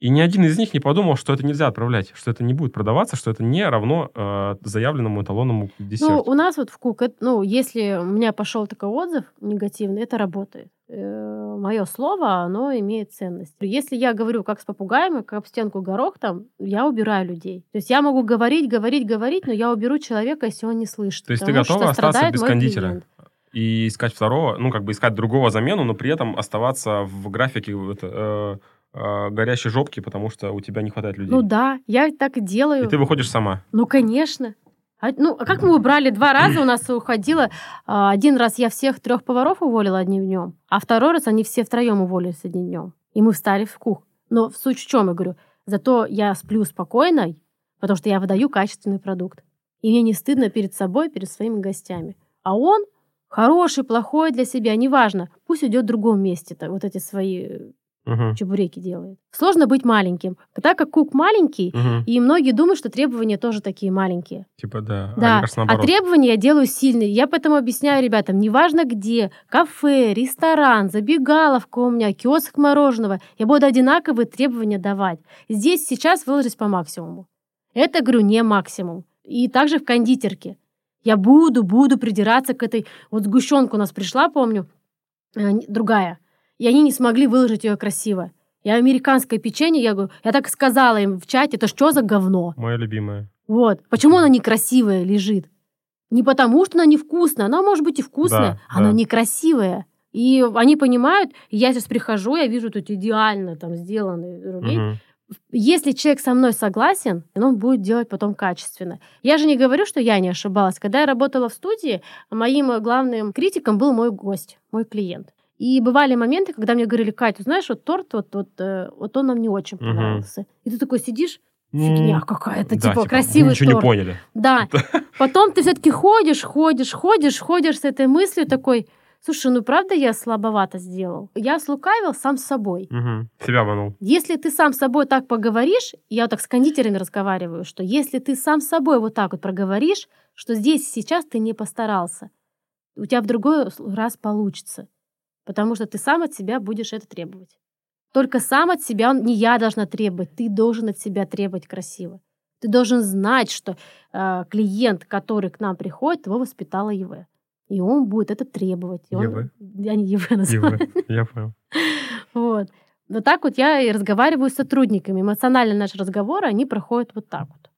И ни один из них не подумал, что это нельзя отправлять, что это не будет продаваться, что это не равно э, заявленному эталонному Ну, десерту. у нас вот в Кук, это- ну, если у меня пошел такой отзыв негативный, это работает. Мое слово, оно имеет ценность. Если я говорю как с попугаем, как об стенку горох, там, я убираю людей. То есть я могу говорить, говорить, говорить, но я уберу человека, если он не слышит. То есть ты готова остаться без кондитера? клиент. И искать второго, ну, как бы искать другого замену, но при этом оставаться в графике вот, э, э, горящей жопки, потому что у тебя не хватает людей. Ну да, я так и делаю. И ты выходишь сама. Ну, конечно. А, ну, а как мы убрали? Два раза у нас уходило. А, Один раз я всех трех поваров уволила одним днем, а второй раз они все втроем уволились одним днем. И мы встали в кух. Но в суть в чем, я говорю, зато я сплю спокойно, потому что я выдаю качественный продукт. И мне не стыдно перед собой, перед своими гостями. А он хороший, плохой для себя, неважно. Пусть идет в другом месте, -то, вот эти свои Мгм. чебуреки делает. Сложно быть маленьким. Так как кук маленький, Мгм. и многие думают, что требования тоже такие маленькие. Типа, да. А Да, мне кажется, а требования я делаю сильные. Я поэтому объясняю ребятам, неважно где, кафе, ресторан, забегаловка у меня, киоск мороженого, я буду одинаковые требования давать. Здесь сейчас выложить по максимуму. Это, говорю, не максимум. И также в кондитерке. Я буду, буду придираться к этой... Вот сгущенка у нас пришла, помню, э, другая. И они не смогли выложить ее красиво. Я американское печенье, я говорю, я так сказала им в чате, это что за говно? Моя любимая. Вот. Почему она некрасивая лежит? Не потому, что она невкусная. Она может быть и вкусная, Да, она да. некрасивая. И они понимают, я сейчас прихожу, я вижу тут идеально там сделанный рулей. Мгм. Если человек со мной согласен, он будет делать потом качественно. Я же не говорю, что я не ошибалась. Когда я работала в студии, моим главным критиком был мой гость, мой клиент. И бывали моменты, когда мне говорили, Катя, знаешь, вот торт, вот, вот, э, вот он нам не очень понравился. И ты такой сидишь, фигня М, какая-то, да, типа, мы красивый ничего торт. не поняли. Да. Потом ты все-таки ходишь, ходишь, ходишь, ходишь с этой мыслью такой, слушай, ну правда я слабовато сделал? Я слукавил сам с собой. Мгм. Себя обманул. Если ты сам с собой так поговоришь, я вот так с кондитерами разговариваю, что если ты сам с собой вот так вот проговоришь, что здесь и сейчас ты не постарался, у тебя в другой раз получится. Потому что ты сам от себя будешь это требовать. Только сам от себя, не я должна требовать, ты должен от себя требовать красиво. Ты должен знать, что э, клиент, который к нам приходит, его воспитала ЕВ. И он будет это требовать. И он- ЕВ? Я не ЕВ называю. Я понял. Вот. Вот так вот я и разговариваю с сотрудниками. Эмоционально наши разговоры, они проходят вот так вот.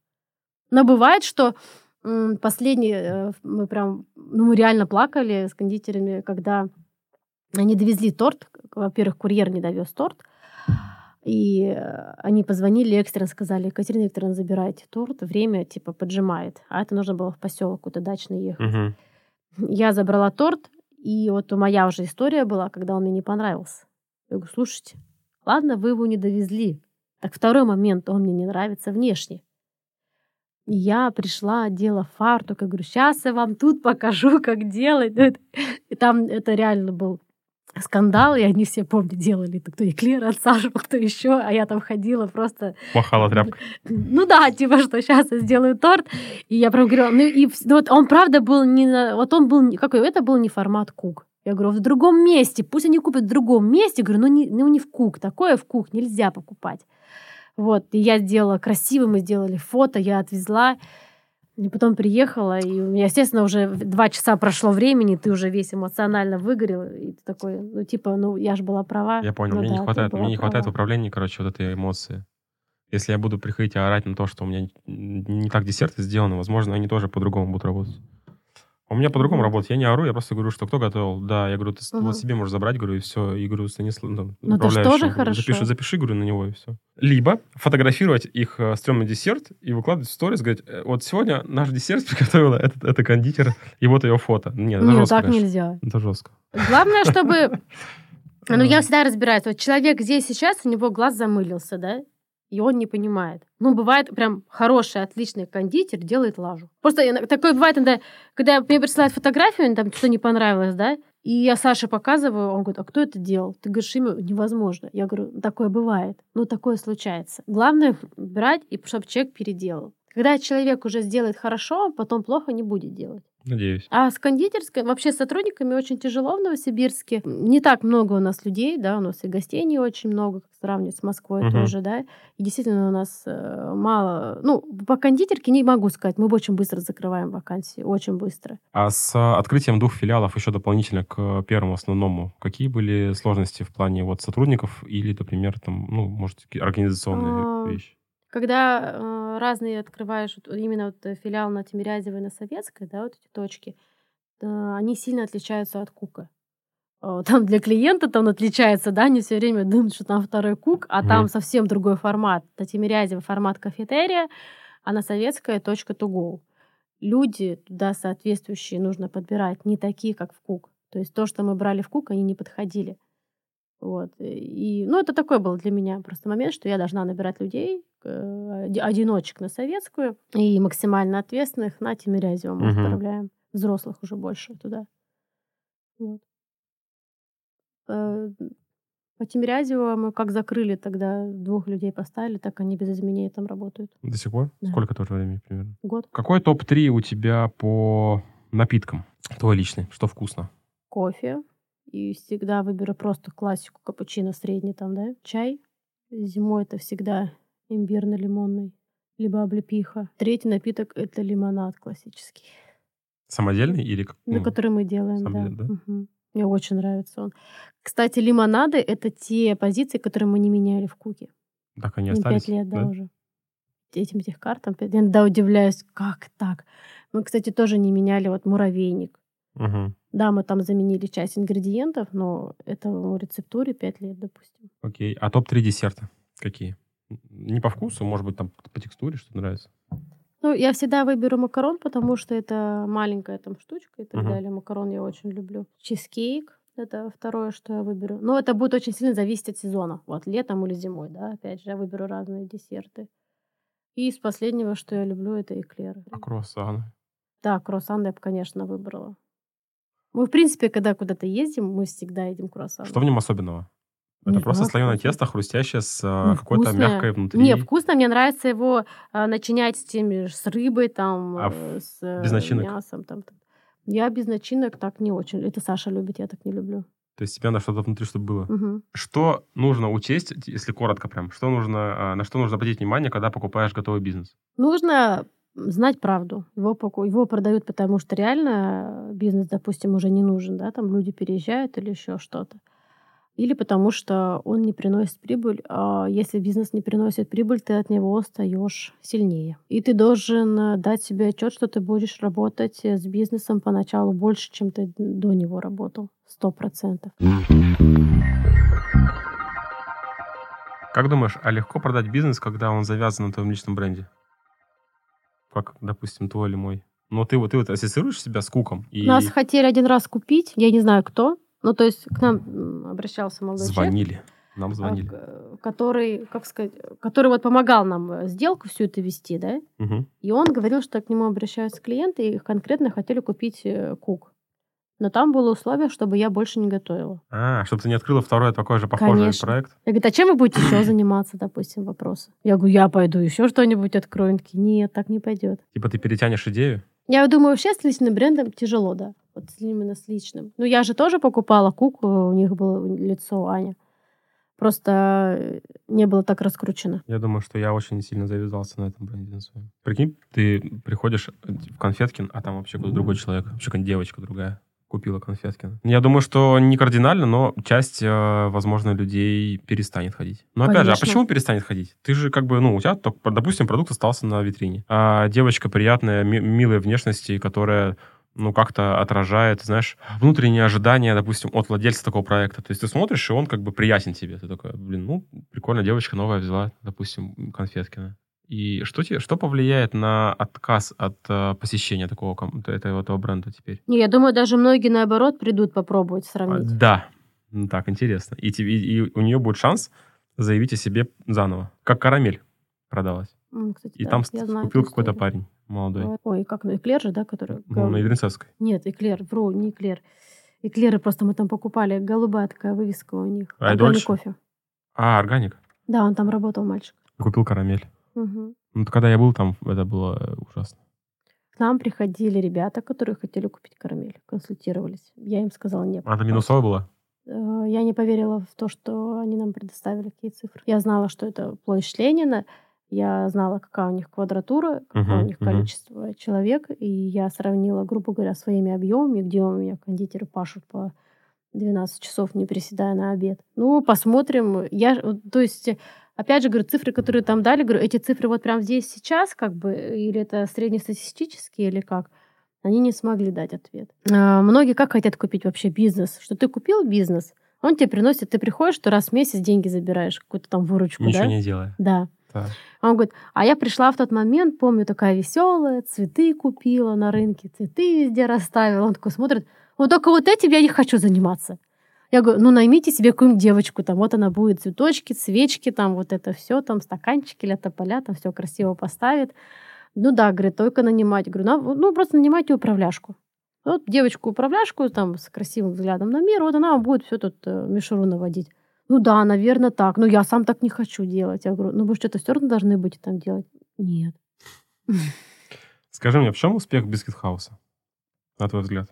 Но бывает, что последний, э, мы прям, ну, мы реально плакали с кондитерами, когда они довезли торт. Во-первых, курьер не довез торт. И э, они позвонили экстренно, сказали, Екатерина Викторовна, забирайте торт, время типа поджимает. А это нужно было в поселок куда дачный ехать. Мгм. Я забрала торт, и вот моя уже история была, когда он мне не понравился. Я говорю, слушайте, ладно, вы его не довезли. Так второй момент, он мне не нравится внешне. И Я пришла, одела фартук, я говорю, сейчас я вам тут покажу, как делать. Ну, это- И там это реально был скандал, и они все, помню, делали. Это кто эклеры отсаживал, кто еще, а я там ходила просто Махала тряпкой. ну да, типа, что сейчас я сделаю торт. И я прям говорю, ну и ну вот он правда был не. Вот он был... Какой? Это был не формат кук. Я говорю, в другом месте. Пусть они купят в другом месте. Говорю, ну не, ну не в кук. Такое в кук нельзя покупать. Вот. И я сделала красиво, мы сделали фото, я отвезла. И потом приехала, и у меня, естественно, уже два часа прошло времени, ты уже весь эмоционально выгорел, и ты такой, ну, типа, ну, я же была права. Я понял. Ну Мне не да, ты хватает, мне не хватает в управлении, короче, вот этой эмоции. Если я буду приходить и орать на то, что у меня не не так десерты сделаны, возможно, они тоже по-другому будут работать. У меня по-другому работает. Я не ору, я просто говорю, что кто готовил. Да, я говорю, ты Мгм. вот себе можешь забрать, говорю, и все. И говорю, Станислав, ну, Ну, это ж управляющему, тоже хорошо. Запиши, запиши, говорю, на него, и все. Либо фотографировать их э, стрёмный десерт и выкладывать в сторис, говорить, «Э, вот сегодня наш десерт приготовила этот, это кондитер, и вот ее фото. Нет, это Нет, жестко, так конечно. нельзя. Это жестко. Главное, чтобы... Ну, я всегда разбираюсь. Вот человек здесь сейчас, у него глаз замылился, да? И он не понимает. Ну, бывает прям хороший, отличный кондитер делает лажу. Просто такое бывает, когда, когда мне присылают фотографию, там что-то не понравилось, да? И я Саше показываю, он говорит, а кто это делал? Ты говоришь, имя невозможно. Я говорю, такое бывает. Ну, такое случается. Главное брать, и чтобы человек переделал. Когда человек уже сделает хорошо, потом плохо не будет делать. Надеюсь. А с кондитерской, вообще с сотрудниками очень тяжело в Новосибирске. Не так много у нас людей, да, у нас и гостей не очень много, как сравнивать с Москвой Мгм. тоже, да. И действительно у нас э, мало... Ну, по кондитерке не могу сказать, мы очень быстро закрываем вакансии, очень быстро. А с а, открытием двух филиалов еще дополнительно к первому основному, какие были сложности в плане вот сотрудников или, например, там, ну, может, организационные А, вещи? Когда э, разные открываешь вот именно вот э, филиал на Тимирязевой, на Советской, да, вот эти точки, э, они сильно отличаются от Кука. Э, Там для клиента там отличается, да, они все время думают, что там второй Кук, а там Мгм. совсем другой формат. На Тимирязево формат кафетерия, а на Советская точка to go. Люди туда соответствующие нужно подбирать, не такие, как в Кук. То есть то, что мы брали в Кук, они не подходили. Вот. И, ну, это такой был для меня просто момент, что я должна набирать людей, э, одиночек на советскую, и максимально ответственных на Тимирязево мы Мгм. отправляем. Взрослых уже больше туда. Вот. Э, По Тимирязево мы как закрыли тогда, двух людей поставили, так они без изменений там работают. До сих пор? Да. Сколько тоже времени примерно? Год. Какой топ-3 у тебя по напиткам? Твой личный. Что вкусно? Кофе. И всегда выберу просто классику капучино средний там, да. Чай. Зимой это всегда имбирно-лимонный. Либо облепиха. Третий напиток это лимонад классический. Самодельный или... как- На ну, который мы делаем, да. да? Мгм. Мне очень нравится он. Кстати, лимонады это те позиции, которые мы не меняли в Куке. Так они Ну, остались? Пять лет, да, уже. Этим этих картам. Я иногда удивляюсь, как так? Мы, кстати, тоже не меняли вот муравейник. Мгм. Да, мы там заменили часть ингредиентов, но этому рецептуре 5 лет, допустим. Окей. А топ-3 десерта какие? Не по вкусу, может быть, там по текстуре что нравится? Ну, я всегда выберу макарон, потому что это маленькая там штучка и так Мгм. далее. Макарон я очень люблю. Чизкейк — это второе, что я выберу. Но это будет очень сильно зависеть от сезона. Вот, летом или зимой, да, опять же, я выберу разные десерты. И из последнего, что я люблю, это эклеры. А круассаны? Да, круассан я бы, конечно, выбрала. Мы, в принципе, когда куда-то ездим, мы всегда едим круассан. Что в нем особенного? Не Это просто знаю, слоеное тесто, хрустящее с Ну, а, какой-то вкусное. мягкой внутри. Не, вкусно. Мне нравится его а, начинять с теми с рыбой, там, А э, с э, без начинок? мясом. Там, там. Я без начинок так не очень. Это Саша любит, я так не люблю. То есть тебе надо что-то внутри, чтобы было. Мгм. Что нужно учесть, если коротко прям, что нужно, а, на что нужно обратить внимание, когда покупаешь готовый бизнес? Нужно знать правду. Его, его продают, потому что реально бизнес, допустим, уже не нужен, да, там люди переезжают или еще что-то. Или потому что он не приносит прибыль. А если бизнес не приносит прибыль, ты от него устаешь сильнее. И ты должен э, дать себе отчет, что ты будешь работать э, с бизнесом поначалу больше, чем ты до него работал. Сто процентов. Как думаешь, а легко продать бизнес, когда он завязан на твоем личном бренде? Как, допустим, твой или мой? Но ты вот ты вот ассоциируешь себя с куком и Нас хотели один раз купить, я не знаю кто. Ну, то есть к нам обращался молодой человек. звонили. Нам звонили. а, к- который, как сказать, который вот помогал нам э, сделку всю это вести, да, Мгм. и он говорил, что к нему обращаются клиенты и конкретно хотели купить э, кук. Но там было условие, чтобы я больше не готовила. А, чтобы ты не открыла второй такой же похожий Конечно. проект. Я говорю, а чем вы будете еще заниматься, допустим, вопросы? Я говорю, я пойду еще что-нибудь открою. Он такие, нет, так не пойдет. Типа ты перетянешь идею. Я думаю, вообще с личным брендом тяжело, да. Вот именно с личным. Ну, я же тоже покупала куку, у них было лицо Аня. Просто э, не было так раскручено. Я думаю, что я очень сильно завязался на этом бренде на своем. Прикинь, ты приходишь в Конфеткин, а там вообще какой-то другой человек, вообще какая-нибудь девочка другая купила Конфеткин. Я думаю, что не кардинально, но часть, э, возможно, людей перестанет ходить. Но опять же, а Конечно. почему перестанет ходить? Ты же как бы, ну, у тебя, только, допустим, продукт остался на витрине. А девочка приятная, ми- милой внешности, которая ну, как-то отражает, знаешь, внутренние ожидания, допустим, от владельца такого проекта. То есть ты смотришь, и он как бы приятен тебе. Ты такой, блин, ну, прикольно, девочка новая взяла, допустим, Конфеткина. И что, тебе, что повлияет на отказ от э, посещения такого, этого, этого бренда теперь? Не, я думаю, даже многие, наоборот, придут попробовать А, сравнить. Да. Ну, Так, интересно. И, тебе, и у нее будет шанс заявить о себе заново. Как карамель продалась. М, кстати, И да, там знаю купил какой-то парень молодой. Ой, как, ну, эклер же, да, который... Ну, на Ядринцевской. Нет, эклер, вру, не эклер. Эклеры просто мы там покупали. Голубая такая вывеска у них. А, кофе. А, органик. Да, он там работал, мальчик. Купил карамель. Мгм. Ну, когда я был там, это было э, ужасно. К нам приходили ребята, которые хотели купить карамель, консультировались. Я им сказала нет. А это минусовая была? Э, Я не поверила в то, что они нам предоставили какие цифры. Я знала, что это площадь Ленина, я знала, какая у них квадратура, какое Мгм, у них мгм. количество человек, и я сравнила, грубо говоря, своими объемами, где у меня кондитеры пашут по 12 часов, не приседая на обед. Ну, посмотрим. Я, то есть, опять же, говорю, цифры, которые там дали, говорю, эти цифры вот прям здесь сейчас, как бы, или это среднестатистические, или как? Они не смогли дать ответ. А, многие как хотят купить вообще бизнес? Что ты купил бизнес, он тебе приносит, ты приходишь, что раз в месяц деньги забираешь, какую-то там выручку, Ничего да? не делая. Да. Так. А он говорит, а я пришла в тот момент, помню, такая веселая, цветы купила на рынке, цветы везде расставила. Он такой смотрит, вот только вот этим я не хочу заниматься. Я говорю, ну наймите себе какую-нибудь девочку, там вот она будет цветочки, свечки, там вот это все, там стаканчики, ля-тополя, там все красиво поставит. Ну да, говорит, только нанимать. Говорю, ну, ну просто нанимайте управляшку. Вот девочку-управляшку там с красивым взглядом на мир, вот она вам будет все тут э, мишуру наводить. Ну да, наверное, так. Но я сам так не хочу делать. Я говорю, ну вы что-то все равно должны быть там делать. Нет. Скажи мне, в чем успех Бискет-хауса, на твой взгляд?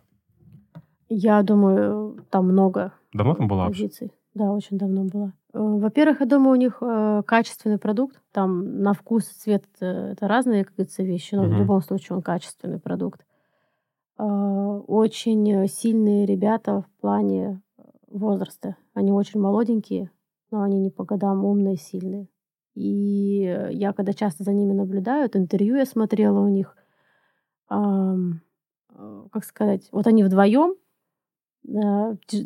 Я думаю, там много Давно там была? позиций. Да, очень давно была. Э, Во-первых, я думаю, у них э, качественный продукт. Там на вкус, цвет э, это разные, как говорится, вещи, но в Мгм. любом случае он качественный продукт. Очень сильные ребята в плане возраста. Они очень молоденькие, но они не по годам умные, сильные. И я, когда часто за ними наблюдаю, это интервью я смотрела у них, как сказать, вот они вдвоем,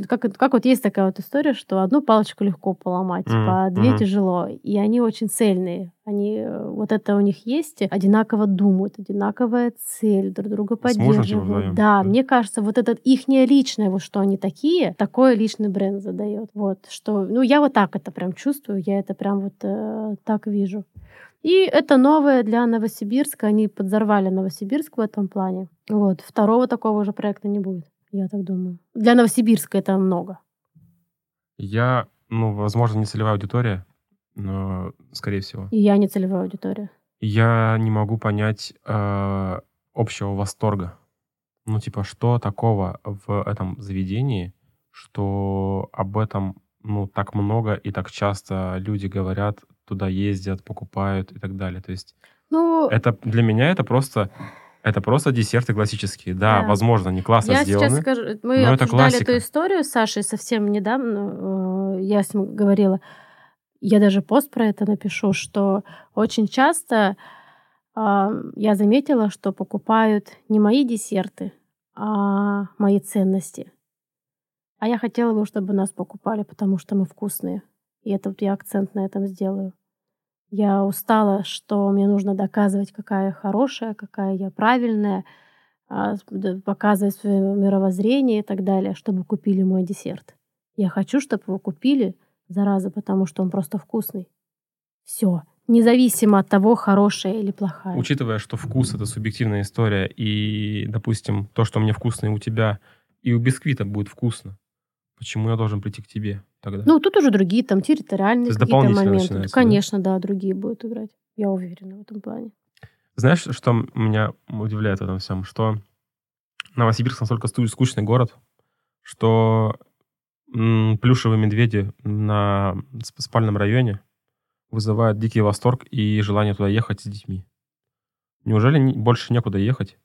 как, это- как вот есть такая вот история, что одну палочку легко поломать, типа, а две мгм. тяжело. И они очень цельные. Они, э, вот это у них есть, одинаково думают, одинаковая цель, друг друга поддерживают. Да, да? мне кажется, вот этот их личное, вот что они такие, такой личный бренд задает. Вот, что, ну, я вот так это прям чувствую, я это прям вот э, так вижу. И это новое для Новосибирска. Они подзорвали Новосибирск в этом плане. Вот. Второго такого уже проекта не будет, я так думаю. Для Новосибирска это много. Я, ну, возможно, не целевая аудитория, но, скорее всего. И я не целевая аудитория. Я не могу понять э, общего восторга. Ну, типа, что такого в этом заведении, что об этом, ну, так много и так часто люди говорят, туда ездят, покупают и так далее. То есть Ну, это для меня это просто это просто десерты классические. Да, Да. возможно, не классно я сделаны. сейчас скажу, мы но обсуждали эту историю с Сашей совсем недавно. э, Я с ним говорила, я даже пост про это напишу, что очень часто а, я заметила, что покупают не мои десерты, а мои ценности. А я хотела бы, чтобы нас покупали, потому что мы вкусные. И это вот я акцент на этом сделаю. Я устала, что мне нужно доказывать, какая я хорошая, какая я правильная, а, показывать свое мировоззрение и так далее, чтобы купили мой десерт. Я хочу, чтобы его купили, зараза, потому что он просто вкусный. Все. Независимо от того, хорошая или плохая. Учитывая, что вкус это субъективная история, и, допустим, то, что мне вкусно и у тебя, и у бисквита будет вкусно, почему я должен прийти к тебе тогда? Ну, тут уже другие там территориальные какие-то моменты. да? Конечно, да? другие будут играть. Я уверена в этом плане. Знаешь, что меня удивляет в этом всем? Что Новосибирск настолько скучный город, что плюшевые медведи на сп- спальном районе вызывают дикий восторг и желание туда ехать с детьми. Неужели не- больше некуда ехать?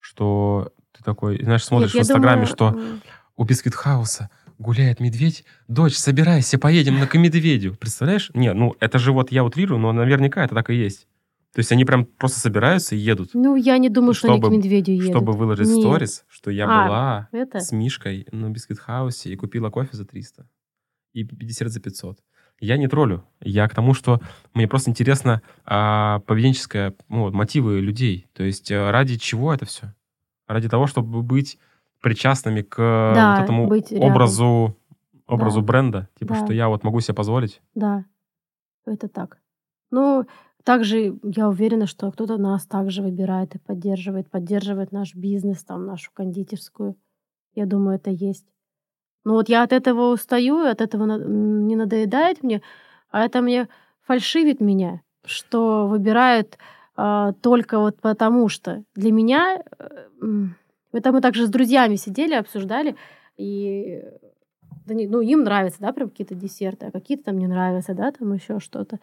Что ты такой, знаешь, смотришь Нет, в Инстаграме, думаю, что у Бисквитхауса гуляет медведь. Дочь, собирайся, поедем на к медведю. Представляешь? Не, ну это же вот я утрирую, но наверняка это так и есть. То есть они прям просто собираются и едут, Ну, я не думаю, что они Чтобы- к медведю едут. чтобы выложить Нет. сторис, что я А, была Это? с Мишкой на Бисквитхаусе и купила кофе за 300 и десерт за 500. Я не троллю. Я к тому, что мне просто интересно а, поведенческое, ну, вот, мотивы людей. То есть а, ради чего это все? Ради того, чтобы быть причастными к Да, вот этому рядом. образу, образу Да. бренда. Типа, Да. что я вот могу себе позволить. Да, это так. Ну, также я уверена, что кто-то нас также выбирает и поддерживает, поддерживает наш бизнес, там, нашу кондитерскую. Я думаю, это есть. Ну вот я от этого устаю, от этого не надоедает мне, а это мне фальшивит меня, что выбирают а, только вот потому что. Для меня... э, м, Это мы также с друзьями сидели, обсуждали, и да не- ну, им нравятся, да, прям какие-то десерты, а какие-то там не нравятся, да, там еще что-то.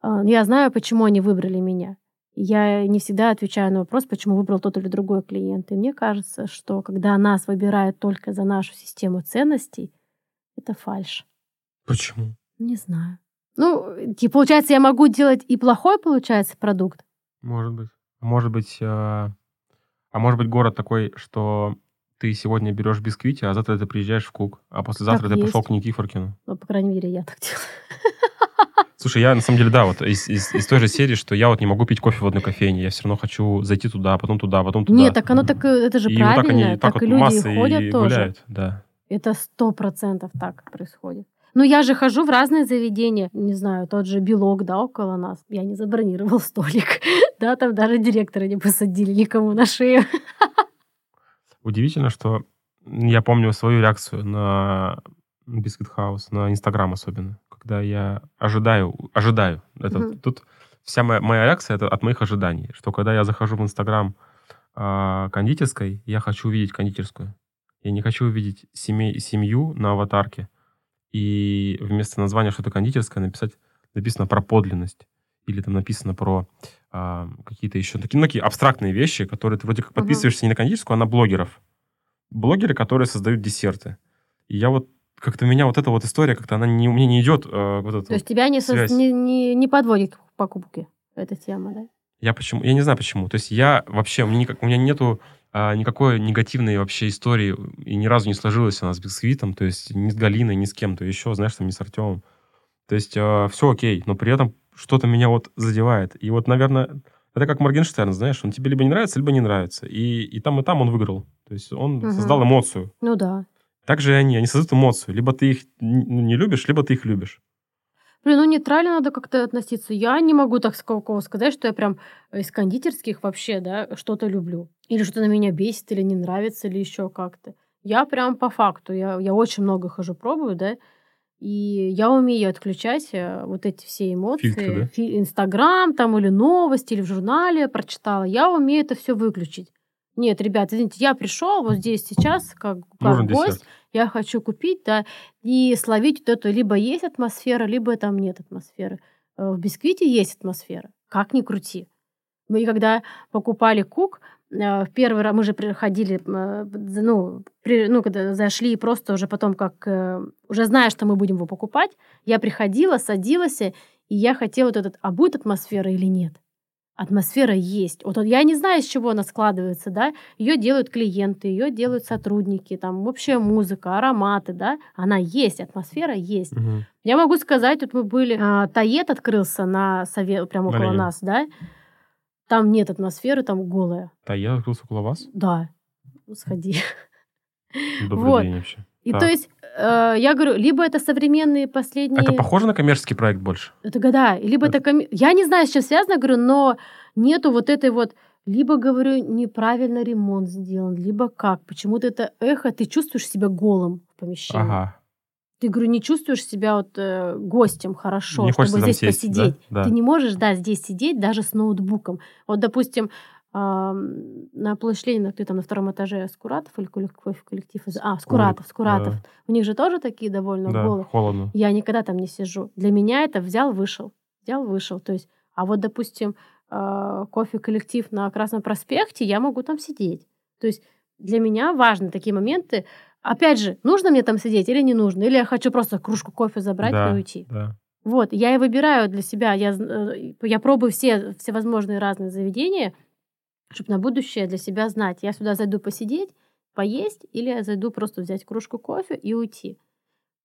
А, но Я знаю, почему они выбрали меня. Я не всегда отвечаю на вопрос, почему выбрал тот или другой клиент. И мне кажется, что когда нас выбирают только за нашу систему ценностей, это фальш. Почему? Не знаю. Ну, типа, получается, я могу делать и плохой, получается, продукт. Может быть. Может быть, а, а может быть город такой, что ты сегодня берешь бисквити, а завтра ты приезжаешь в Кук, а послезавтра Так ты пошел есть. к Никифоркину. Ну, по крайней мере, я так делаю. Слушай, я на самом деле, да, вот из, из- из той же серии, что я вот не могу пить кофе в одной кофейне, я все равно хочу зайти туда, потом туда, потом туда. Нет, так оно так, э, это же и вот так правильно. они так, и вот люди ходят и тоже. гуляют, да. Это сто процентов так происходит. Ну, я же хожу в разные заведения. Не знаю, тот же белок, да, около нас. Я не забронировал столик. да, там даже директора не посадили никому на шею. Удивительно, что я помню свою реакцию на Biscuit House, на Инстаграм особенно, когда я ожидаю, ожидаю. Это, угу. Тут вся моя, моя реакция это от моих ожиданий, что когда я захожу в Инстаграм э, кондитерской, я хочу увидеть кондитерскую. Я не хочу увидеть семей, семью на аватарке и вместо названия что-то кондитерское написать написано про подлинность или там написано про а, какие-то еще такие, ну, такие абстрактные вещи, которые ты вроде как подписываешься uh-huh. не на кондитерскую, а на блогеров. Блогеры, которые создают десерты. И я вот как-то меня вот эта вот история, как-то она не, мне не идет. Э, вот То есть тебя не, со, не, не, не подводит к покупке эта тема, да? Я почему? Я не знаю почему. То есть я вообще, у меня, никак, у меня нету а, никакой негативной вообще истории и ни разу не сложилась она с Бисквитом, то есть ни с Галиной, ни с кем-то еще, знаешь, там, не с Артемом. То есть э, все окей, но при этом что-то меня вот задевает. И вот, наверное, это как Моргенштерн, знаешь, он тебе либо не нравится, либо не нравится. И, и там, и там он выиграл. То есть он угу. создал эмоцию. Ну да. Так же и они. Они создают эмоцию. Либо ты их не любишь, либо ты их любишь. Блин, ну нейтрально надо как-то относиться. Я не могу так сколько сказать, что я прям из кондитерских вообще, да, что-то люблю. Или что-то на меня бесит, или не нравится, или еще как-то. Я прям по факту. Я, я очень много хожу, пробую, да, и я умею отключать э, вот эти все эмоции. Фильтры, да? Инстаграм там или новости, или в журнале прочитала. Я умею это все выключить. Нет, ребят, извините, я пришел вот здесь сейчас, как, как гость, десерт. Я хочу купить, да, и словить вот эту, либо есть атмосфера, либо там нет атмосферы. Э, в бисквите есть атмосфера, как ни крути. Мы когда покупали кук, э, в первый раз мы же приходили, э, ну, при, ну, когда зашли, просто уже потом, как уже зная, что мы будем его покупать, я приходила, садилась, и я хотела вот этот, а будет атмосфера или нет атмосфера есть. Вот я не знаю, из чего она складывается, да. Ее делают клиенты, ее делают сотрудники, там общая музыка, ароматы, да. Она есть, атмосфера есть. Угу. Я могу сказать, вот мы были, а, Тает открылся на совет, прямо около Мария. нас, да. Там нет атмосферы, там голая. Тает открылся около вас? Да. Сходи. Добрый вот. день вообще. И так. то есть, э, я говорю, либо это современные последние... Это похоже на коммерческий проект больше? Это года. Либо это... это ком... Я не знаю, с чем связано, говорю, но нету вот этой вот... Либо, говорю, неправильно ремонт сделан, либо как. Почему-то это эхо, ты чувствуешь себя голым в помещении. Ага. Ты, говорю, не чувствуешь себя вот э, гостем хорошо, не чтобы здесь сесть, посидеть. Да? Да. Ты не можешь, да, здесь сидеть даже с ноутбуком. Вот, допустим, на площадь Ленина, ты там на втором этаже Скуратов или какой коллектив? А, Скуратов, Скуратов. Да. У них же тоже такие довольно да, голые. холодно. Я никогда там не сижу. Для меня это взял, вышел. Взял, вышел. То есть, а вот, допустим, а, кофе-коллектив на Красном проспекте, я могу там сидеть. То есть для меня важны такие моменты. Опять же, нужно мне там сидеть или не нужно? Или я хочу просто кружку кофе забрать да, и уйти? Да. Вот, я и выбираю для себя. Я, э, я пробую все, все возможные разные заведения – чтобы на будущее для себя знать, я сюда зайду посидеть, поесть, или я зайду просто взять кружку кофе и уйти.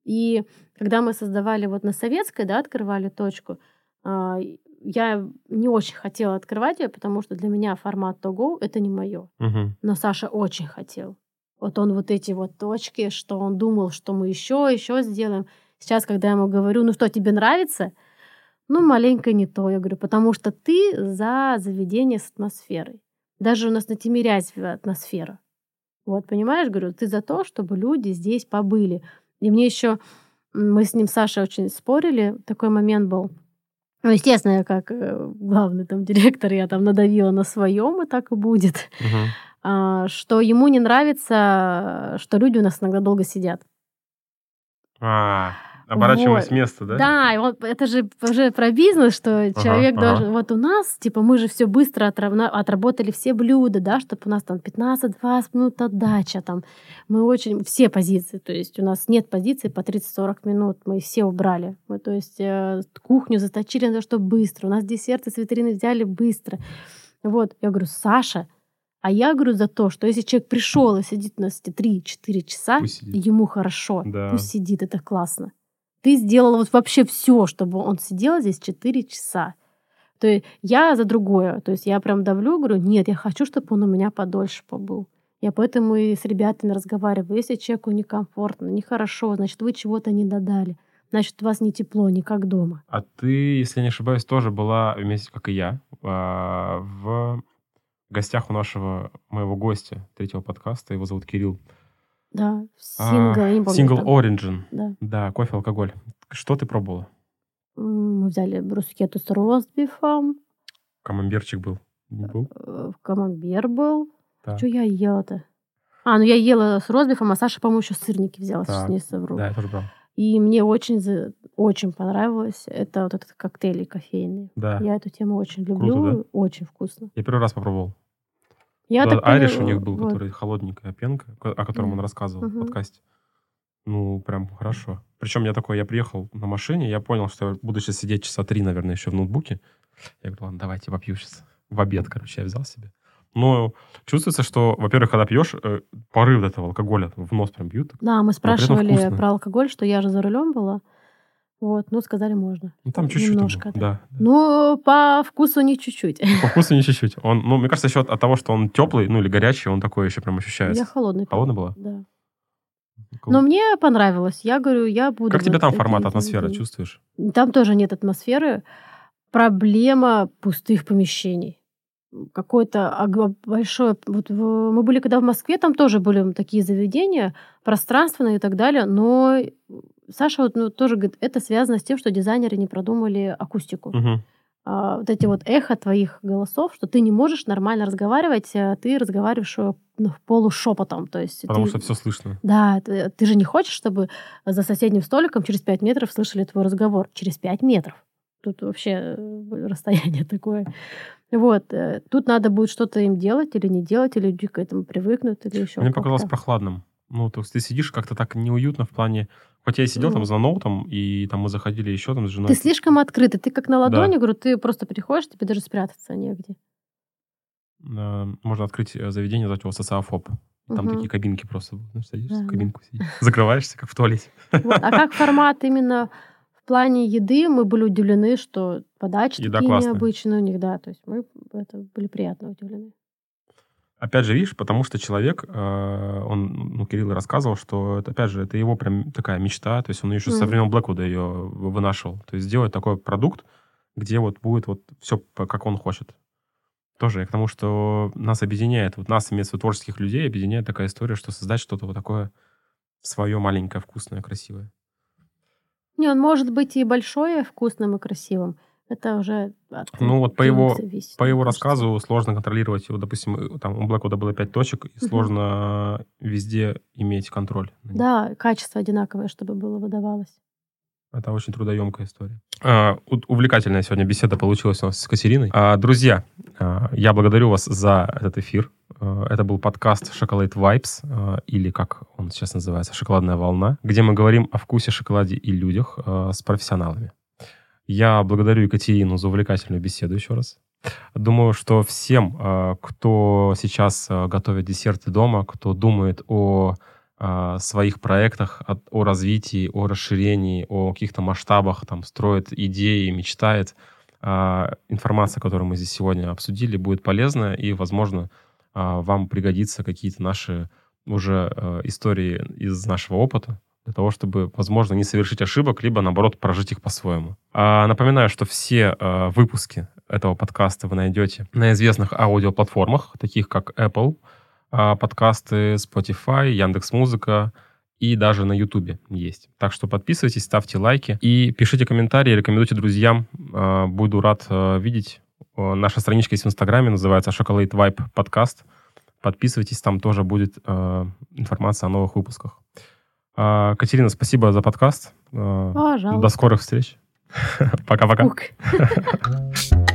И когда мы создавали вот на Советской, да, открывали точку, а, я не очень хотела открывать ее, потому что для меня формат to go это не мое. Угу. Но Саша очень хотел. Вот он вот эти вот точки, что он думал, что мы еще, еще сделаем. Сейчас, когда я ему говорю, ну что, тебе нравится? Ну, маленько не то, я говорю, потому что ты за заведение с атмосферой. Даже у нас на Тимирязеве атмосфера. Вот, понимаешь, говорю, ты за то, чтобы люди здесь побыли. И мне еще, мы с ним, Саша, очень спорили, такой момент был. Ну, естественно, я как э, главный там директор, я там надавила на своем, и так и будет. А, что ему не нравится, что люди у нас иногда долго сидят. А, Оборачиваясь вот. место, да? Да, и вот это же уже про бизнес, что ага, человек ага. должен... Вот у нас, типа, мы же все быстро отработали все блюда, да, чтобы у нас там 15-20 минут отдача, там. Мы очень... Все позиции, то есть у нас нет позиции по 30-40 минут, мы все убрали. Мы, то есть э, кухню заточили на то, что быстро. У нас десерты с витрины взяли быстро. Вот, я говорю, Саша, а я говорю за то, что если человек пришел и сидит у нас 3-4 часа, ему хорошо, да. пусть сидит, это классно. Ты сделала вот вообще все, чтобы он сидел здесь 4 часа. То есть я за другое. То есть я прям давлю, говорю, нет, я хочу, чтобы он у меня подольше побыл. Я поэтому и с ребятами разговариваю. Если человеку некомфортно, нехорошо, значит, вы чего-то не додали. Значит, у вас не тепло, не как дома. А ты, если не ошибаюсь, тоже была вместе, как и я, а, в гостях у нашего моего гостя третьего подкаста. Его зовут Кирилл. Да, сингл, я не помню. Сингл. Origin. Да. Да, кофе, алкоголь. Что ты пробовала? Мы взяли брускету с ростбифом, Камамберчик был? Не был? э, камамбер был. Так. Что я ела-то? А, ну я ела с ростбифом, а Саша, по-моему, еще сырники взяла, сейчас Так, не совру. Да, я тоже брал. И мне очень, очень понравилось. Это вот этот коктейли кофейные. Да. Я эту тему очень Круто, люблю. Очень вкусно. Я первый раз попробовал. Я так Айриш поняла- у них был, вот. который холодненькая пенка, о котором Да. он рассказывал в Мгм. подкасте. Ну, прям хорошо. Причем я такой, я приехал на машине, я понял, что я буду сейчас сидеть часа три, наверное, еще в ноутбуке. Я говорю, ладно, давайте попью сейчас. В обед, короче, я взял себе. Но чувствуется, что, во-первых, когда пьешь, э, порыв этого алкоголя в нос прям бьют. Да, мы спрашивали про алкоголь, что я же за рулем была. Вот, ну, сказали, можно. Ну, там чуть-чуть. Немножко, да. да. Ну, по вкусу не чуть-чуть. По вкусу не чуть-чуть. Он, ну, мне кажется, еще от, от того, что он теплый, ну, или горячий, он такой еще прям ощущается. Я холодный. Холодно было? Да. Но мне понравилось. Я говорю, я буду... Как тебе там формат, атмосфера, чувствуешь? Там тоже нет атмосферы. Проблема пустых помещений. Какое-то большое... Вот мы были когда в Москве, там тоже были такие заведения, пространственные и так далее, но Саша вот, ну, тоже говорит, это связано с тем, что дизайнеры не продумали акустику. Мгм. А, вот эти вот эхо твоих голосов, что ты не можешь нормально разговаривать, а ты разговариваешь э, ну, полушепотом. То есть Потому ты- что все слышно. да, ты, ты же не хочешь, чтобы за соседним столиком через 5 метров слышали твой разговор. Через 5 метров. Тут вообще э, расстояние такое. Вот. э, Тут надо будет что-то им делать или не делать, или люди к этому привыкнут, или еще Мне показалось прохладным. Ну, то есть ты сидишь как-то так неуютно в плане... Хоть я и сидел там Ну. за ноутом, и там мы заходили еще там с женой. Ты слишком открытый. Ты как на Да. ладони, говорю, ты просто приходишь, тебе даже спрятаться негде. Можно открыть э, заведение, назвать его социофоб. Там Мгм. такие кабинки просто. Знаешь, садишься Да, в да. кабинку, сидишь. закрываешься, как в туалете. Вот. А как формат именно в плане еды, мы были удивлены, что подачи Еда такие классная. необычные у них, да. То есть мы это были приятно удивлены. Опять же, видишь, потому что человек, э, он, ну, Кирилл рассказывал, что это, опять же, это его прям такая мечта, то есть он еще со Мгм. времен Блэквуда ее вынашивал. То есть сделать такой продукт, где вот будет вот все, как он хочет. Тоже к тому, что нас объединяет, вот нас, имеется в виду творческих людей, объединяет такая история, что создать что-то вот такое свое маленькое, вкусное, красивое. Не, он может быть и большой, и вкусным, и красивым. Это уже от Ну, вот по его- зависит, По его рассказу сложно контролировать его, допустим, э, там у Блэквуда было пять точек, и Мгм. сложно везде иметь контроль. Да, качество одинаковое, чтобы было выдавалось. Это очень трудоемкая история. А, увлекательная сегодня беседа получилась у нас с Катериной. А, друзья, а, я благодарю вас за этот эфир. А, это был подкаст Chocolate Vibes, а, или как он сейчас называется, «Шоколадная волна», где мы говорим о вкусе, шоколаде и людях с профессионалами. Я благодарю Екатерину за увлекательную беседу еще раз. Думаю, что всем, кто сейчас готовит десерты дома, кто думает о своих проектах, о, о развитии, о расширении, о каких-то масштабах, там, строит идеи, мечтает. А, Информация, которую мы здесь сегодня обсудили, будет полезна, и, возможно, а, вам пригодятся какие-то наши уже э, истории из нашего опыта, для того, чтобы, возможно, не совершить ошибок, либо, наоборот, прожить их по-своему. А, Напоминаю, что все э, выпуски этого подкаста вы найдете на известных аудиоплатформах, таких как Apple, а, подкасты Spotify, Яндекс Музыка и даже на Ютубе есть. Так что подписывайтесь, ставьте лайки и пишите комментарии, рекомендуйте друзьям. А, Буду рад а, видеть. А, Наша страничка есть в Инстаграме, называется Chocolate Vibe подкаст. Подписывайтесь, там тоже будет а, информация о новых выпусках. А, Катерина, спасибо за подкаст. А, Пожалуйста. До скорых встреч. Пока-пока.